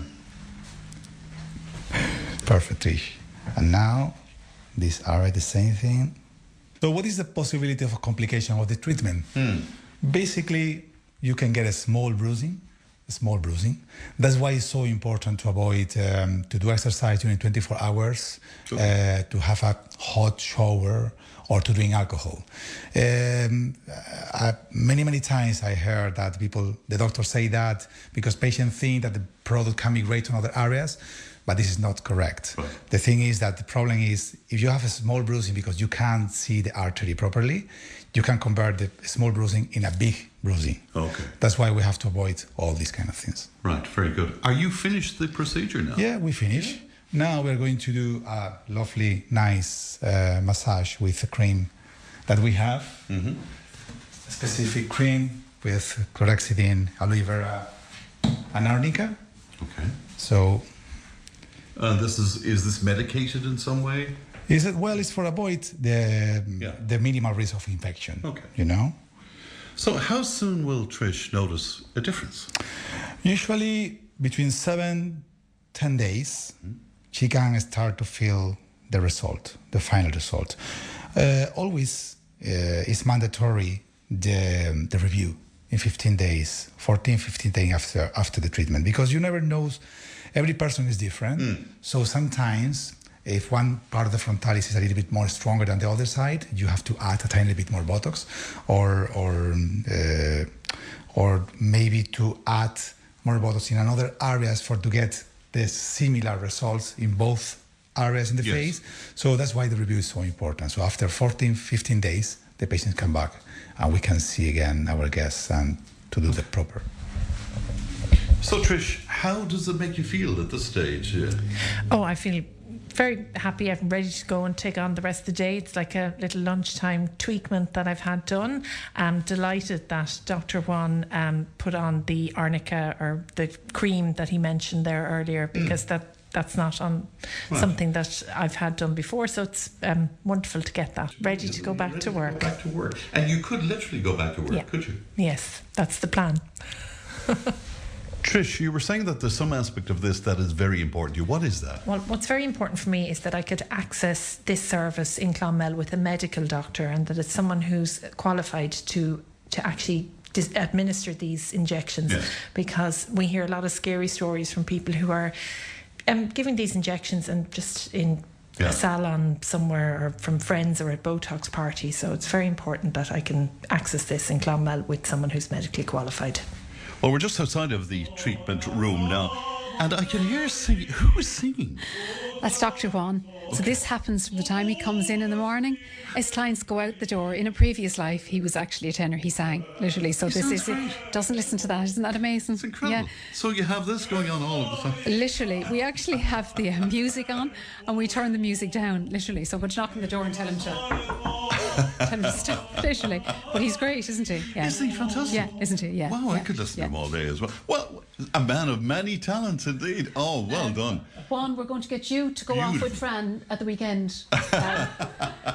Perfect, Trish. And now, these are the same thing. So, what is the possibility of a complication of the treatment? Hmm. Basically, you can get a small bruising, small bruising. That's why it's so important to avoid um, to do exercise during 24 hours, uh, to have a hot shower, or to drink alcohol. Um, uh, many many times I heard that people, the doctors say that because patients think that the product can migrate to other areas, but this is not correct. The thing is that the problem is if you have a small bruising because you can't see the artery properly, you can convert the small bruising in a big bruising. Okay. That's why we have to avoid all these kind of things. Right, very good. Are you finished the procedure now? Yeah, we finish. Now we're going to do a lovely, nice uh, massage with the cream that we have. Mm-hmm. A specific cream with chlorhexidine, aloe vera, and arnica. Okay. So Uh, this is is this medicated in some way? Is said, well? It's for avoid the the minimal risk of infection. Okay. You know. So how soon will Trish notice a difference? Usually between seven, ten days, she can start to feel the result, the final result. Uh, always uh, is mandatory the, the review in 15 days, 14, 15 days after, after the treatment, because you never know, every person is different. So sometimes If one part of the frontalis is a little bit more stronger than the other side, you have to add a tiny bit more Botox, or or uh, or maybe to add more Botox in another areas for to get the similar results in both areas in the Yes. face. So that's why the review is so important. So after 14, 15 days, the patients come back and we can see again our guests and to do the proper. So, Trish, how does it make you feel at this stage? Yeah. Oh, I feel very happy. I'm ready to go and take on the rest of the day. It's like a little lunchtime tweakment that I've had done. I'm delighted that Dr. Juan um, put on the arnica or the cream that he mentioned there earlier because that. That's not on Right. something that I've had done before, so it's um, wonderful to get that. Ready to go back to work. Back to work. And you could literally go back to work, Yeah. could you? Yes, that's the plan. Trish, you were saying that there's some aspect of this that is very important to you. What is that? Well, what's very important for me is that I could access this service in Clonmel with a medical doctor and that it's someone who's qualified to to actually dis- administer these injections Yes. because we hear a lot of scary stories from people who are um, giving these injections and just in Yeah. a salon somewhere or from friends or at Botox parties. So it's very important that I can access this in Clonmel with someone who's medically qualified. Well, we're just outside of the treatment room now, and I can hear singing. Who is singing? That's Dr. Juan. So this happens from the time he comes in in the morning. His clients go out the door. In a previous life, he was actually a tenor. He sang literally. So He this is great. doesn't listen to that. Isn't that amazing? It's Incredible. Yeah. So you have this going on all of the time. Literally, we actually have the uh, music on, and we turn the music down. Literally, so we're knocking the door and tell him to tell him to stop. Literally, but he's great, isn't he? Yeah. Isn't he fantastic? Yeah, isn't he? Yeah. Wow, I could listen to him all day as well. Well, a man of many talents indeed. Oh, well uh, done. Juan, we're going to get you to go off with Fran at the weekend.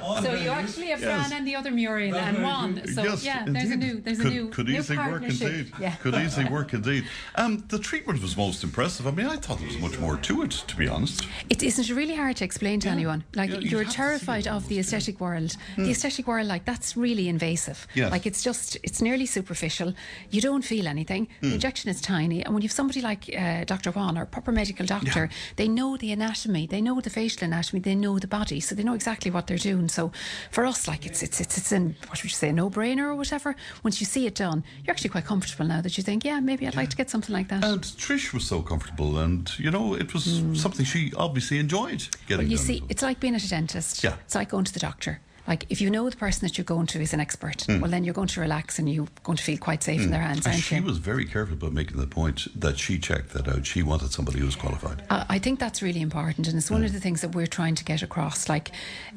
Uh, so you actually have Fran Yes. and the other Muriel and Juan. So yes, yeah, there's a new, there's could, a new, could new easily work indeed. Yeah. Could easily work indeed. Um, the treatment was most impressive. I mean, I thought there was much more to it, to be honest. It isn't really hard to explain to anyone. Like Yeah, you you're have to see terrified of the aesthetic world. The aesthetic world, like that's really invasive. Yes. Like it's just, it's nearly superficial. You don't feel anything. The injection is tiny, and when you've somebody like uh, Dr. Juan or a proper medical doctor, they know the anatomy, they know the facial anatomy, they know the body, so they know exactly what they're doing. So for us, like it's it's it's it's an what would you say, no brainer or whatever. Once you see it done, you're actually quite comfortable now that you think, yeah, maybe I'd like to get something like that. And Trish was so comfortable, and you know, it was mm. something she obviously enjoyed getting Well, you done. see, it's like being at a dentist. Yeah. It's like going to the doctor. Like if you know the person that you're going to is an expert, Mm. well then you're going to relax and you're going to feel quite safe in their hands, And she you? was very careful about making the point that she checked that out. She wanted somebody who was qualified. I I think that's really important, and it's Mm. one of the things that we're trying to get across. Like,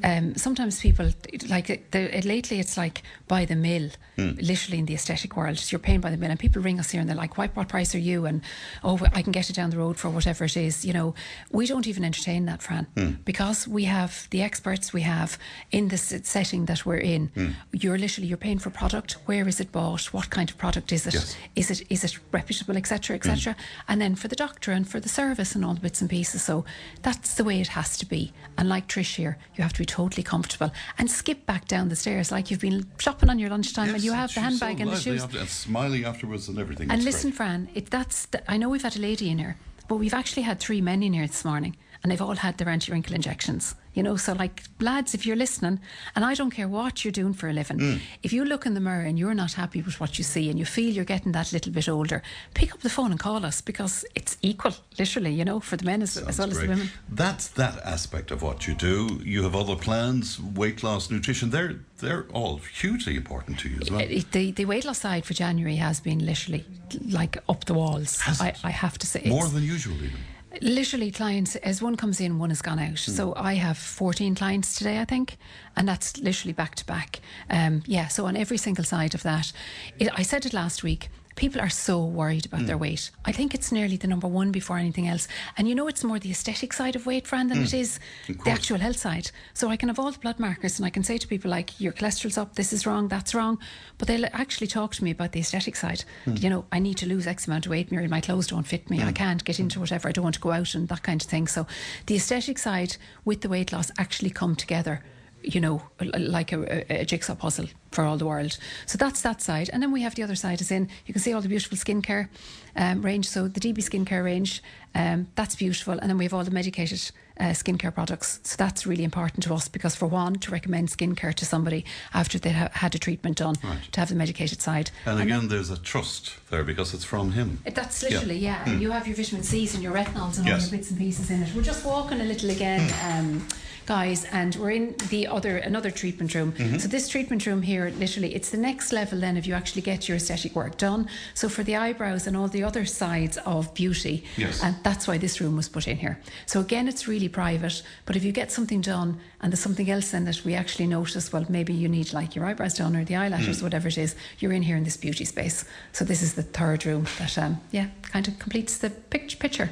um, sometimes people like it- the, lately, it's like by the mill, Mm. literally in the aesthetic world. You're paying by the mill, and people ring us here and they're like, "What, what price are you?" And oh, I can get it down the road for whatever it is. You know, we don't even entertain that, Fran, Mm. because we have the experts we have in this setting that we're in. Mm. You're literally you're paying for product. Where is it bought? What kind of product is it? Yes. Is it is it reputable, etc., etc. And then for the doctor and for the service and all the bits and pieces. So that's the way it has to be. And like Trish here, you have to be totally comfortable and skip back down the stairs like you've been shopping on your lunchtime and you have the handbag so and the shoes. after- and smiling afterwards and everything. And listen, great. Fran, it, that's the, I know we've had a lady in here, but we've actually had three men in here this morning, and they've all had their anti-wrinkle injections. You know, so like lads, if you're listening, and I don't care what you're doing for a living, Mm. if you look in the mirror and you're not happy with what you see, and you feel you're getting that little bit older, pick up the phone and call us because it's equal, literally. You know, for the men as, as well as the women. That's that aspect of what you do. You have other plans, weight loss, nutrition. They're they're all hugely important to you as well. The the weight loss side for January has been literally like up the walls. I, I have to say, More than usual, even. Literally, clients, as one comes in, one has gone out. So I have 14 clients today, I think, and that's literally back to back. Um, yeah, so on every single side of that. It, I said it last week. People are so worried about their weight. I think it's nearly the number one before anything else. And you know, it's more the aesthetic side of weight, Fran, than Mm. it is the actual health side. So I can have all the blood markers and I can say to people, like, your cholesterol's up, this is wrong, that's wrong. But they'll actually talk to me about the aesthetic side. Mm. You know, I need to lose X amount of weight, Mary, my clothes don't fit me, I Mm. can't get into whatever, I don't want to go out and that kind of thing. So the aesthetic side with the weight loss actually come together, you know, like a, a jigsaw puzzle. For all the world. So that's that side. And then we have the other side, as in you can see all the beautiful skincare um, range. So the DB skincare range, um, that's beautiful. And then we have all the medicated uh, skincare products. So that's really important to us because, for one, to recommend skincare to somebody after they ha- had a treatment done, Right. to have the medicated side. And again, there's a trust there because it's from him. It- That's literally, yeah. Mm. You have your vitamin C's and your retinols and all Yes. your bits and pieces in it. We're just walking a little again, um, guys, and we're in the other another treatment room. Mm-hmm. Mhm. So this treatment room here, literally, it's the next level. Then, if you actually get your aesthetic work done, so for the eyebrows and all the other sides of beauty, Yes. and that's why this room was put in here. So again, it's really private. But if you get something done and there's something else in that we actually notice, well, maybe you need like your eyebrows done or the eyelashes, Mm. whatever it is, you're in here in this beauty space. So this is the third room that, um, yeah, kind of completes the pic- picture.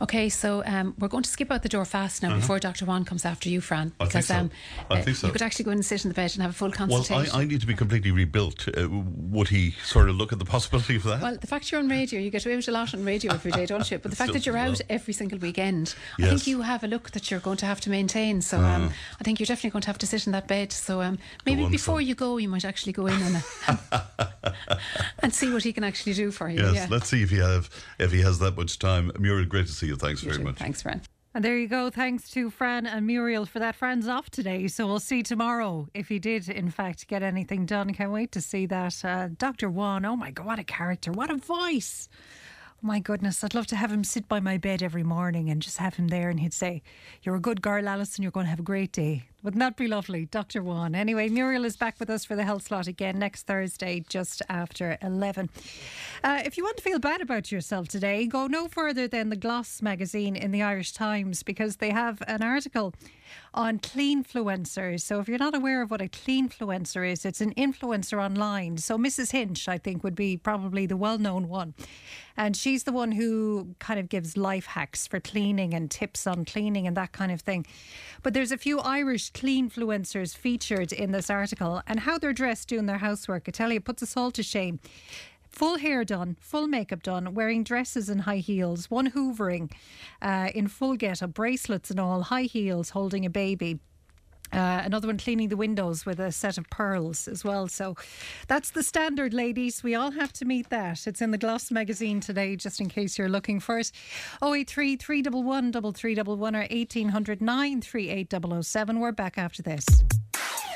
Okay, so um, we're going to skip out the door fast now Uh-huh. before Dr. Juan comes after you, Fran. I think Because so. um, I uh, think so. you could actually go in and sit in the bed and have a full Well, consultation. I, I need to be completely rebuilt. Uh, would he sort of look at the possibility of that? Well, the fact you're on radio, you get away with a lot on radio every day, don't you? But the fact that you're out well. every single weekend, I think you have a look that you're going to have to maintain. So um, Ah. I think you're definitely going to have to sit in that bed. So um, maybe before you go, you might actually go in and, uh, and see what he can actually do for you. yes, yeah. let's see if he have if he has that much time. Muriel, great to see you. Thanks You very too. much. Thanks, Fran. And there you go. Thanks to Fran and Muriel for that. Fran's off today, so we'll see tomorrow if he did, in fact, get anything done. Can't wait to see that. Uh, Dr. Juan, oh my God, what a character. What a voice. My goodness, I'd love to have him sit by my bed every morning and just have him there and he'd say, You're a good girl, Alison, you're going to have a great day. Wouldn't that be lovely? Dr. Juan. Anyway, Muriel is back with us for the health slot again next Thursday, just after 11. Uh, if you want to feel bad about yourself today, go no further than the Gloss magazine in the Irish Times because they have an article on cleanfluencers. So if you're not aware of what a cleanfluencer is, it's an influencer online. So Mrs. Hinch, I think, would be probably the well-known one. And she's the one who kind of gives life hacks for cleaning and tips on cleaning and that kind of thing. But there's a few Irish cleanfluencers featured in this article and how they're dressed doing their housework. I tell you, it puts us all to shame. Full hair done, full makeup done, wearing dresses and high heels, one hoovering uh, in full get up, bracelets and all, high heels, holding a baby. Uh, another one cleaning the windows with a set of pearls as well. So that's the standard, ladies. We all have to meet that. It's in the Gloss magazine today, just in case you're looking for it. 083 311 3311 or 1800 938 007. We're back after this.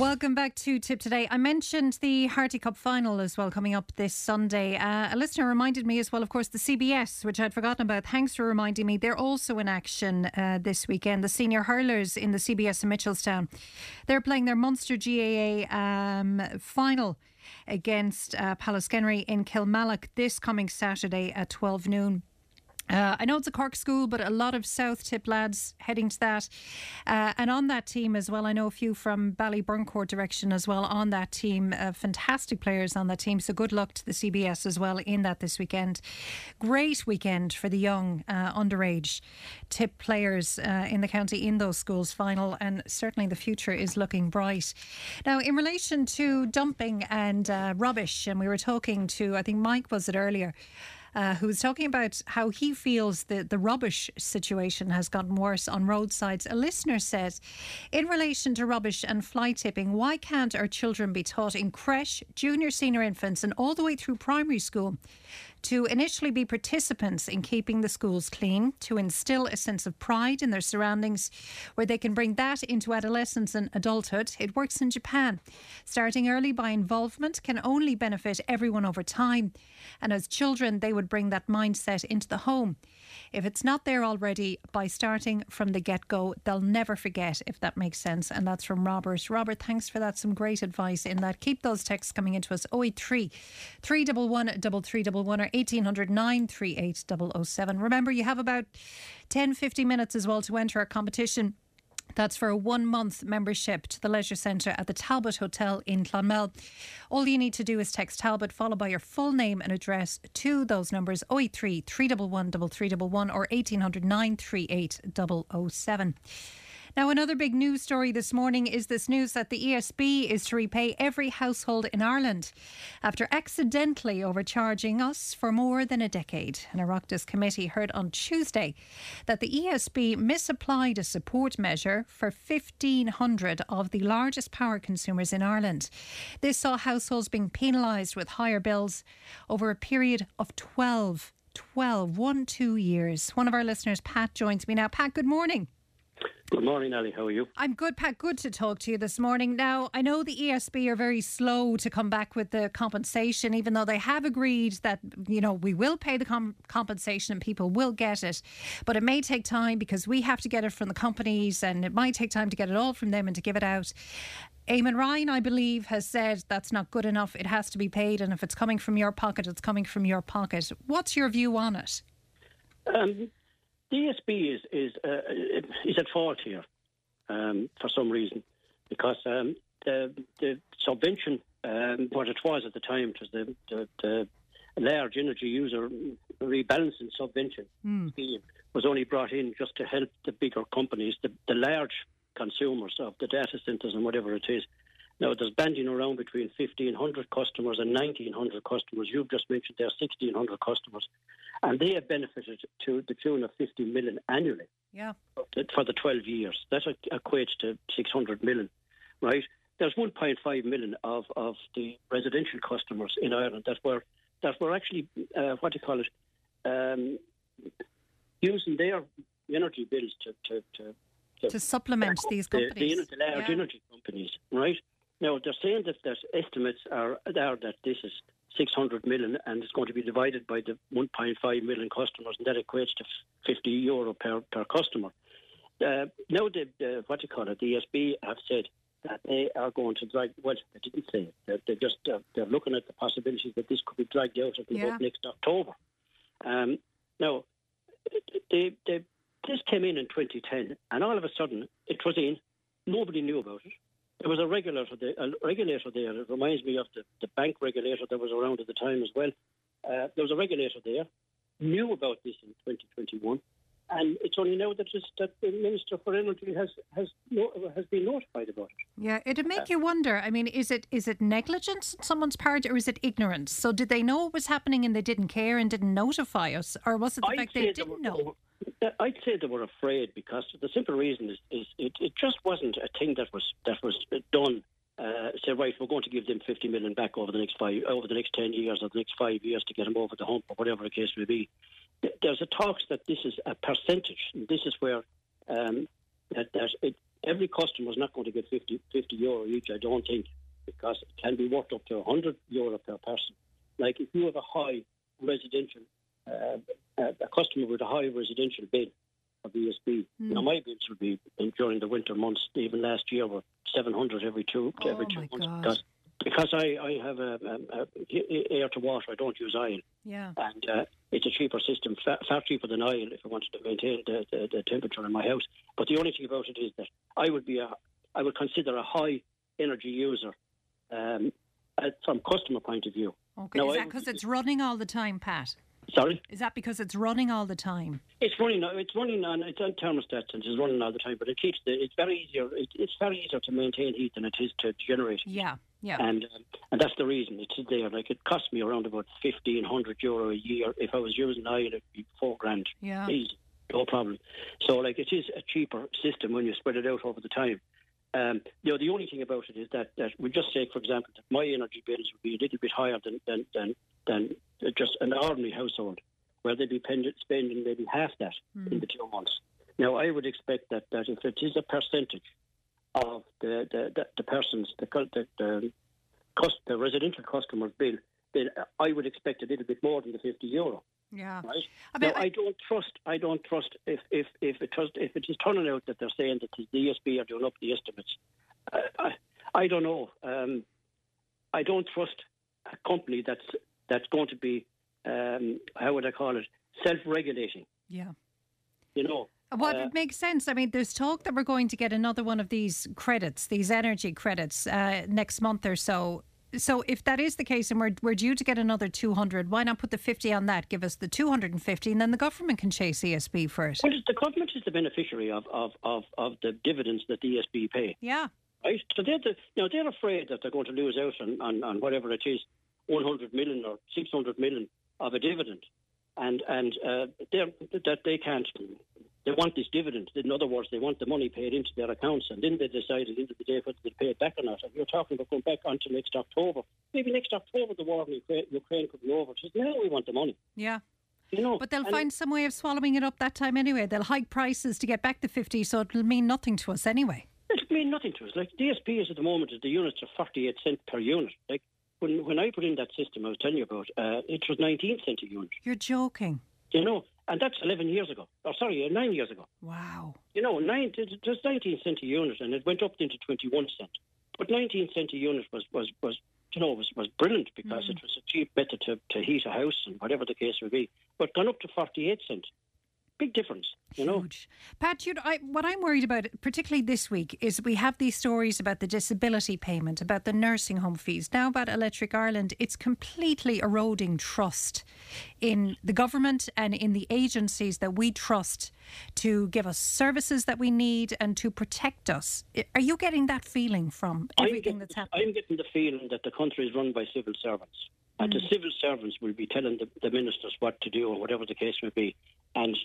Welcome back to Tipp Today. I mentioned the Harty Cup final as well coming up this Sunday. Uh, a listener reminded me as well, of course, the CBS, which I'd forgotten about. Thanks for reminding me. They're also in action uh, this weekend. The senior hurlers in the CBS in Mitchelstown. They're playing their Munster GAA um, final against uh, Pallaskenry in Kilmallock this coming Saturday at 12 noon. Uh, I know it's a Cork school, but a lot of South Tipp lads heading to that. Uh, and on that team as well, I know a few from Ballyburncourt direction as well on that team. Uh, fantastic players on that team. So good luck to the CBS as well in that this weekend. Great weekend for the young uh, underage Tipp players uh, in the county in those schools final. And certainly the future is looking bright. Now, in relation to dumping and uh, rubbish, and we were talking to, I think Mike was it earlier uh, who was talking about how he feels that the rubbish situation has gotten worse on roadsides. A listener says, in relation to rubbish and fly tipping, why can't our children be taught in creche, junior, senior infants, and all the way through primary school? To initially be participants in keeping the schools clean, to instill a sense of pride in their surroundings, where they can bring that into adolescence and adulthood. It works in Japan. Starting early by involvement can only benefit everyone over time. And as children, they would bring that mindset into the home. If it's not there already, by starting from the get go, they'll never forget, if that makes sense. And that's from Robert. Robert, thanks for that. Some great advice in that. Keep those texts coming into us 083 311 3311 or 1800 938 007. Remember, you have about 10 50 minutes as well to enter our competition. That's for a one month membership to the Leisure Centre at the Talbot Hotel in Clonmel. All you need to do is text Talbot, followed by your full name and address to those numbers 083 311 3311 or 1800 938 007. Now, another big news story this morning is this news that the ESB is to repay every household in Ireland after accidentally overcharging us for more than a decade. An Oireachtas committee heard on Tuesday that the ESB misapplied a support measure for 1,500 of the largest power consumers in Ireland. This saw households being penalised with higher bills over a period of 12 12, one, two years. One of our listeners, Pat, joins me now. Pat, good morning. Good morning, Ali. How are you? I'm good, Pat. Good to talk to you this morning. Now, I know the ESB are very slow to come back with the compensation, even though they have agreed that, you know, we will pay the com- compensation and people will get it. But it may take time because we have to get it from the companies and it might take time to get it all from them and to give it out. Eamon Ryan, I believe, has said that's not good enough. It has to be paid. And if it's coming from your pocket, it's coming from your pocket. What's your view on it? Um, ESB is is uh, is at fault here um, for some reason because um, the, the subvention, um, what it was at the time, it was the, the, the large energy user rebalancing subvention Mm. scheme, was only brought in just to help the bigger companies, the, the large consumers of the data centres and whatever it is. Now, there's banding around between 1,500 customers and 1,900 customers. You've just mentioned there are 1,600 customers. And they have benefited to the tune of 50 million annually Yeah. for the 12 years. That equates to 600 million, right? There's 1.5 million of, of the residential customers in Ireland that were that were actually uh, what do you call it, um, using their energy bills to to, to, To supplement these the, companies. The, the large Yeah. energy companies, right? Now they're saying that, that estimates are, are that this is 600 million and it's going to be divided by the 1.5 million customers, and that equates to 50 euro per, per customer. Uh, now, the, the, what do you call it, the ESB have said that they are going to drag, well, they didn't say it, they're, they're just uh, they're looking at the possibility that this could be dragged out until Yeah. next October. Um, now, they, they, this came in in 2010, and all of a sudden it was in. Nobody knew about it. There was a regulator there. A regulator there. It reminds me of the, the bank regulator that was around at the time as well. Uh, there was a regulator there, knew about this in 2021, and it's only now that, that the Minister for Energy has has no, has been notified about it. Yeah, it'd make Uh, you wonder. I mean, is it is it negligence on someone's part or is it ignorance? So did they know what was happening and they didn't care and didn't notify us, or was it the I'd fact they they didn't were- know? I'd say they were afraid because the simple reason is, is it, it just wasn't a thing that was that was done. Uh, say right, we're going to give them 50 million back over the next five, over the next 10 years or the next five years to get them over the hump or whatever the case may be. There's a talks that this is a percentage. This is where um, that, that it, every customer is not going to get 50, 50 euro each. I don't think because it can be worked up to 100 euro per person. Like if you have a high residential uh, a a customer with a high residential bill of ESB. Hmm. Now my bills would be during the winter months. Even last year were seven hundred every two every two months because because I I have a, a, a air to water. I don't use oil, Yeah. and uh, it's a cheaper system, far, far cheaper than oil if I wanted to maintain the, the, the temperature in my house. But the only thing about it is that I would be a I would consider a high energy user um, uh, from customer point of view. Okay. Now, is that because it's running all the time, Pat? Sorry. Is that because it's running all the time? It's running. It's running on. It's on thermostats and it's running all the time. But it keeps the. It's very easier. It, it's very easier to maintain heat than it is to generate. Yeah. Yeah. And um, and that's the reason it's there. Like it cost me around about fifteen hundred euro a year. If I was using oil, it'd be four grand. Yeah. Easy, no problem. So like it is a cheaper system when you spread it out over the time. Um, you know, the only thing about it is that, that we just say, for example, that my energy bills would be a little bit higher than than than, than just an ordinary household, where they'd be spending maybe half that in the two months. Now, I would expect that, that if it is a percentage of the the, the, the person's the, the, the, cost, the residential customer's bill, then I would expect a little bit more than the 50 euro. Yeah. Right. I now, mean, I, don't trust. I don't trust if if if it was, if it is turning out that they're saying that the ESB are doing up the estimates. I I, I don't know. Um, I don't trust a company that's that's going to be um, how would I call it self-regulating. Yeah. You know. well, Uh, would make sense? I mean, there's talk that we're going to get another one of these credits, these energy credits, uh, next month or so. So if that is the case and we're, we're due to get another 200, why not put the 50 on that, give us the 250 and then the government can chase ESB for it? Well, the government is the beneficiary of, of, of, of the dividends that the ESB pay. Yeah. Right? So they're, the, you know, they're afraid that they're going to lose out on, on, on whatever it is, 100 million or 600 million of a dividend. And, and uh, that they can't they want this dividend. In other words, they want the money paid into their accounts, and then they decide at the end of the day whether they pay it back or not. And you're talking about going back onto next October. Maybe next October the war in Ukraine, Ukraine could be over. So now we want the money. Yeah. You know, But they'll find some way of swallowing it up that time anyway. They'll hike prices to get back the 50, so it'll mean nothing to us anyway. It'll mean nothing to us. Like DSP is at the moment, the units are 48 cent per unit. Like when when I put in that system I was telling you about, uh, it was 19 cent a unit. You're joking. You know, and that's 11 years ago. Or sorry, uh, nine years ago. Wow. You know, nine, it was 19 cent a unit, and it went up into 21 cent. But 19 cent a unit was was was you know was was brilliant because it was a cheap method to, to heat a house and whatever the case would be. But gone up to 48 cent, big difference. You know. Pat, you know, I, what I'm worried about, particularly this week, is we have these stories about the disability payment, about the nursing home fees, now about Electric Ireland. It's completely eroding trust in the government and in the agencies that we trust to give us services that we need and to protect us. Are you getting that feeling from everything getting, that's happening? I'm getting the feeling that the country is run by civil servants. And the mm. civil servants will be telling the, the ministers what to do or whatever the case may be. And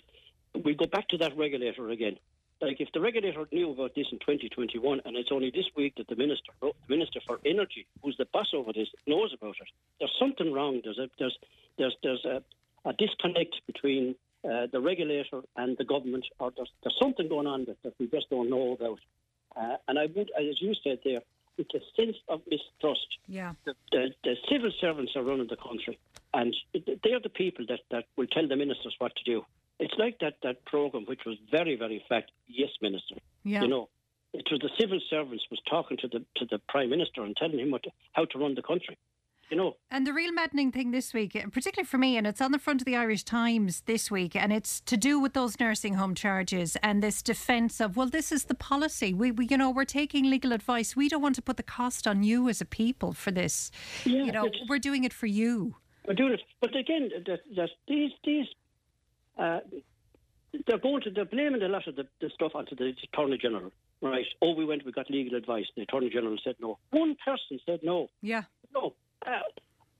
we go back to that regulator again. Like if the regulator knew about this in 2021, and it's only this week that the minister, the minister for energy, who's the boss over this, knows about it. There's something wrong. There's a there's there's there's a, a disconnect between uh, the regulator and the government, or there's, there's something going on that, that we just don't know about. Uh, and I would, as you said there, it's a sense of mistrust. Yeah. The, the, the civil servants are running the country, and they're the people that, that will tell the ministers what to do. It's like that, that program, which was very, very flat. Yes, minister. Yeah. You know, it was the civil servants was talking to the to the prime minister and telling him what to, how to run the country. You know, And the real maddening thing this week, particularly for me, and it's on the front of the Irish Times this week, and it's to do with those nursing home charges and this defence of, well, this is the policy. We, we, you know, we're taking legal advice. We don't want to put the cost on you as a people for this. you know, we're doing it for you. we're doing it. But again, that, that these these uh, they're going to they're blaming a lot of the, the stuff onto the attorney general, right? Oh, we went, we got legal advice. The attorney general said no. One person said no. Yeah. No, uh,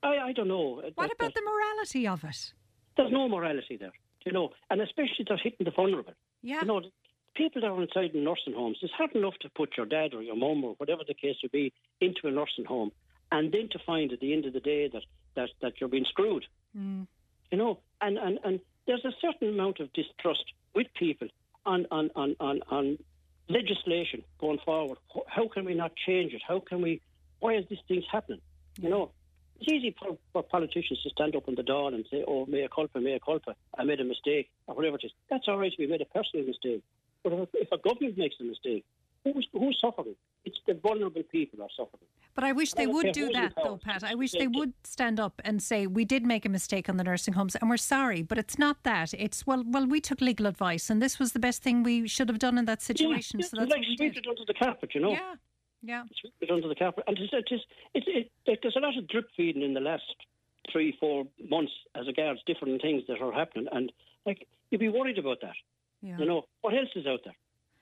I I don't know. What about the morality of it? There's no morality there, you know, and especially they're hitting the vulnerable. Yeah. You know, people that are inside in nursing homes, it's hard enough to put your dad or your mum or whatever the case would be into a nursing home, and then to find at the end of the day that that, that you're being screwed. Mm. You know, and, and, and there's a certain amount of distrust with people on, on, on, on, on legislation going forward. How can we not change it? How can we? Why is this things happening? You know, it's easy for, for politicians to stand up on the Dáil and say, "Oh, mea culpa, mea culpa. I made a mistake," or whatever it is. That's all right. We made a personal mistake. But if, if a government makes a mistake, who's who's suffering? It's the vulnerable people are suffering. But I wish they would do that, though. Pat. I wish they would stand up and say we did make a mistake on the nursing homes, and we're sorry. But it's not that. It's well, well, we took legal advice, and this was the best thing we should have done in that situation. Yeah, so that's like what we sweep it under the carpet, you know. Yeah, yeah. Sweep it under the carpet. And it's, it's, it's, it, it, there's a lot of drip feeding in the last three, four months as regards different things that are happening. And, like, you'd be worried about that. Yeah. You know, what else is out there?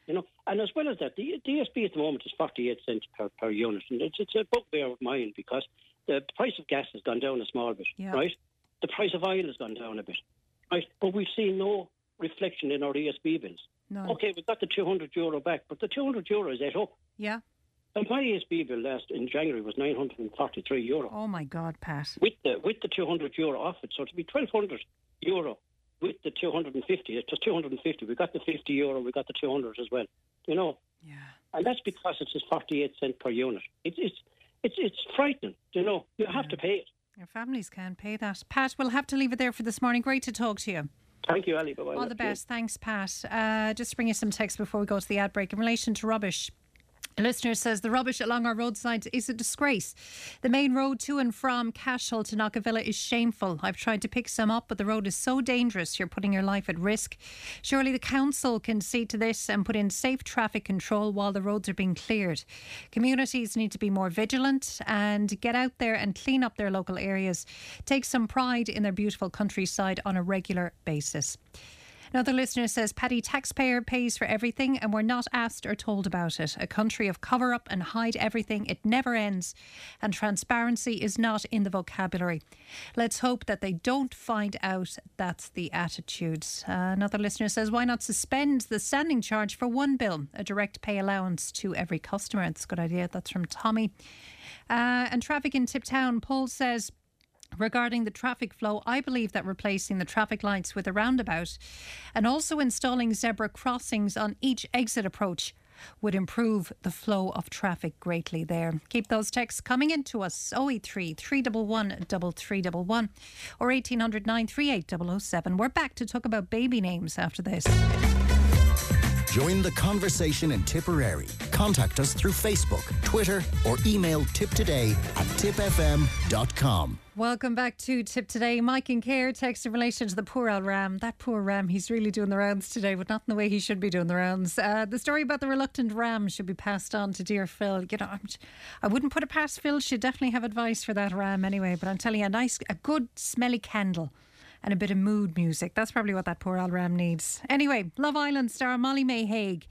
You know, and as well as that, the DSP at the moment is 48 cents per, per unit. And it's, it's a bugbear of mine because the price of gas has gone down a small bit, Yeah. right? The price of oil has gone down a bit, right? But we've seen no reflection in our ESB bills. No. Okay, we got the 200 euro back, but the 200 euro is ate up. Yeah. And my ESB bill last in January was 943 euro. Oh my God, Pat. With the with the 200 euro off it, so to be 1200 euro with the 250, it was 250. We got the 50 euro, we got the 200 as well. You know. Yeah. And that's because it's just 48 cent per unit. It's it's it's it's frightening. You know, you have to pay it. Your families can't pay that. Pat, we'll have to leave it there for this morning. Great to talk to you. Thank you, Ali. Bye-bye. All the best. Thanks, Pat. Uh, just to bring you some text before we go to the ad break in relation to rubbish. A listener says the rubbish along our roadsides is a disgrace. The main road to and from Cashel to Knockavilla is shameful. I've tried to pick some up, but the road is so dangerous you're putting your life at risk. Surely the council can see to this and put in safe traffic control while the roads are being cleared. Communities need to be more vigilant and get out there and clean up their local areas. Take some pride in their beautiful countryside on a regular basis. Another listener says Paddy taxpayer pays for everything and we're not asked or told about it. A country of cover up and hide everything, it never ends. And transparency is not in the vocabulary. Let's hope that they don't find out that's the attitude. Uh, another listener says, why not suspend the standing charge for one bill, a direct pay allowance to every customer? That's a good idea. That's from Tommy. Uh, and traffic in Tiptown, Paul says, Regarding the traffic flow, I believe that replacing the traffic lights with a roundabout and also installing zebra crossings on each exit approach would improve the flow of traffic greatly there. Keep those texts coming in to us 083 311 3311 or 1800 938 007. We're back to talk about baby names after this. Join the conversation in Tipperary. Contact us through Facebook, Twitter, or email tiptoday at tipfm.com. Welcome back to Tip Today. Mike and Care text in relation to the poor old Ram. That poor Ram, he's really doing the rounds today, but not in the way he should be doing the rounds. Uh, the story about the reluctant Ram should be passed on to dear Phil. You know, I'm, I wouldn't put it past Phil. She'd definitely have advice for that Ram anyway. But I'm telling you, a nice, a good smelly candle and a bit of mood music. That's probably what that poor old Ram needs. Anyway, Love Island star Molly-Mae Hague.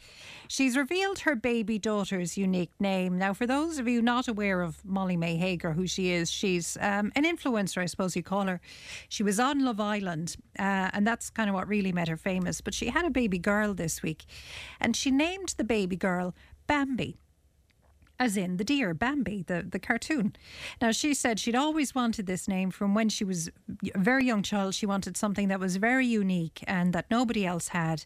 She's revealed her baby daughter's unique name. Now, for those of you not aware of Molly-Mae Hague or who she is, she's um, an influencer, I suppose you call her. She was on Love Island, uh, and that's kind of what really made her famous. But she had a baby girl this week, and she named the baby girl Bambi as in the deer, Bambi, the, the cartoon. Now, she said she'd always wanted this name from when she was a very young child. She wanted something that was very unique and that nobody else had,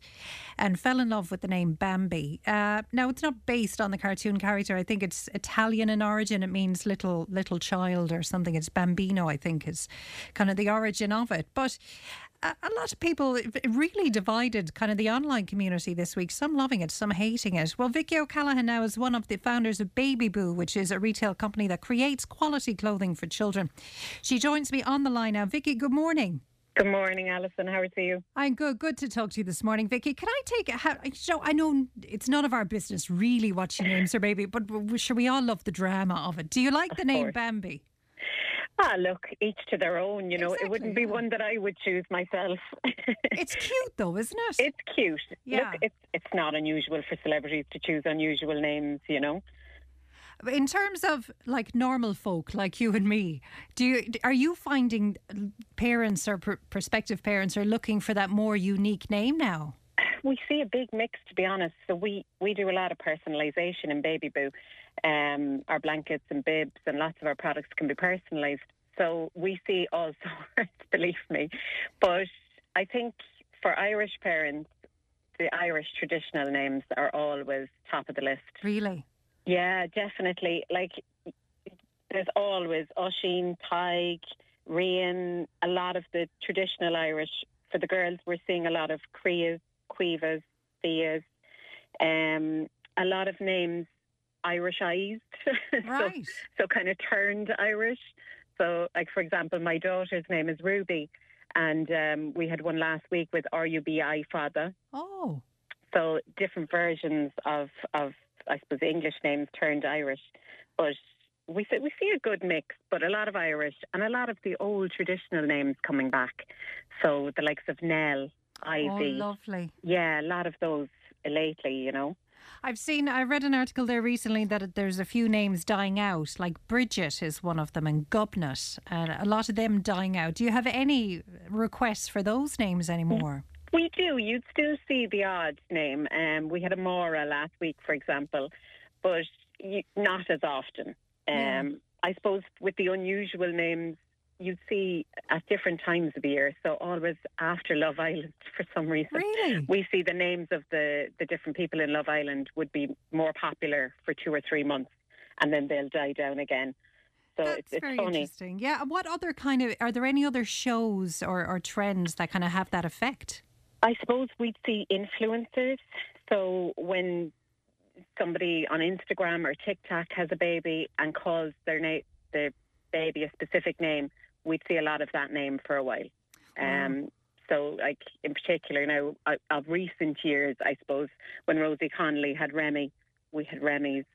and fell in love with the name Bambi. Uh, now, it's not based on the cartoon character. I think it's Italian in origin. It means little little child or something. It's Bambino, I think, is kind of the origin of it. But a, lot of people really divided kind of the online community this week. Some loving it, some hating it. Well, Vicky O'Callaghan now is one of the founders of Baby Boo, which is a retail company that creates quality clothing for children. She joins me on the line now. Vicky, good morning. Good morning, Alison. How are you? I'm good. Good to talk to you this morning, Vicky. Can I take how, I know it's none of our business really what she names her baby, but sure we all love the drama of it. Do you like Of the name course. Bambi? Ah, look, each to their own. You know, it wouldn't be one that I would choose myself. it's cute, though, isn't it? It's cute. Yeah. Look, it's it's not unusual for celebrities to choose unusual names. You know. In terms of like normal folk like you and me, do you are you finding parents or pr- prospective parents are looking for that more unique name now? We see a big mix, to be honest. So we we do a lot of personalisation in Baby Boo. Um, our blankets and bibs and lots of our products can be personalised. So we see all sorts, believe me. But I think for Irish parents, the Irish traditional names are always top of the list. Really? Yeah, definitely. Like, there's always Oisin, Tadhg, Rian, a lot of the traditional Irish. For the girls, we're seeing a lot of Creas, Quivas, Theas, um, a lot of names Irishized. Right. so, so kind of turned Irish. So, like, for example, my daughter's name is Ruby, and um, we had one last week with R-U-B-I, Father. Oh. So different versions of, of I suppose, English names turned Irish. But we see, we see a good mix, but a lot of Irish and a lot of the old traditional names coming back. So the likes of Nell, Ivy. Oh, lovely. Yeah, a lot of those lately, you know. I've seen, I read an article there recently that there's a few names dying out, like Bridget is one of them and Gobnait, and a lot of them dying out. Do you have any requests for those names anymore? We do. You'd still see the odd name. Um, we had a Mora last week, for example, but you, not as often. Um, I suppose with the unusual names, you'd see at different times of the year. So always after Love Island, for some reason, really? we see the names of the the different people in Love Island would be more popular for two or three months, and then they'll die down again. So That's it's, it's very funny. interesting. Yeah. What other kind of, are there any other shows or, or trends that kind of have that effect? I suppose we'd see influencers. So when somebody on Instagram or TikTok has a baby and calls their na- the baby a specific name, we'd see a lot of that name for a while. Um, so, like in particular, now I- of recent years, I suppose when Rosie Connolly had Remy, we had Remy's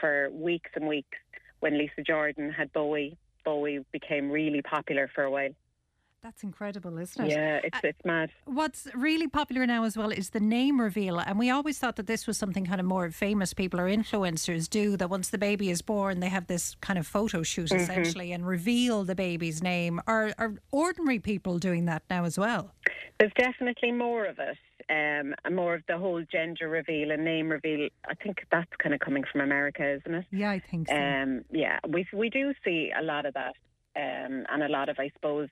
for weeks and weeks. When Lisa Jordan had Bowie, Bowie became really popular for a while. That's incredible, isn't it? Yeah, it's it's mad. What's really popular now as well is the name reveal. And we always thought that this was something kind of more famous people or influencers do, that once the baby is born, they have this kind of photo shoot Mhm. essentially and reveal the baby's name. Are, are ordinary people doing that now as well? There's definitely more of it, um, more of the whole gender reveal and name reveal. I think that's kind of coming from America, isn't it? Yeah, I think so. Um, yeah, we we do see a lot of that, um, and a lot of, I suppose,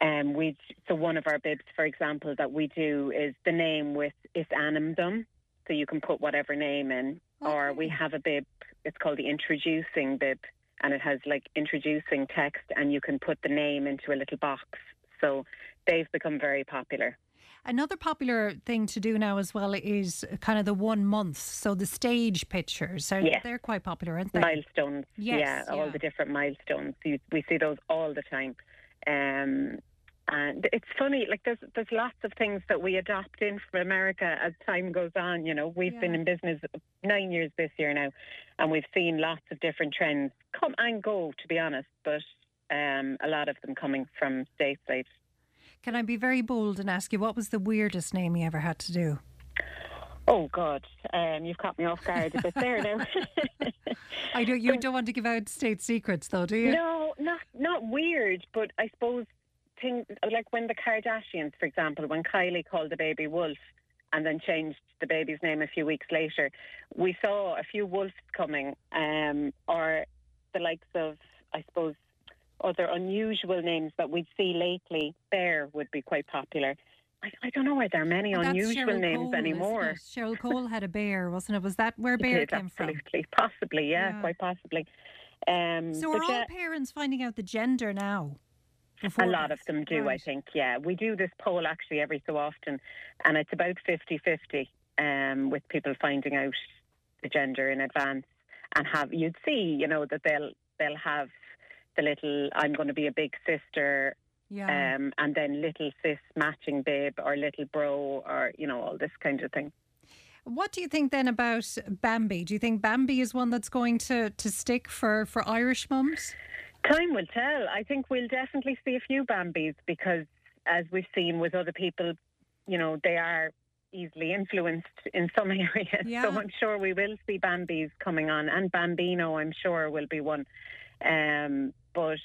um, we so one of our bibs, for example, that we do is the name with is animdom, so you can put whatever name in, or we have a bib. It's called the introducing bib, and it has like introducing text, and you can put the name into a little box. So they've become very popular. Another popular thing to do now as well is kind of the one month. So the stage pictures, are, Yeah. they're quite popular, aren't they? milestones. Yes, yeah, all the different milestones. We see those all the time. Um, and it's funny, like there's there's lots of things that we adopt in from America as time goes on. You know, we've been in business nine years this year now, and we've seen lots of different trends come and go. To be honest, but um, a lot of them coming from stateside. Can I be very bold and ask you what was the weirdest name you ever had to do? Oh God, um, you've caught me off guard a bit there now. I know you don't want to give out state secrets, though, do you? No, not not weird, but I suppose things like when the Kardashians, for example, when Kylie called the baby Wolf and then changed the baby's name a few weeks later, we saw a few wolves coming, um, or the likes of, I suppose, other unusual names that we'd see lately. Bear would be quite popular. I, I don't know where there are many That's unusual Cheryl names Cole, anymore. Cheryl Cole had a bear, wasn't it? Was that where bear is, came from? absolutely, possibly, yeah, Yeah. quite possibly. Um, So are all yeah, parents finding out the gender now? A before lot of them do, I think. Yeah, we do this poll actually every so often, and it's about 50 50 um, with people finding out the gender in advance. And have you'd see, you know, that they'll they'll have the little I'm going to be a big sister, Yeah. um, and then little sis matching babe or little bro or you know all this kind of thing. What do you think then about Bambi? Do you think Bambi is one that's going to, to stick for, for Irish mums? Time will tell. I think we'll definitely see a few Bambis because, as we've seen with other people, you know, they are easily influenced in some areas. Yeah. So I'm sure we will see Bambis coming on, and Bambino, I'm sure, will be one. Um, but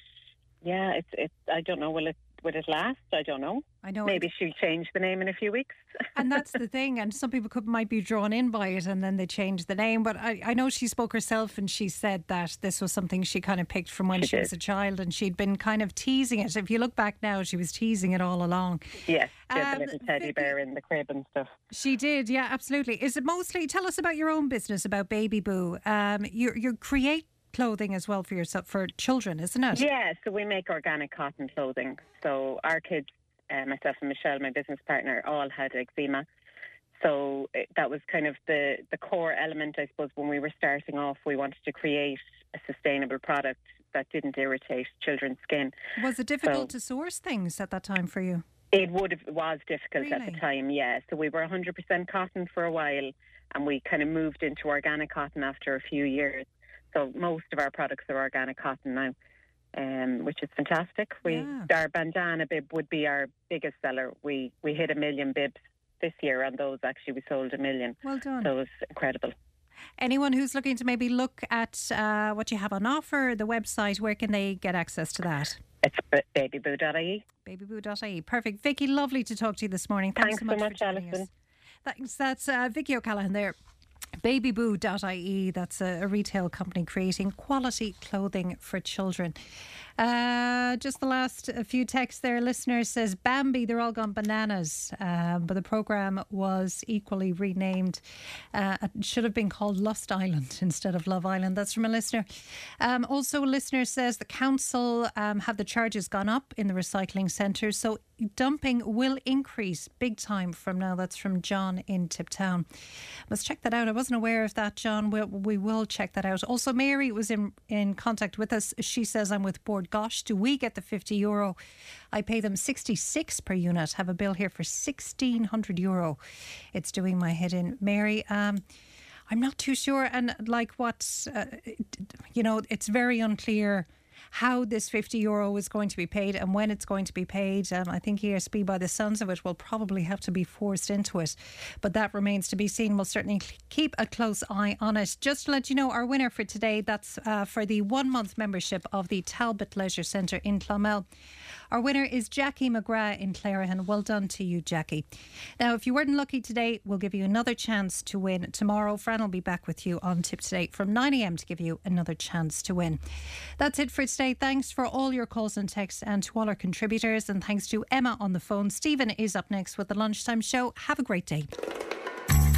yeah, it's it's. I don't know. Will it will it last? I don't know. I know. Maybe she'll change the name in a few weeks. and that's the thing. And some people could might be drawn in by it, and then they change the name. But I, I know she spoke herself, and she said that this was something she kind of picked from when She she, was a child, and she'd been kind of teasing it. If you look back now, she was teasing it all along. Yes, she Um, the little teddy bear in the crib and stuff. She did, yeah, absolutely. Is it mostly? Tell us about your own business, about Baby Boo. Um, you you create clothing as well for yourself for children, isn't it? Yeah, so we make organic cotton clothing. So our kids, uh, myself and Michelle, my business partner, all had eczema. So it, that was kind of the, the core element, I suppose, when we were starting off. We wanted to create a sustainable product that didn't irritate children's skin. Was it difficult So- to source things at that time for you? It would have was difficult at the time, yeah. So we were 100% cotton for a while, and we kind of moved into organic cotton after a few years. So most of our products are organic cotton now, um, which is fantastic. We Yeah. our bandana bib would be our biggest seller. We we hit a million bibs this year, and those actually we sold a million. Well done. So it was incredible. Anyone who's looking to maybe look at uh, what you have on offer, the website, where can they get access to that? It's babyboo.ie. Babyboo.ie. Perfect. Vicky, lovely to talk to you this morning. Thanks, Thanks so so much, much, for joining Alison. us. Thanks. That's uh, Vicky O'Callaghan there. Babyboo.ie. That's a, a retail company creating quality clothing for children. Uh, just the last few texts there. Listener says Bambi, they're all gone bananas. Um, but the programme was equally renamed. Uh, it should have been called Lost Island instead of Love Island. That's from a listener. Um, also, a listener says the council um, have the charges gone up in the recycling centres. So dumping will increase big time from now. That's from John in Tiptown. Must check that out. I wasn't aware of that, John. We, we will check that out. Also, Mary was in, in contact with us. She says, I'm with Bord Gáis. Do we get the 50 euro? I pay them 66 per unit. Have a bill here for 1600 euro. It's doing my head in. Mary, um, I'm not too sure. And like what's, uh, you know, it's very unclear how this 50 euro is going to be paid and when it's going to be paid. Um, I think ESB, by the sounds of it, will probably have to be forced into it. But that remains to be seen. We'll certainly keep a close eye on it. Just to let you know, our winner for today, that's uh, for the one month membership of the Talbot Leisure Centre in Clonmel. Our winner is Jackie McGrath in Clerihan. Well done to you, Jackie. Now, if you weren't lucky today, we'll give you another chance to win tomorrow. Fran will be back with you on Tip Today from 9am to give you another chance to win. That's it for today. Thanks for all your calls and texts and to all our contributors. And thanks to Emma on the phone. Stephen is up next with the lunchtime show. Have a great day.